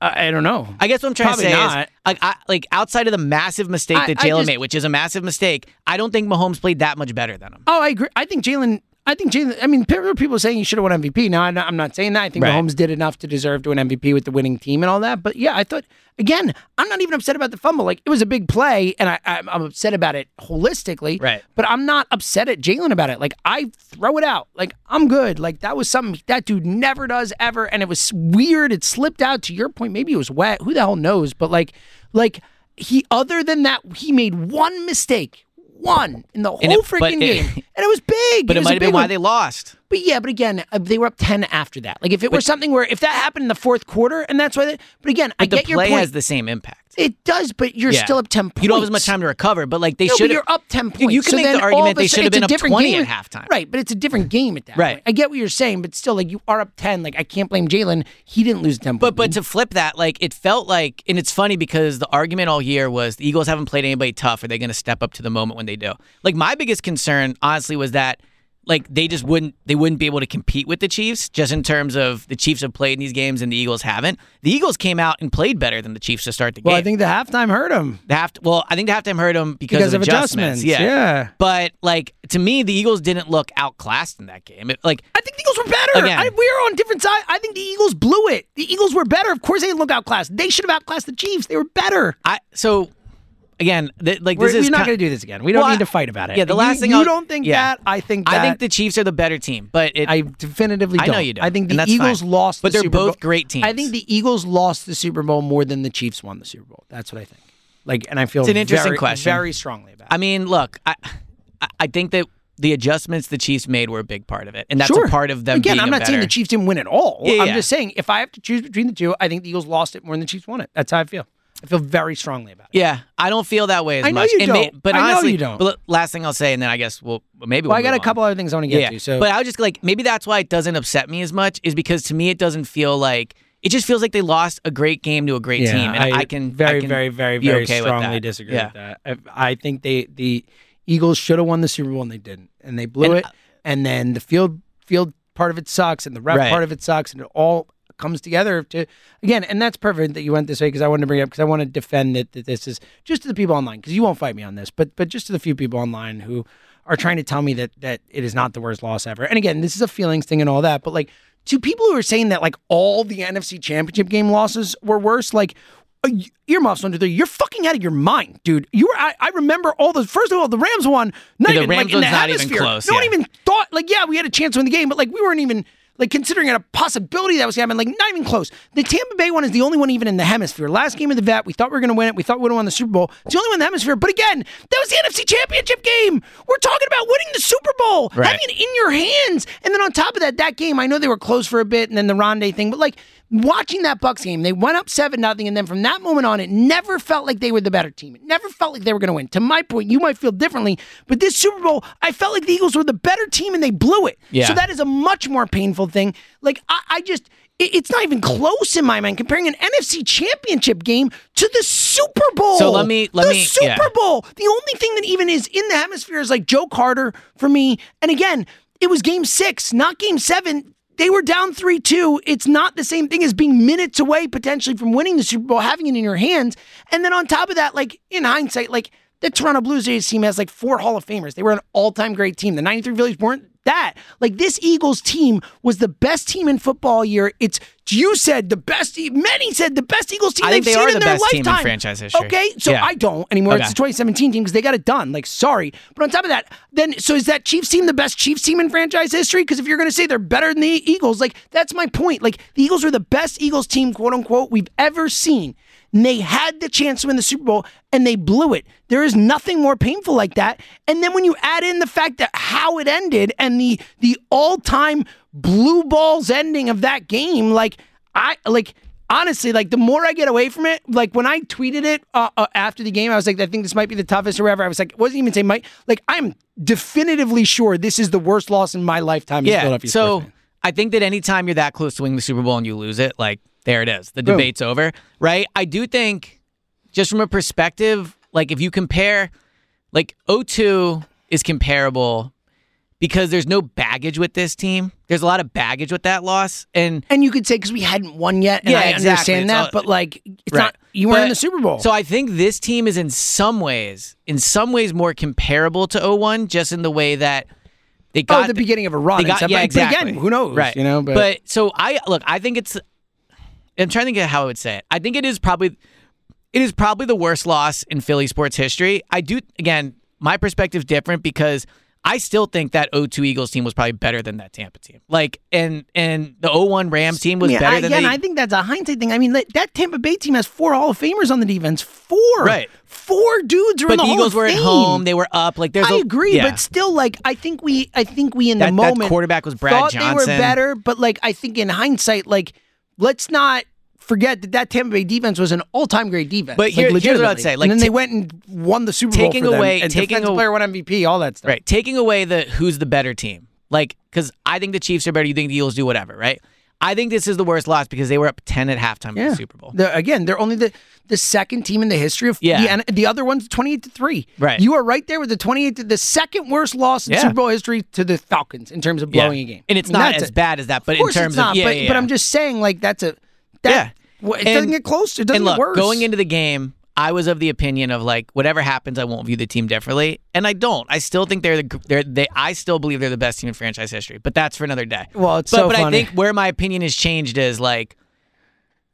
[SPEAKER 1] I, I don't know.
[SPEAKER 2] I guess what I'm trying
[SPEAKER 1] Probably
[SPEAKER 2] to say
[SPEAKER 1] not.
[SPEAKER 2] is, like, I, like outside of the massive mistake
[SPEAKER 1] I-
[SPEAKER 2] that Jalen made, which is a massive mistake, I don't think Mahomes played that much better than him.
[SPEAKER 1] Oh, I agree. I think Jalen. I think Jalen. I mean, there are people saying he should have won MVP. Now, I'm not, I'm not saying that. I think
[SPEAKER 2] Right.
[SPEAKER 1] Mahomes did enough to deserve to win MVP with the winning team and all that. But yeah, I thought again, I'm not even upset about the fumble. Like it was a big play, and I, I'm, I'm upset about it holistically.
[SPEAKER 2] Right.
[SPEAKER 1] But I'm not upset at Jalen about it. Like I throw it out. Like I'm good. Like that was something that dude never does ever, and it was weird. It slipped out. To your point, maybe it was wet. Who the hell knows? But like, like. he other than that, he made one mistake, one in the whole
[SPEAKER 2] it- but
[SPEAKER 1] freaking
[SPEAKER 2] it-
[SPEAKER 1] game, and it was big.
[SPEAKER 2] But it
[SPEAKER 1] was
[SPEAKER 2] might have been
[SPEAKER 1] big
[SPEAKER 2] why they lost.
[SPEAKER 1] But yeah, but again, uh, they were up ten after that. Like if it were something where if that happened in the fourth quarter, and that's why. They, but again, I
[SPEAKER 2] But the
[SPEAKER 1] get your
[SPEAKER 2] play
[SPEAKER 1] point.
[SPEAKER 2] has the same impact.
[SPEAKER 1] It does, but you're
[SPEAKER 2] Yeah.
[SPEAKER 1] still up ten points.
[SPEAKER 2] You don't have as much time to recover, but like they
[SPEAKER 1] no,
[SPEAKER 2] should.
[SPEAKER 1] you're up ten points.
[SPEAKER 2] You can
[SPEAKER 1] So
[SPEAKER 2] make the argument they should have been up twenty
[SPEAKER 1] game.
[SPEAKER 2] at halftime.
[SPEAKER 1] Right, but it's a different game at that
[SPEAKER 2] Right.
[SPEAKER 1] point. I get what you're saying, but still, like you are up ten. Like I can't blame Jalen. He didn't lose ten.
[SPEAKER 2] But but to flip that, like it felt like, and it's funny because the argument all year was the Eagles haven't played anybody tough. Are they going to step up to the moment when they do? Like my biggest concern, honestly, was that like they just wouldn't they wouldn't be able to compete with the Chiefs just in terms of the Chiefs have played in these games and the Eagles haven't. The Eagles came out and played better than the Chiefs to start the game. well.
[SPEAKER 1] I think the halftime hurt him
[SPEAKER 2] the half well, I think the halftime hurt them because,
[SPEAKER 1] because
[SPEAKER 2] of,
[SPEAKER 1] of adjustments.
[SPEAKER 2] Yeah.
[SPEAKER 1] yeah.
[SPEAKER 2] But like to me, the Eagles didn't look outclassed in that game. It, like
[SPEAKER 1] I think the Eagles were better.
[SPEAKER 2] Again.
[SPEAKER 1] I, we were on different sides. I think the Eagles blew it. The Eagles were better. Of course, they didn't look outclassed. They should have outclassed the Chiefs. They were better.
[SPEAKER 2] I so again, th- like
[SPEAKER 1] We're,
[SPEAKER 2] this is
[SPEAKER 1] we're not going to do this again. We don't
[SPEAKER 2] Well,
[SPEAKER 1] need to fight about it.
[SPEAKER 2] Yeah, the
[SPEAKER 1] You-
[SPEAKER 2] last thing
[SPEAKER 1] you
[SPEAKER 2] I'll-
[SPEAKER 1] don't think
[SPEAKER 2] yeah.
[SPEAKER 1] that. I think that.
[SPEAKER 2] I think the Chiefs are the better team, but it,
[SPEAKER 1] I definitively don't.
[SPEAKER 2] I know you don't,
[SPEAKER 1] I think the Eagles
[SPEAKER 2] fine.
[SPEAKER 1] lost,
[SPEAKER 2] But
[SPEAKER 1] the
[SPEAKER 2] they're
[SPEAKER 1] Super
[SPEAKER 2] both
[SPEAKER 1] Bowl.
[SPEAKER 2] great teams.
[SPEAKER 1] I think the Eagles lost the Super Bowl more than the Chiefs won the Super Bowl. That's what I think. Like, and I feel
[SPEAKER 2] It's an interesting
[SPEAKER 1] very,
[SPEAKER 2] question.
[SPEAKER 1] very strongly about. it.
[SPEAKER 2] I mean, look, I I- think that the adjustments the Chiefs made were a big part of it, and that's
[SPEAKER 1] sure.
[SPEAKER 2] a part of them.
[SPEAKER 1] Again, I'm not saying the Chiefs didn't win at all.
[SPEAKER 2] Yeah,
[SPEAKER 1] I'm
[SPEAKER 2] yeah.
[SPEAKER 1] just saying if I have to choose between the two, I think the Eagles lost it more than the Chiefs won it. That's how I feel. I feel very strongly about it.
[SPEAKER 2] Yeah, I don't feel that way as
[SPEAKER 1] I know
[SPEAKER 2] much.
[SPEAKER 1] you
[SPEAKER 2] And
[SPEAKER 1] don't.
[SPEAKER 2] but
[SPEAKER 1] I know
[SPEAKER 2] honestly,
[SPEAKER 1] you don't.
[SPEAKER 2] But last thing I'll say, and then I guess we'll maybe.
[SPEAKER 1] Well,
[SPEAKER 2] we'll
[SPEAKER 1] I got a
[SPEAKER 2] on.
[SPEAKER 1] couple other things I want to get
[SPEAKER 2] yeah,
[SPEAKER 1] to. So,
[SPEAKER 2] but I was just like, maybe that's why it doesn't upset me as much, is because to me it doesn't feel like it just feels like they lost a great game to a great
[SPEAKER 1] yeah,
[SPEAKER 2] team, and I, can
[SPEAKER 1] very,
[SPEAKER 2] I can
[SPEAKER 1] very, very, very
[SPEAKER 2] okay
[SPEAKER 1] strongly disagree
[SPEAKER 2] yeah.
[SPEAKER 1] with that. I, I think they the Eagles should have won the Super Bowl and they didn't, and they blew
[SPEAKER 2] And,
[SPEAKER 1] it. And then the field field part of it sucks, and the ref
[SPEAKER 2] Right.
[SPEAKER 1] part of it sucks, and it all comes together to again. And that's perfect that you went this way because I wanted to bring it up because I want to defend that, that this is just to the people online because you won't fight me on this, but but just to the few people online who are trying to tell me that that it is not the worst loss ever. And again, this is a feelings thing and all that, but like to people who are saying that like all the NFC Championship game losses were worse, like uh, earmuffs under there, you're fucking out of your mind, dude. You were. I, I remember all those. First of all, the Rams won. Not
[SPEAKER 2] Yeah, the
[SPEAKER 1] even
[SPEAKER 2] Rams
[SPEAKER 1] like in the
[SPEAKER 2] not even close,
[SPEAKER 1] No one even thought. Like, yeah, we had a chance to win the game, but like we weren't even. Like considering it a possibility that was happening, like not even close. The Tampa Bay one is the only one even in the hemisphere. Last game of the vet, we thought we were going to win it. We thought we would have won the Super Bowl. It's the only one in the hemisphere. But again, that was the NFC Championship game. We're talking about winning the Super Bowl,
[SPEAKER 2] Right.
[SPEAKER 1] having it in your hands. And then on top of that, that game, I know they were close for a bit, and then the Rondé thing, but like watching that Bucs game, they went up seven nothing, and then from that moment on, it never felt like they were the better team. It never felt like they were going to win. To my point, you might feel differently, but this Super Bowl, I felt like the Eagles were the better team, and they blew it.
[SPEAKER 2] Yeah.
[SPEAKER 1] So that is a much more painful thing. Like I, I just. it- It's not even close in my mind comparing an NFC championship game to the Super Bowl.
[SPEAKER 2] So let me- let
[SPEAKER 1] the
[SPEAKER 2] me-
[SPEAKER 1] Super
[SPEAKER 2] yeah.
[SPEAKER 1] Bowl. The only thing that even is in the hemisphere is like Joe Carter for me. And again, it was game six, not game seven. They were down 3 2. It's not the same thing as being minutes away potentially from winning the Super Bowl, having it in your hands. And then on top of that, like in hindsight, like the Toronto Blue Jays team has like four Hall of Famers. They were an all time great team. The 93 Phillies weren't that. Like this Eagles team was the best team in football year. It's you said the best. Many said the best Eagles team
[SPEAKER 2] I
[SPEAKER 1] they've
[SPEAKER 2] they
[SPEAKER 1] seen
[SPEAKER 2] are
[SPEAKER 1] in
[SPEAKER 2] the
[SPEAKER 1] their
[SPEAKER 2] best team in
[SPEAKER 1] lifetime.
[SPEAKER 2] franchise history.
[SPEAKER 1] Okay, so
[SPEAKER 2] Yeah.
[SPEAKER 1] I don't anymore.
[SPEAKER 2] Okay.
[SPEAKER 1] It's the 2017 team because they got it done. Like, sorry, but on top of that, then so is that Chiefs team the best Chiefs team in franchise history? Because if you're going to say they're better than the Eagles, like that's my point. Like the Eagles are the best Eagles team, quote unquote, we've ever seen. And they had the chance to win the Super Bowl and they blew it. There is nothing more painful like that. And then when you add in the fact that how it ended and the the all-time blue balls ending of that game, like I like honestly, like the more I get away from it, like when I tweeted it uh, uh, after the game, I was like, I think this might be the toughest or whatever. I was like, wasn't even saying might. Like I'm definitively sure this is the worst loss in my lifetime.
[SPEAKER 2] Yeah. So. I think that anytime you're that close to winning the Super Bowl and you lose it, like there it is. The
[SPEAKER 1] Boom.
[SPEAKER 2] debate's over, right? I do think, just from a perspective, like if you compare, like 02 is comparable because there's no baggage with this team. There's a lot of baggage with that loss, and
[SPEAKER 1] and you could say because we hadn't won yet, and
[SPEAKER 2] Yeah,
[SPEAKER 1] I
[SPEAKER 2] exactly.
[SPEAKER 1] understand that,
[SPEAKER 2] all-
[SPEAKER 1] but like it's
[SPEAKER 2] Right.
[SPEAKER 1] not. You weren't in the Super Bowl.
[SPEAKER 2] So I think this team is in some ways, in some ways, more comparable to 01, just in the way that they oh, got
[SPEAKER 1] oh, the beginning of a run.
[SPEAKER 2] They got, yeah, exactly.
[SPEAKER 1] But again, who knows?
[SPEAKER 2] Right.
[SPEAKER 1] You know, but,
[SPEAKER 2] so I look. I think it's. I'm trying to think of how I would say it. I think it is probably, it is probably the worst loss in Philly sports history. I do again. My perspective's different because I still think that 0-2 Eagles team was probably better than that Tampa team. Like, and and the 0-1 Rams team was
[SPEAKER 1] Yeah,
[SPEAKER 2] better
[SPEAKER 1] I-
[SPEAKER 2] than
[SPEAKER 1] again,
[SPEAKER 2] the
[SPEAKER 1] I think that's a hindsight thing. I mean, that, Tampa Bay team has four Hall of Famers on the defense. Four,
[SPEAKER 2] Right.
[SPEAKER 1] Four dudes are in
[SPEAKER 2] But
[SPEAKER 1] the,
[SPEAKER 2] the Eagles were at home. They were up. Like, there's
[SPEAKER 1] I
[SPEAKER 2] a-
[SPEAKER 1] agree,
[SPEAKER 2] yeah.
[SPEAKER 1] but still, like, I think we, I think we in
[SPEAKER 2] That-
[SPEAKER 1] the
[SPEAKER 2] that
[SPEAKER 1] moment
[SPEAKER 2] quarterback was Brad
[SPEAKER 1] thought they were
[SPEAKER 2] Johnson.
[SPEAKER 1] better, but like, I think in hindsight, like, let's not forget that that Tampa Bay defense was an all-time great defense.
[SPEAKER 2] But
[SPEAKER 1] like,
[SPEAKER 2] here- here's what I'd say, like,
[SPEAKER 1] and then
[SPEAKER 2] ta-
[SPEAKER 1] they went and won the Super Bowl
[SPEAKER 2] taking
[SPEAKER 1] them,
[SPEAKER 2] away-
[SPEAKER 1] and
[SPEAKER 2] taking
[SPEAKER 1] defensive
[SPEAKER 2] a-
[SPEAKER 1] player won MVP, all that stuff.
[SPEAKER 2] Right. Taking away the who's the better team. Like, because I think the Chiefs are better. You think the Eagles do whatever, right? I think this is the worst loss because they were up 10 at halftime in the Super Bowl.
[SPEAKER 1] The- again, they're only the the second team in the history of
[SPEAKER 2] Yeah.
[SPEAKER 1] the, the other one's twenty eight to three.
[SPEAKER 2] Right.
[SPEAKER 1] You are right there with the twenty eight to the second worst loss in
[SPEAKER 2] Yeah.
[SPEAKER 1] Super Bowl history to the Falcons in terms of
[SPEAKER 2] Yeah.
[SPEAKER 1] blowing a game.
[SPEAKER 2] And it's
[SPEAKER 1] I mean,
[SPEAKER 2] not as
[SPEAKER 1] a-
[SPEAKER 2] bad as that, but in terms
[SPEAKER 1] it's not,
[SPEAKER 2] of yeah,
[SPEAKER 1] but,
[SPEAKER 2] yeah,
[SPEAKER 1] but. I'm just saying like that's a that
[SPEAKER 2] Yeah.
[SPEAKER 1] well, it
[SPEAKER 2] And-
[SPEAKER 1] doesn't get close. It doesn't
[SPEAKER 2] and look,
[SPEAKER 1] get worse.
[SPEAKER 2] going into the game, I was of the opinion of like whatever happens, I won't view the team differently, and I don't. I still think they're the they're they. I still believe they're the best team in franchise history, but that's for another day.
[SPEAKER 1] Well, it's
[SPEAKER 2] but
[SPEAKER 1] so
[SPEAKER 2] but I think where my opinion has changed is like,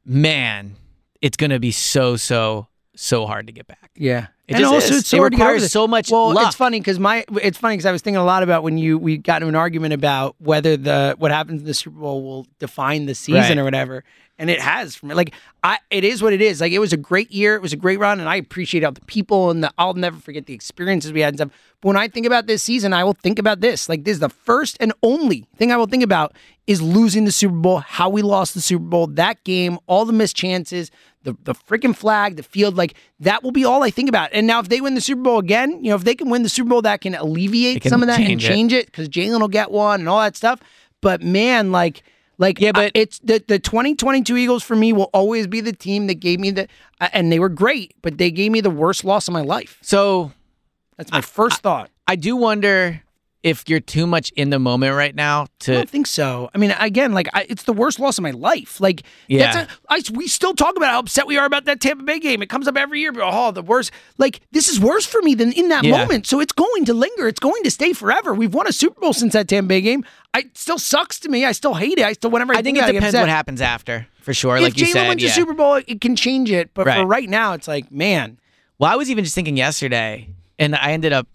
[SPEAKER 2] man, it's gonna be so so so hard to get back.
[SPEAKER 1] Yeah.
[SPEAKER 2] It
[SPEAKER 1] and
[SPEAKER 2] just
[SPEAKER 1] also,
[SPEAKER 2] is.
[SPEAKER 1] it's so
[SPEAKER 2] It
[SPEAKER 1] hard to get over
[SPEAKER 2] requires so much
[SPEAKER 1] Well,
[SPEAKER 2] luck.
[SPEAKER 1] it's funny because my it's funny because I was thinking a lot about when you we got into an argument about whether the what happens in the Super Bowl will define the season
[SPEAKER 2] Right.
[SPEAKER 1] or whatever, and it has for me. Like I, it is what it is. Like it was a great year. It was a great run, and I appreciate all the people and the. I'll never forget the experiences we had and stuff. But when I think about this season, I will think about this. Like this is the first and only thing I will think about is losing the Super Bowl, how we lost the Super Bowl, that game, all the missed chances, the the freaking flag, the field, like that will be all I think about. And now if they win the Super Bowl again, you know, if they can win the Super Bowl, that can alleviate
[SPEAKER 2] can
[SPEAKER 1] some of that and
[SPEAKER 2] change it.
[SPEAKER 1] change it because Jalen will get one and all that stuff. But man, like. Like
[SPEAKER 2] Yeah, but-
[SPEAKER 1] I- it's the the 2022 Eagles for me will always be the team that gave me the uh, and they were great, but they gave me the worst loss of my life.
[SPEAKER 2] So
[SPEAKER 1] That's my first thought.
[SPEAKER 2] I do wonder if you're too much in the moment right now to I
[SPEAKER 1] don't think so. I mean, again, like I, it's the worst loss of my life. Like,
[SPEAKER 2] Yeah.
[SPEAKER 1] that's a, I, we still talk about how upset we are about that Tampa Bay game. It comes up every year. But, oh, the worst. Like, this is worse for me than in that
[SPEAKER 2] Yeah.
[SPEAKER 1] moment. So it's going to linger. It's going to stay forever. We've won a Super Bowl since that Tampa Bay game. I it still sucks to me. I still hate it. I still whenever I,
[SPEAKER 2] I think
[SPEAKER 1] about
[SPEAKER 2] it
[SPEAKER 1] I
[SPEAKER 2] depends what happens after, for sure.
[SPEAKER 1] If
[SPEAKER 2] like you
[SPEAKER 1] Jalen
[SPEAKER 2] said,
[SPEAKER 1] wins
[SPEAKER 2] yeah.
[SPEAKER 1] the Super Bowl, it can change it. But for
[SPEAKER 2] Right.
[SPEAKER 1] right now, it's like, man,
[SPEAKER 2] Well, I was even just thinking yesterday, and I ended up.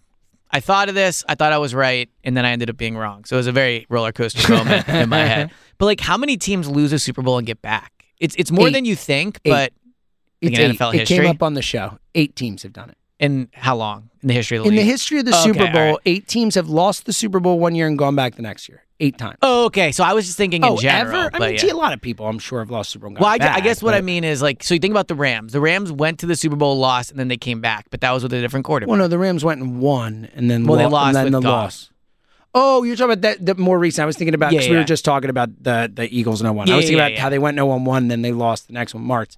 [SPEAKER 2] I thought of this. I thought I was right, and then I ended up being wrong. So it was a very roller coaster moment in my head. But like, how many teams lose a Super Bowl and get back? It's it's more
[SPEAKER 1] Eight.
[SPEAKER 2] than you think,
[SPEAKER 1] Eight.
[SPEAKER 2] but
[SPEAKER 1] it's.
[SPEAKER 2] NFL
[SPEAKER 1] it
[SPEAKER 2] history.
[SPEAKER 1] came up on the show. Eight teams have done it.
[SPEAKER 2] in how long in the history of the
[SPEAKER 1] In the history of the
[SPEAKER 2] Okay,
[SPEAKER 1] Super Bowl,
[SPEAKER 2] right.
[SPEAKER 1] eight teams have lost the Super Bowl one year and gone back the next year. Eight times.
[SPEAKER 2] Oh, okay. So I was just thinking in
[SPEAKER 1] oh,
[SPEAKER 2] general.
[SPEAKER 1] ever? I
[SPEAKER 2] but
[SPEAKER 1] mean,
[SPEAKER 2] yeah.
[SPEAKER 1] see, a lot of people, I'm sure, have lost Super Bowl.
[SPEAKER 2] Well, I,
[SPEAKER 1] gone
[SPEAKER 2] I
[SPEAKER 1] back,
[SPEAKER 2] guess what I mean is like, so you think about the Rams. The Rams went to the Super Bowl, lost, and then they came back, but that was with a different quarterback.
[SPEAKER 1] Well, no, the Rams went and won, and then
[SPEAKER 2] Well, they lost
[SPEAKER 1] and then the
[SPEAKER 2] Goff.
[SPEAKER 1] loss. Oh, you're talking about that the more recent. I was thinking about
[SPEAKER 2] Yeah,
[SPEAKER 1] because we were just talking about the the Eagles no oh one.
[SPEAKER 2] Yeah,
[SPEAKER 1] I was thinking
[SPEAKER 2] yeah,
[SPEAKER 1] about
[SPEAKER 2] yeah.
[SPEAKER 1] how they went no one oh one, then they lost the next one, March.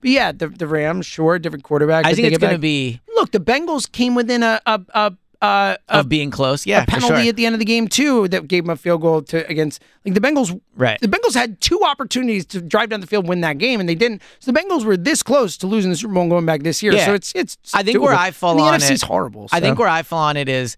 [SPEAKER 1] But yeah, the the Rams, sure, different quarterback.
[SPEAKER 2] I think it's going to be
[SPEAKER 1] Look, the Bengals came within a a a, a,
[SPEAKER 2] of being close. Yeah,
[SPEAKER 1] a penalty
[SPEAKER 2] sure.
[SPEAKER 1] at the end of the game too that gave them a field goal to against like the Bengals.
[SPEAKER 2] Right.
[SPEAKER 1] The Bengals had two opportunities to drive down the field, win that game, and they didn't. So the Bengals were this close to losing the Super Bowl and going back this year.
[SPEAKER 2] Yeah.
[SPEAKER 1] So it's it's.
[SPEAKER 2] I think where. I fall
[SPEAKER 1] the
[SPEAKER 2] on
[SPEAKER 1] NFC is
[SPEAKER 2] it-
[SPEAKER 1] horrible.
[SPEAKER 2] I think where I fall on it is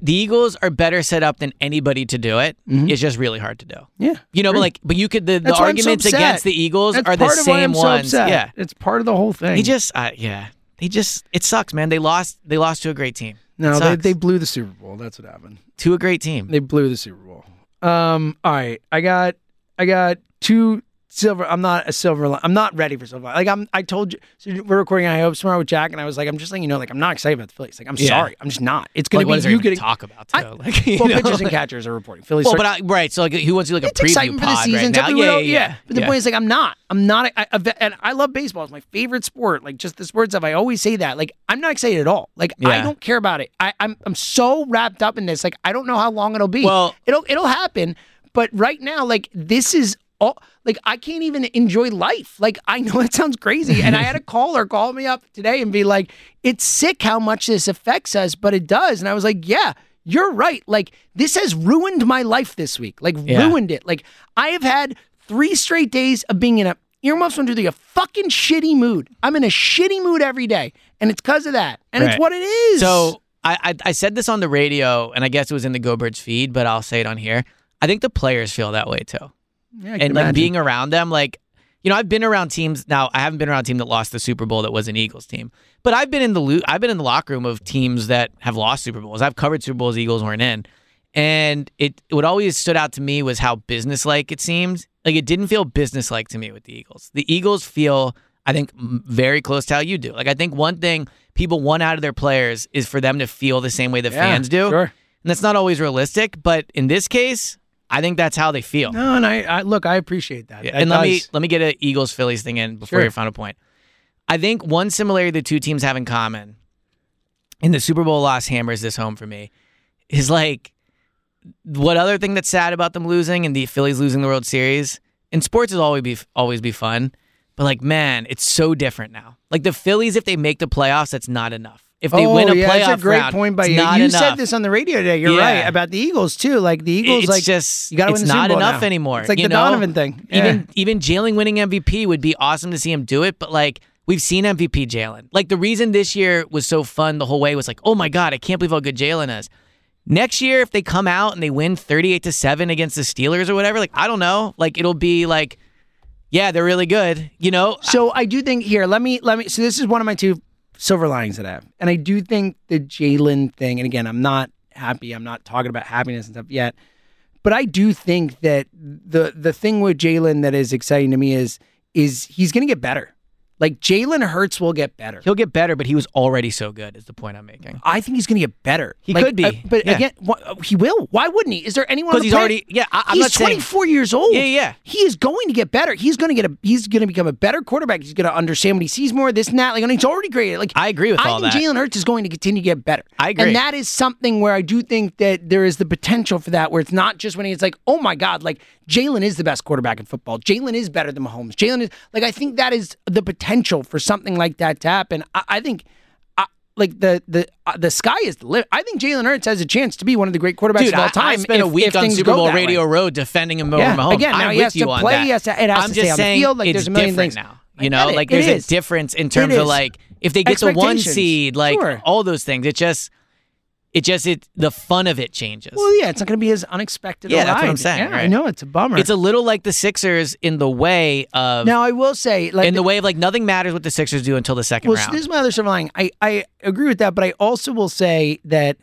[SPEAKER 2] the Eagles are better set up than anybody to do it. It's just really hard to do.
[SPEAKER 1] Mm-hmm. yeah.
[SPEAKER 2] You know, but like, but you could the, the
[SPEAKER 1] That's so
[SPEAKER 2] arguments against the Eagles
[SPEAKER 1] That's
[SPEAKER 2] are the same
[SPEAKER 1] so
[SPEAKER 2] ones.
[SPEAKER 1] upset.
[SPEAKER 2] Yeah,
[SPEAKER 1] it's part of the whole thing.
[SPEAKER 2] he just, uh, yeah, he just, it sucks, man. They lost, they lost to a great team.
[SPEAKER 1] No, they, they blew the Super Bowl. That's what happened.
[SPEAKER 2] to a great team.
[SPEAKER 1] They blew the Super Bowl. Um. All right, I got I got two silver. I'm not a silver. I'm not ready for silver. Like I'm. I told you. So we're recording. I hope tomorrow with Jack, and I was like, I'm just letting you know. Like I'm not excited about the Phillies. Like I'm
[SPEAKER 2] Yeah.
[SPEAKER 1] sorry. I'm just not. It's gonna
[SPEAKER 2] Like, what
[SPEAKER 1] be
[SPEAKER 2] is
[SPEAKER 1] you getting
[SPEAKER 2] talk about?
[SPEAKER 1] I-
[SPEAKER 2] Like, you
[SPEAKER 1] well,
[SPEAKER 2] know?
[SPEAKER 1] pitchers and catchers are reporting. Phillies.
[SPEAKER 2] Well,
[SPEAKER 1] start-
[SPEAKER 2] but I, right, so like who wants to do like a preview
[SPEAKER 1] excitement for the season.
[SPEAKER 2] right now?
[SPEAKER 1] people
[SPEAKER 2] Yeah, yeah,
[SPEAKER 1] But the
[SPEAKER 2] yeah.
[SPEAKER 1] point is, like, I'm not. I'm not. I, I, and I love baseball. It's my favorite sport. Like, just the sport stuff. I always say that. Like, I'm not excited at all. Like, I don't care about it. I, I'm I'm so wrapped up in this. Like, I don't know how long it'll be.
[SPEAKER 2] Well-
[SPEAKER 1] it'll it'll happen. But right now, like, this is all. Like, I can't even enjoy life. Like, I know it sounds crazy, and I had a caller call me up today and be like, "It's sick how much this affects us, but it does." And I was like, "Yeah." You're right. Like this has ruined my life this week. Like
[SPEAKER 2] Yeah.
[SPEAKER 1] ruined it. Like I have had three straight days of being in a earmuffs through the a fucking shitty mood. I'm in a shitty mood every day, and it's because of that. And it's what it is.
[SPEAKER 2] So I, I I said this on the radio, and I guess it was in the Go Birds feed, but I'll say it on here. I think the players feel that way too,
[SPEAKER 1] yeah,
[SPEAKER 2] and like
[SPEAKER 1] imagine.
[SPEAKER 2] being around them, like you You know, I've been around teams. Now, I haven't been around a team that lost the Super Bowl that was an Eagles team, but I've been in the lo- I've been in the locker room of teams that have lost Super Bowls. I've covered Super Bowls Eagles weren't in, and it what always stood out to me was how businesslike it seemed. Like it didn't feel businesslike to me with the Eagles. The Eagles feel, I think, very close to how you do. Like I think one thing people want out of their players is for them to feel the same way the
[SPEAKER 1] Yeah,
[SPEAKER 2] fans do.
[SPEAKER 1] sure.
[SPEAKER 2] And that's not always realistic, but in this case, I think that's how they feel.
[SPEAKER 1] No, and I, I look, I appreciate that.
[SPEAKER 2] Yeah,
[SPEAKER 1] That
[SPEAKER 2] and let me let me get an Eagles Phillies thing in before
[SPEAKER 1] Sure.
[SPEAKER 2] your final point. I think one similarity the two teams have in common in the Super Bowl loss hammers this home for me is like what other thing that's sad about them losing and the Phillies losing the World Series. In sports is always be always be fun, but like man, it's so different now. Like the Phillies, if they make the playoffs, that's not enough. If they
[SPEAKER 1] oh,
[SPEAKER 2] win a oh,
[SPEAKER 1] yeah,
[SPEAKER 2] playoff
[SPEAKER 1] that's a great
[SPEAKER 2] round,
[SPEAKER 1] point by you. you
[SPEAKER 2] enough.
[SPEAKER 1] said this on the radio today. You're
[SPEAKER 2] Yeah.
[SPEAKER 1] right about the Eagles too. Like the Eagles,
[SPEAKER 2] it's
[SPEAKER 1] like
[SPEAKER 2] just
[SPEAKER 1] you got to
[SPEAKER 2] it's
[SPEAKER 1] win the
[SPEAKER 2] not
[SPEAKER 1] Super Bowl
[SPEAKER 2] enough
[SPEAKER 1] now.
[SPEAKER 2] anymore.
[SPEAKER 1] It's like the
[SPEAKER 2] know?
[SPEAKER 1] Donovan thing.
[SPEAKER 2] Even even Jalen winning MVP would be awesome to see him do it, but like we've seen MVP Jalen. Like the reason this year was so fun the whole way was like, oh my god, I can't believe how good Jalen is. Next year, if they come out and they win thirty-eight to seven against the Steelers or whatever, like I don't know, like it'll be like, yeah, they're really good. You know,
[SPEAKER 1] So I do think here. Let me let me. So this is one of my two silver linings that I have, and I do think the Jalen thing. And again, I'm not happy. I'm not talking about happiness and stuff yet, but I do think that the the thing with Jalen that is exciting to me is is he's going to get better. Like Jalen Hurts will get better.
[SPEAKER 2] he'll get better, but he was already so good. Is the point I'm making?
[SPEAKER 1] I think he's going to get better.
[SPEAKER 2] He
[SPEAKER 1] Like,
[SPEAKER 2] could be,
[SPEAKER 1] uh, but
[SPEAKER 2] yeah.
[SPEAKER 1] again, wha- he will. Why wouldn't he? Is there anyone?
[SPEAKER 2] Because he's
[SPEAKER 1] planet-
[SPEAKER 2] already. Yeah, I, I'm
[SPEAKER 1] he's
[SPEAKER 2] not saying.
[SPEAKER 1] 24 years old.
[SPEAKER 2] Yeah, yeah.
[SPEAKER 1] He is going to get better. He's going to get a. He's going to become a better quarterback. He's going to understand what he sees more. This and that. Like, and he's already great. Like,
[SPEAKER 2] I agree with
[SPEAKER 1] I
[SPEAKER 2] all
[SPEAKER 1] think
[SPEAKER 2] that.
[SPEAKER 1] Jalen Hurts is going to continue to get better.
[SPEAKER 2] I agree.
[SPEAKER 1] And that is something where I do think that there is the potential for that, where it's not just when he's like, oh my God, like Jalen is the best quarterback in football. Jalen is better than Mahomes. Jalen is like, I think that is the potential for something like that to happen. I, I think. Like the the uh, the sky is the limit. I think Jalen Hurts has a chance to be one of the great quarterbacks
[SPEAKER 2] Dude,
[SPEAKER 1] of all time.
[SPEAKER 2] I, spent a week on Super Bowl
[SPEAKER 1] that way.
[SPEAKER 2] Radio Row defending him over
[SPEAKER 1] Yeah.
[SPEAKER 2] Mahomes.
[SPEAKER 1] Again,
[SPEAKER 2] I'm
[SPEAKER 1] he
[SPEAKER 2] with
[SPEAKER 1] has to
[SPEAKER 2] you on
[SPEAKER 1] play, he has to- it has
[SPEAKER 2] I'm
[SPEAKER 1] to
[SPEAKER 2] just
[SPEAKER 1] stay on the
[SPEAKER 2] saying
[SPEAKER 1] field, like,
[SPEAKER 2] it's
[SPEAKER 1] there's a million
[SPEAKER 2] different
[SPEAKER 1] things.
[SPEAKER 2] now. You know, like
[SPEAKER 1] It
[SPEAKER 2] there's a difference in terms of like if they get the one seed, like
[SPEAKER 1] Sure.
[SPEAKER 2] all those things. It just, it just it the fun of it changes.
[SPEAKER 1] Well, yeah, it's not going to be as unexpected.
[SPEAKER 2] Yeah, that's what. I'm saying,
[SPEAKER 1] Yeah, I know it's a bummer.
[SPEAKER 2] It's a little like the Sixers in the way of
[SPEAKER 1] now I will say, like
[SPEAKER 2] in the way of like nothing matters what the Sixers do until the second
[SPEAKER 1] Well, so
[SPEAKER 2] round.
[SPEAKER 1] this is my other silver lining. I, I agree with that, but I also will say that,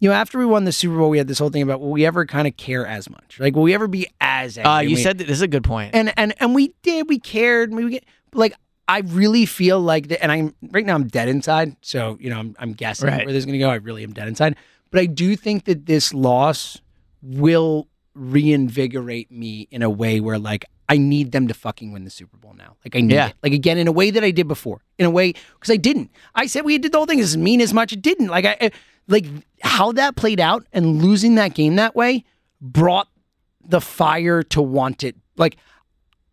[SPEAKER 1] you know, after we won the Super Bowl, we had this whole thing about will we ever kind of care as much? Like, will we ever be as angry?
[SPEAKER 2] uh, you
[SPEAKER 1] we-
[SPEAKER 2] said that, this is a good point.
[SPEAKER 1] and and and we did. We cared. We get like. I really feel like that, and I'm right now. I'm dead inside, so you know I'm, I'm guessing
[SPEAKER 2] Right.
[SPEAKER 1] where this is going to go. I really am dead inside, but I do think that this loss will reinvigorate me in a way where like I need them to fucking win the Super Bowl now. Like I need
[SPEAKER 2] Yeah.
[SPEAKER 1] it. Like again, in a way that I did before. In a way because I didn't. I said we did the whole thing. This is mean as much. It didn't. Like I- like how that played out and losing that game that way brought the fire to want it. Like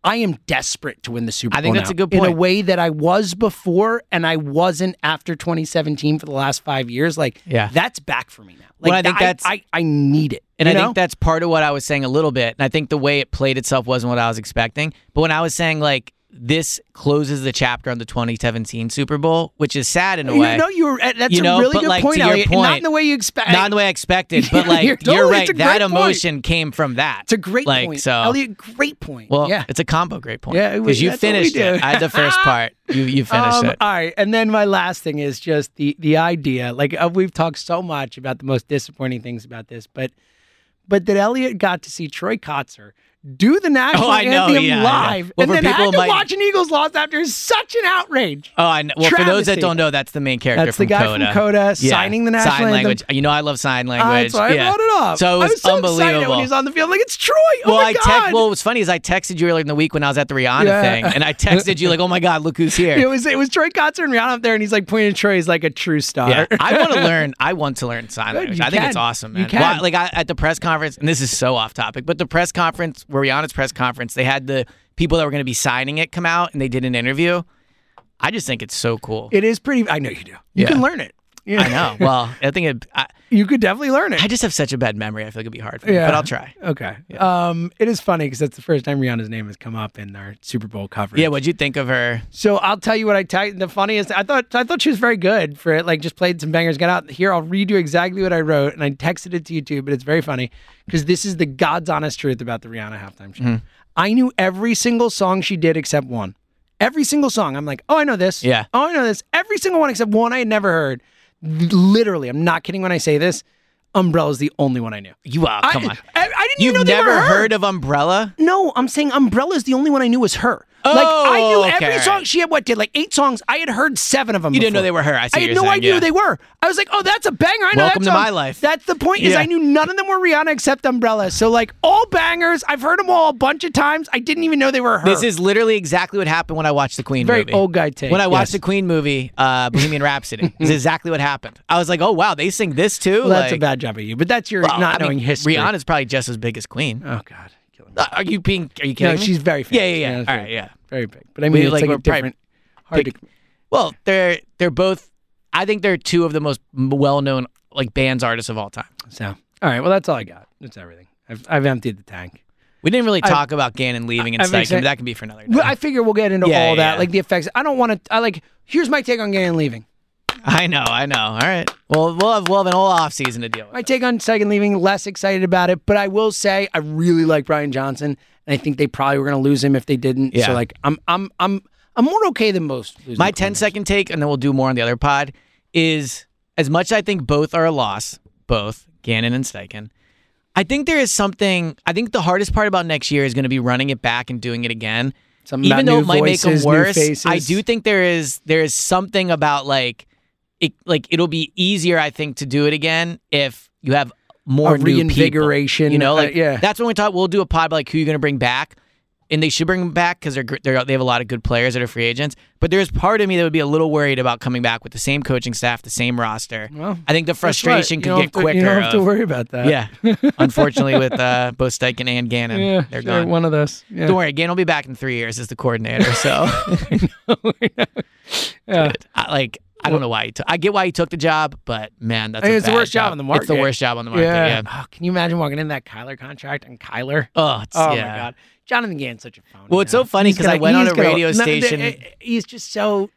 [SPEAKER 1] I am desperate to win the Super Bowl.
[SPEAKER 2] I think that's
[SPEAKER 1] now
[SPEAKER 2] a good
[SPEAKER 1] In a way that I was before, and I wasn't after 2017 for the last five years. Like,
[SPEAKER 2] Yeah.
[SPEAKER 1] that's back for me now. Like,
[SPEAKER 2] Well, I think
[SPEAKER 1] I,
[SPEAKER 2] that's-
[SPEAKER 1] I, I need it.
[SPEAKER 2] And I
[SPEAKER 1] know?
[SPEAKER 2] think that's part of what I was saying a little bit. And I think the way it played itself wasn't what I was expecting. But when I was saying like this closes the chapter on the 2017 Super Bowl, which is sad in a
[SPEAKER 1] You
[SPEAKER 2] way.
[SPEAKER 1] know, you were. uh, That's
[SPEAKER 2] You know,
[SPEAKER 1] a really good
[SPEAKER 2] like,
[SPEAKER 1] point, Elliot. and Not in the way you expect.
[SPEAKER 2] Not in the way I expected, but like
[SPEAKER 1] you're
[SPEAKER 2] you're, right. That
[SPEAKER 1] great point.
[SPEAKER 2] emotion came from that.
[SPEAKER 1] It's a great
[SPEAKER 2] like,
[SPEAKER 1] point.
[SPEAKER 2] So,
[SPEAKER 1] Elliot, great point.
[SPEAKER 2] well,
[SPEAKER 1] yeah.
[SPEAKER 2] it's a combo great point.
[SPEAKER 1] Yeah, it was-
[SPEAKER 2] because you
[SPEAKER 1] that's what we
[SPEAKER 2] finished it. I had the first part. You you finished
[SPEAKER 1] Um,
[SPEAKER 2] it.
[SPEAKER 1] All right, and then my last thing is just the the idea. Like uh, we've talked so much about the most disappointing things about this, but but that Elliot got to see Troy Kotsur do the national
[SPEAKER 2] Oh, I know,
[SPEAKER 1] anthem
[SPEAKER 2] yeah,
[SPEAKER 1] live,
[SPEAKER 2] Well,
[SPEAKER 1] and then
[SPEAKER 2] people
[SPEAKER 1] had to
[SPEAKER 2] might-
[SPEAKER 1] watch an Eagles loss after is such an outrage.
[SPEAKER 2] Oh, I know. Well, for those that don't know, that's the main character
[SPEAKER 1] That's the guy
[SPEAKER 2] Coda.
[SPEAKER 1] from Coda
[SPEAKER 2] Yeah.
[SPEAKER 1] signing the national
[SPEAKER 2] sign
[SPEAKER 1] anthem.
[SPEAKER 2] language. You know, I love sign
[SPEAKER 1] Uh,
[SPEAKER 2] language.
[SPEAKER 1] That's why I
[SPEAKER 2] yeah.
[SPEAKER 1] brought it up.
[SPEAKER 2] So it
[SPEAKER 1] I
[SPEAKER 2] was,
[SPEAKER 1] was so
[SPEAKER 2] unbelievable.
[SPEAKER 1] when he was on the field. Like it's Troy. Oh
[SPEAKER 2] well,
[SPEAKER 1] my
[SPEAKER 2] I
[SPEAKER 1] god.
[SPEAKER 2] text. Well, what's funny is I texted you earlier in the week when I was at the Rihanna thing, and I texted you like, "Oh my God, look who's here!"
[SPEAKER 1] it was it was Troy Kotsur and Rihanna up there, and he's like pointing at Troy. He's like a true star.
[SPEAKER 2] Yeah, I want to learn. I want to learn sign
[SPEAKER 1] Good,
[SPEAKER 2] language. I think
[SPEAKER 1] can.
[SPEAKER 2] it's awesome, man. Well, like I, at the press conference, and this is so off topic, but the press conference, Rihanna's press conference, they had the people that were going to be signing it come out, and they did an interview. I just think it's so cool.
[SPEAKER 1] It is pretty. I know you do. You
[SPEAKER 2] Yeah.
[SPEAKER 1] can learn it. Yeah.
[SPEAKER 2] I know. Well, I think it. I,
[SPEAKER 1] you could definitely learn it.
[SPEAKER 2] I just have such a bad memory. I feel like it'd be hard for me,
[SPEAKER 1] Yeah.
[SPEAKER 2] but I'll try.
[SPEAKER 1] Okay. Um, it is funny because that's the first time Rihanna's name has come up in our Super Bowl coverage.
[SPEAKER 2] Yeah, what'd you think of her?
[SPEAKER 1] So I'll tell you what I. The funniest, I thought, I thought she was very good for it. Like just played some bangers. Got out here. I'll read you exactly what I wrote, and I texted it to you too. But it's very funny because this is the God's honest truth about the Rihanna halftime show. I knew every single song she did except one. Every single song. I'm like, oh, I know this.
[SPEAKER 2] Yeah.
[SPEAKER 1] Oh, I know this. Every single one except one I had never heard. Literally, I'm not kidding when I say this. Umbrella is the only one I knew.
[SPEAKER 2] You uh, come
[SPEAKER 1] I,
[SPEAKER 2] on.
[SPEAKER 1] I, I didn't
[SPEAKER 2] You've
[SPEAKER 1] know they
[SPEAKER 2] never heard of Umbrella?
[SPEAKER 1] No, I'm saying Umbrella is the only one I knew was her. Like I
[SPEAKER 2] Oh,
[SPEAKER 1] knew
[SPEAKER 2] okay,
[SPEAKER 1] every song she had. What did like eight songs? I had heard seven of them.
[SPEAKER 2] You didn't know they were her. I see
[SPEAKER 1] I had no
[SPEAKER 2] saying,
[SPEAKER 1] idea
[SPEAKER 2] yeah.
[SPEAKER 1] who they were. I was like, oh, that's a banger. I know
[SPEAKER 2] Welcome
[SPEAKER 1] that
[SPEAKER 2] to my life.
[SPEAKER 1] That's the point. Is
[SPEAKER 2] Yeah.
[SPEAKER 1] I knew none of them were Rihanna except Umbrella. So like all bangers. I've heard them all a bunch of times. I didn't even know they were her.
[SPEAKER 2] This is literally exactly what happened when I watched the Queen movie.
[SPEAKER 1] Very
[SPEAKER 2] movie.
[SPEAKER 1] old guy take,
[SPEAKER 2] When I watched
[SPEAKER 1] yes.
[SPEAKER 2] the Queen movie, uh, Bohemian Rhapsody, is exactly what happened. I was like, oh wow, they sing this too.
[SPEAKER 1] well, that's a bad job of you. But that's your
[SPEAKER 2] well,
[SPEAKER 1] not
[SPEAKER 2] I
[SPEAKER 1] knowing
[SPEAKER 2] mean,
[SPEAKER 1] history.
[SPEAKER 2] Rihanna's probably just as big as Queen.
[SPEAKER 1] Oh God.
[SPEAKER 2] Are you being? Are you kidding?
[SPEAKER 1] No,
[SPEAKER 2] me?
[SPEAKER 1] she's very famous.
[SPEAKER 2] Yeah, yeah, yeah.
[SPEAKER 1] that's
[SPEAKER 2] All right, yeah.
[SPEAKER 1] Very big. But I
[SPEAKER 2] We,
[SPEAKER 1] mean, it's
[SPEAKER 2] like,
[SPEAKER 1] like,
[SPEAKER 2] we're
[SPEAKER 1] a different. Hard to,
[SPEAKER 2] Well, they're they're both. I think they're two of the most well known like bands artists of all time.
[SPEAKER 1] so all right. Well, that's all I got. That's everything. I've I've emptied the tank.
[SPEAKER 2] We didn't really
[SPEAKER 1] I-
[SPEAKER 2] talk about Gannon leaving and
[SPEAKER 1] I've
[SPEAKER 2] Steichen, that can be for another day.
[SPEAKER 1] Well, I figure we'll get into
[SPEAKER 2] Yeah,
[SPEAKER 1] all
[SPEAKER 2] yeah,
[SPEAKER 1] that,
[SPEAKER 2] yeah.
[SPEAKER 1] like the effects. I don't want to. I like. Here's my take on Gannon leaving.
[SPEAKER 2] I know, I know. All right. Well, we'll have we'll have an whole off season to deal with.
[SPEAKER 1] My take on Steichen leaving. Less excited about it, but I will say I really like Brian Johnson, and I think they probably were going to lose him if they didn't.
[SPEAKER 2] Yeah.
[SPEAKER 1] So like, I'm I'm I'm I'm more okay than most. losing
[SPEAKER 2] My 10 second take, and then we'll do more on the other pod, is as much as I think both are a loss, both Gannon and Steichen, I think there is something, I think the hardest part about next year is going to be running it back and doing it again.
[SPEAKER 1] Something
[SPEAKER 2] Even though
[SPEAKER 1] new
[SPEAKER 2] it might make them
[SPEAKER 1] voices,
[SPEAKER 2] worse. I do think there is there is something about like it like it'll be easier, I think, to do it again if you have more new people.
[SPEAKER 1] reinvigoration,
[SPEAKER 2] You know,
[SPEAKER 1] uh,
[SPEAKER 2] like
[SPEAKER 1] yeah.
[SPEAKER 2] that's when we talk. We'll do a pod about, like who you're going to bring back, and they should bring them back because they're, they're they have a lot of good players that are free agents. But there's part of me that would be a little worried about coming back with the same coaching staff, the same roster.
[SPEAKER 1] Well,
[SPEAKER 2] I think the frustration
[SPEAKER 1] You
[SPEAKER 2] could get
[SPEAKER 1] to-
[SPEAKER 2] quicker.
[SPEAKER 1] You don't have to worry about that.
[SPEAKER 2] yeah, unfortunately, with uh, both Steichen and Gannon,
[SPEAKER 1] yeah.
[SPEAKER 2] they're
[SPEAKER 1] sure,
[SPEAKER 2] gone.
[SPEAKER 1] One of those. Yeah.
[SPEAKER 2] Don't worry, Gannon will be back in three years as the coordinator. So,
[SPEAKER 1] Yeah.
[SPEAKER 2] I, like, I don't know why he took. I get why he took the job, but man, that's
[SPEAKER 1] I mean, it's the worst job on the market.
[SPEAKER 2] It's the worst job on the market. Yeah.
[SPEAKER 1] Oh, can you imagine walking in that Kyler contract and Kyler?
[SPEAKER 2] Oh, it's,
[SPEAKER 1] Oh
[SPEAKER 2] yeah.
[SPEAKER 1] my God, Jonathan Gannon's such a phony.
[SPEAKER 2] Well, it's
[SPEAKER 1] now.
[SPEAKER 2] so funny because I went on a
[SPEAKER 1] gonna-
[SPEAKER 2] radio
[SPEAKER 1] no, the-
[SPEAKER 2] station-
[SPEAKER 1] eh, he's just so.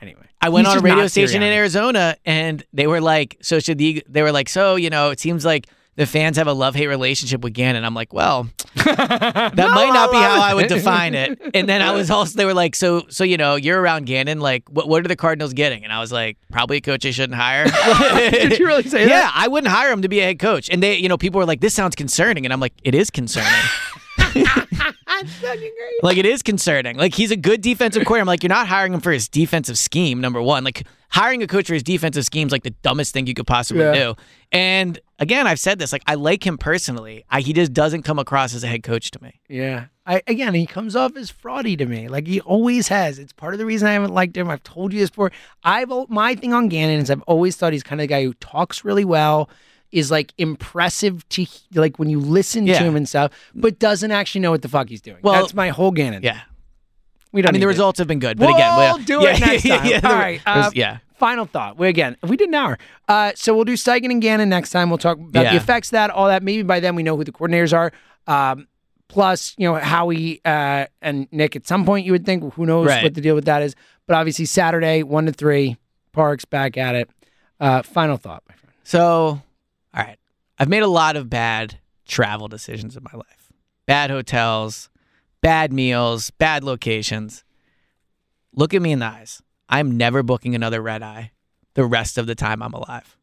[SPEAKER 1] Anyway,
[SPEAKER 2] I went on a radio station in Arizona, and they were like, "So should the?" They were like, "So you know, it seems like the fans have a love hate relationship with Gannon." I'm like, "Well, that might not be how I would define it." And then I was also, they were like, "So, so you know, you're around Gannon. Like, what what are the Cardinals getting?" And I was like, "Probably a coach they shouldn't hire."
[SPEAKER 1] Did you really say
[SPEAKER 2] yeah,
[SPEAKER 1] that?
[SPEAKER 2] Yeah, I wouldn't hire him to be a head coach. And they, you know, people were like, "This sounds concerning," and I'm like, "It is concerning." Like it is concerning. Like he's a good defensive coordinator. I'm like, you're not hiring him for his defensive scheme. Number one, like hiring a coach for his defensive schemes like the dumbest thing you could possibly
[SPEAKER 1] Yeah.
[SPEAKER 2] do. And again, I've said this. Like I like him personally. I, he just doesn't come across as a head coach to me.
[SPEAKER 1] Yeah. I again, he comes off as fraudy to me, like he always has. It's part of the reason I haven't liked him. I've told you this before. I've my thing on Gannon is I've always thought he's kind of the guy who talks really well, is like impressive to like when you listen
[SPEAKER 2] Yeah.
[SPEAKER 1] to him and stuff, but doesn't actually know what the fuck he's doing.
[SPEAKER 2] Well,
[SPEAKER 1] that's my whole Gannon.
[SPEAKER 2] Yeah.
[SPEAKER 1] We don't.
[SPEAKER 2] I mean, the
[SPEAKER 1] it.
[SPEAKER 2] results have been good, but again
[SPEAKER 1] we'll
[SPEAKER 2] again, well,
[SPEAKER 1] do
[SPEAKER 2] yeah,
[SPEAKER 1] it next time.
[SPEAKER 2] yeah,
[SPEAKER 1] All right. Uh,
[SPEAKER 2] yeah.
[SPEAKER 1] Final thought. We again, we did an hour. Uh, so we'll do Steichen and Gannon next time. We'll talk about
[SPEAKER 2] Yeah.
[SPEAKER 1] the effects of that, all that. Maybe by then we know who the coordinators are. Um, plus, you know, Howie uh, and Nick. At some point, you would think, who knows
[SPEAKER 2] Right.
[SPEAKER 1] what the deal with that is. But obviously, Saturday, one to three, Parks back at it. Uh, final thought, my friend.
[SPEAKER 2] So, all right. I've made a lot of bad travel decisions in my life. Bad hotels, bad meals, bad locations. Look at me in the eyes. I'm never booking another red eye the rest of the time I'm alive.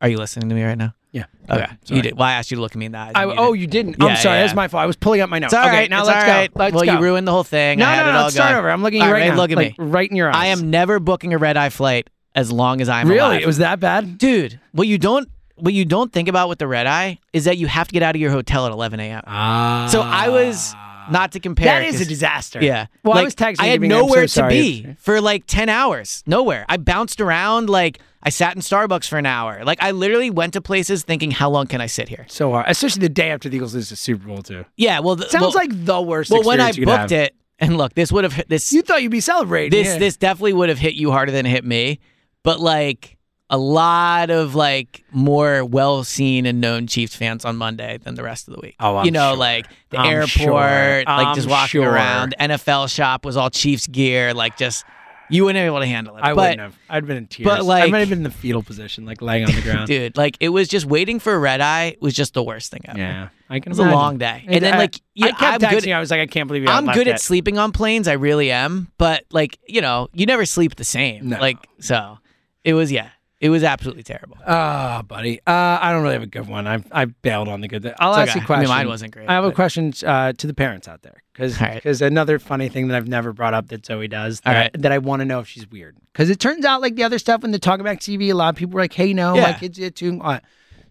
[SPEAKER 2] Are you listening to me right now?
[SPEAKER 1] Yeah.
[SPEAKER 2] Okay.
[SPEAKER 1] Sorry.
[SPEAKER 2] You did. Well, I asked you to look at me in the eyes.
[SPEAKER 1] I,
[SPEAKER 2] you
[SPEAKER 1] oh,
[SPEAKER 2] didn't.
[SPEAKER 1] you didn't.
[SPEAKER 2] Yeah,
[SPEAKER 1] I'm sorry.
[SPEAKER 2] yeah,
[SPEAKER 1] That's my fault. I was pulling up my notes.
[SPEAKER 2] It's all
[SPEAKER 1] okay,
[SPEAKER 2] right,
[SPEAKER 1] now
[SPEAKER 2] it's
[SPEAKER 1] let's go. Let's
[SPEAKER 2] well,
[SPEAKER 1] go.
[SPEAKER 2] you ruined the whole thing.
[SPEAKER 1] No,
[SPEAKER 2] I had
[SPEAKER 1] no, no. Let's start over. I'm looking at you right,
[SPEAKER 2] right,
[SPEAKER 1] now.
[SPEAKER 2] Look at
[SPEAKER 1] like,
[SPEAKER 2] me.
[SPEAKER 1] Right in your eyes.
[SPEAKER 2] I am never booking a red eye flight as long as I'm
[SPEAKER 1] really.
[SPEAKER 2] alive. Really?
[SPEAKER 1] It was that bad.
[SPEAKER 2] Dude, what you don't what you don't think about with the red eye is that you have to get out of your hotel at 11 a.m.
[SPEAKER 1] Ah.
[SPEAKER 2] So I was not to compare.
[SPEAKER 1] That is a disaster.
[SPEAKER 2] Yeah.
[SPEAKER 1] Well, I was texting.
[SPEAKER 2] I had
[SPEAKER 1] I'm so
[SPEAKER 2] nowhere to be for like 10 hours. Nowhere. I bounced around. Like I sat in Starbucks for an hour. Like I literally went to places thinking, how long can I sit here?
[SPEAKER 1] So hard, especially the day after the Eagles lose the Super Bowl too.
[SPEAKER 2] Yeah. Well, th-
[SPEAKER 1] Sounds
[SPEAKER 2] well,
[SPEAKER 1] like the worst.
[SPEAKER 2] well when I booked
[SPEAKER 1] have.
[SPEAKER 2] it, and look, this would have hit this.
[SPEAKER 1] you thought you'd be celebrating.
[SPEAKER 2] this
[SPEAKER 1] yeah.
[SPEAKER 2] this definitely would have hit you harder than it hit me. But like a lot of like more well seen and known Chiefs fans on Monday than the rest of the week.
[SPEAKER 1] Oh, I'm
[SPEAKER 2] you know,
[SPEAKER 1] sure.
[SPEAKER 2] like the
[SPEAKER 1] I'm
[SPEAKER 2] airport,
[SPEAKER 1] sure.
[SPEAKER 2] like just walking
[SPEAKER 1] sure.
[SPEAKER 2] around. NFL shop was all Chiefs gear, like just You wouldn't be able to handle it.
[SPEAKER 1] I
[SPEAKER 2] but,
[SPEAKER 1] wouldn't have. I'd been in tears.
[SPEAKER 2] but, like, I
[SPEAKER 1] might have been in the fetal position, like laying on the ground.
[SPEAKER 2] dude, like it was just waiting for a red eye was just the worst thing ever.
[SPEAKER 1] Yeah, I can.
[SPEAKER 2] It was a long day. And then,
[SPEAKER 1] I-
[SPEAKER 2] like, you-
[SPEAKER 1] I kept
[SPEAKER 2] I'm good-
[SPEAKER 1] texting. you, I was like, I can't believe you.
[SPEAKER 2] I'm good at
[SPEAKER 1] it.
[SPEAKER 2] sleeping on planes. I really am. But like, you know, you never sleep the same.
[SPEAKER 1] No.
[SPEAKER 2] Like, so it was, yeah, it was absolutely terrible.
[SPEAKER 1] Ah, buddy. Uh, I don't really have a good one. I've I bailed on the good. Thing. I'll
[SPEAKER 2] It's
[SPEAKER 1] ask
[SPEAKER 2] okay.
[SPEAKER 1] you a question.
[SPEAKER 2] I mean, mine wasn't great,
[SPEAKER 1] I have a question uh, to the parents out there because
[SPEAKER 2] All right.
[SPEAKER 1] another funny thing that I've never brought up that Zoe does that,
[SPEAKER 2] right.
[SPEAKER 1] that I want to know if she's weird because it turns out like the other stuff when they talk about TV, a lot of people are like, "Hey, no, my kids get too."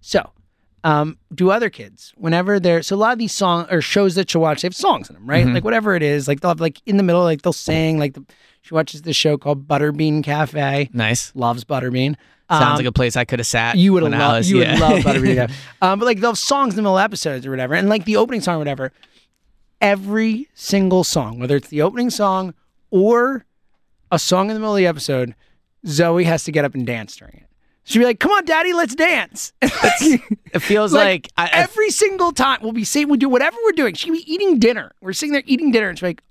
[SPEAKER 1] So. Um, do other kids whenever they're so a lot of these songs or shows that she'll watch they have songs in them right
[SPEAKER 2] Mm-hmm.
[SPEAKER 1] like whatever it is like they'll have like in the middle like they'll sing like the, she watches this show called Butterbean Cafe
[SPEAKER 2] Nice.
[SPEAKER 1] loves Butterbean
[SPEAKER 2] Sounds
[SPEAKER 1] Um,
[SPEAKER 2] like a place I could have sat.
[SPEAKER 1] you would have loved. You
[SPEAKER 2] yeah.
[SPEAKER 1] would love Butterbean. Cafe. um, but like those songs in the middle of episodes or whatever, and like the opening song or whatever, every single song, whether it's the opening song or a song in the middle of the episode, Zoe has to get up and dance during it. She'd be like, "Come on, Daddy, let's dance."
[SPEAKER 2] It feels like, I, I-
[SPEAKER 1] every single time we'll be saying we'll do whatever we're doing. She'd be eating dinner. We're sitting there eating dinner, and she's like,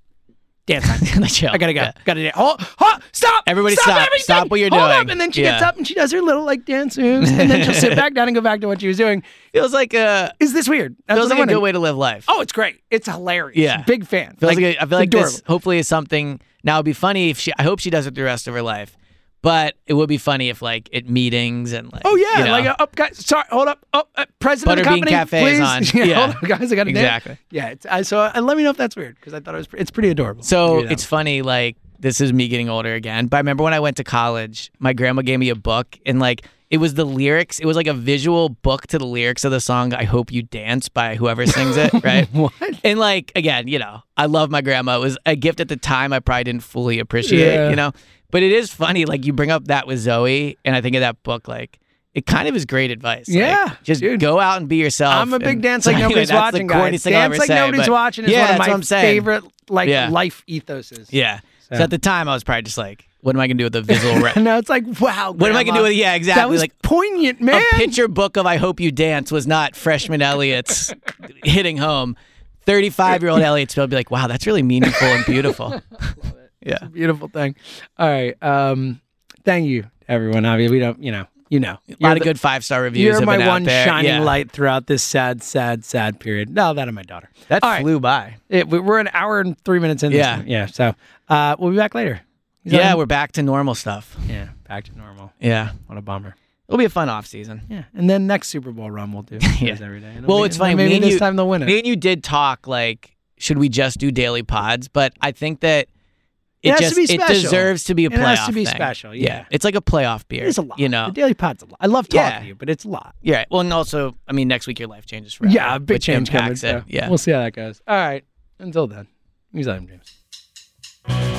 [SPEAKER 1] "Dance time."
[SPEAKER 2] Like, chill.
[SPEAKER 1] I gotta go.
[SPEAKER 2] Yeah.
[SPEAKER 1] Gotta dance. Hold, hold, stop.
[SPEAKER 2] Everybody
[SPEAKER 1] stop.
[SPEAKER 2] stop.
[SPEAKER 1] everything.
[SPEAKER 2] Stop what you're
[SPEAKER 1] Hold
[SPEAKER 2] doing.
[SPEAKER 1] Up. And then she gets up and she does her little like dance moves, and then she'll sit back down and go back to what she was doing.
[SPEAKER 2] feels like a
[SPEAKER 1] Is this weird? That's
[SPEAKER 2] feels like a good way to live life.
[SPEAKER 1] Oh, it's great. It's hilarious.
[SPEAKER 2] Yeah.
[SPEAKER 1] Big fan.
[SPEAKER 2] Feels like, a- I feel like
[SPEAKER 1] adorable.
[SPEAKER 2] this hopefully is something now it'd be funny if she I hope she does it the rest of her life. But it would be funny if like at meetings and like
[SPEAKER 1] Oh yeah,
[SPEAKER 2] you know,
[SPEAKER 1] like uh, up, guys. Sorry, hold up. Oh, uh, president of the company,
[SPEAKER 2] Cafe is
[SPEAKER 1] please.
[SPEAKER 2] on.
[SPEAKER 1] Yeah,
[SPEAKER 2] Yeah.
[SPEAKER 1] hold on, guys. I got
[SPEAKER 2] Exactly.
[SPEAKER 1] Yeah. It's, I, so uh, let me know if that's weird because I thought it was. pre- It's pretty adorable.
[SPEAKER 2] So
[SPEAKER 1] you
[SPEAKER 2] it's funny, like this is me getting older again. But I remember when I went to college, my grandma gave me a book and like it was the lyrics. It was like a visual book to the lyrics of the song "I Hope You Dance" by whoever sings it, right?
[SPEAKER 1] What?
[SPEAKER 2] And like again, you know, I love my grandma. It was a gift at the time I probably didn't fully appreciate,
[SPEAKER 1] Yeah.
[SPEAKER 2] you know. But it is funny, like you bring up that with Zoe, and I think of that book, like it kind of is great advice. Like,
[SPEAKER 1] Yeah,
[SPEAKER 2] just
[SPEAKER 1] dude.
[SPEAKER 2] go out and be yourself.
[SPEAKER 1] I'm a big
[SPEAKER 2] and-
[SPEAKER 1] dance like nobody's
[SPEAKER 2] that's
[SPEAKER 1] watching,
[SPEAKER 2] the
[SPEAKER 1] guys.
[SPEAKER 2] I'll
[SPEAKER 1] Dance
[SPEAKER 2] ever
[SPEAKER 1] like
[SPEAKER 2] say,
[SPEAKER 1] nobody's
[SPEAKER 2] but-
[SPEAKER 1] watching is
[SPEAKER 2] yeah,
[SPEAKER 1] one of my
[SPEAKER 2] what I'm saying.
[SPEAKER 1] favorite like
[SPEAKER 2] Yeah.
[SPEAKER 1] life ethoses.
[SPEAKER 2] Yeah. So.
[SPEAKER 1] So-
[SPEAKER 2] at the time, I was probably just like, what am I gonna do with a visual? Re-
[SPEAKER 1] no, it's like wow.
[SPEAKER 2] What am I gonna do with- yeah, exactly,
[SPEAKER 1] That was
[SPEAKER 2] like,
[SPEAKER 1] poignant, man.
[SPEAKER 2] a picture book of "I Hope You Dance" was not freshman Elliot's hitting home. Thirty-five-year-old Elliot's still be like, "Wow, that's really meaningful and beautiful." Yeah.
[SPEAKER 1] Beautiful thing. All right. Um, thank you, everyone. Obviously, we don't. You know. You know.
[SPEAKER 2] A lot of good five-star reviews.
[SPEAKER 1] You're my one shining
[SPEAKER 2] Yeah.
[SPEAKER 1] light throughout this sad, sad, sad period. No, that and my daughter.
[SPEAKER 2] That
[SPEAKER 1] All right.
[SPEAKER 2] flew by.
[SPEAKER 1] It, we- we're an hour and three minutes in.
[SPEAKER 2] Yeah.
[SPEAKER 1] This yeah. So uh, we'll be back later.
[SPEAKER 2] Yeah, we're back to normal stuff.
[SPEAKER 1] yeah back to normal.
[SPEAKER 2] Yeah,
[SPEAKER 1] What a bummer.
[SPEAKER 2] it'll be a fun off season.
[SPEAKER 1] Yeah, and then next Super Bowl run we'll do
[SPEAKER 2] Yeah.
[SPEAKER 1] every day. And
[SPEAKER 2] Well,
[SPEAKER 1] it'll
[SPEAKER 2] it's
[SPEAKER 1] be-
[SPEAKER 2] funny.
[SPEAKER 1] Maybe this
[SPEAKER 2] you,
[SPEAKER 1] time they'll win it.
[SPEAKER 2] Me and you did talk like, should we just do daily pods? But I think that
[SPEAKER 1] It
[SPEAKER 2] it,
[SPEAKER 1] has to be special.
[SPEAKER 2] it deserves to be a playoff.
[SPEAKER 1] It has to be
[SPEAKER 2] thing.
[SPEAKER 1] special, yeah.
[SPEAKER 2] it's like a playoff beer.
[SPEAKER 1] It's a lot.
[SPEAKER 2] You know,
[SPEAKER 1] the Daily Pod's a lot. I love talking
[SPEAKER 2] Yeah.
[SPEAKER 1] to you, but it's a lot.
[SPEAKER 2] Yeah. Well, and also, I mean, next week your life changes forever.
[SPEAKER 1] Yeah, a big change coming.
[SPEAKER 2] it. Yeah.
[SPEAKER 1] we'll see how that goes. All right. Until then, he's Adam James.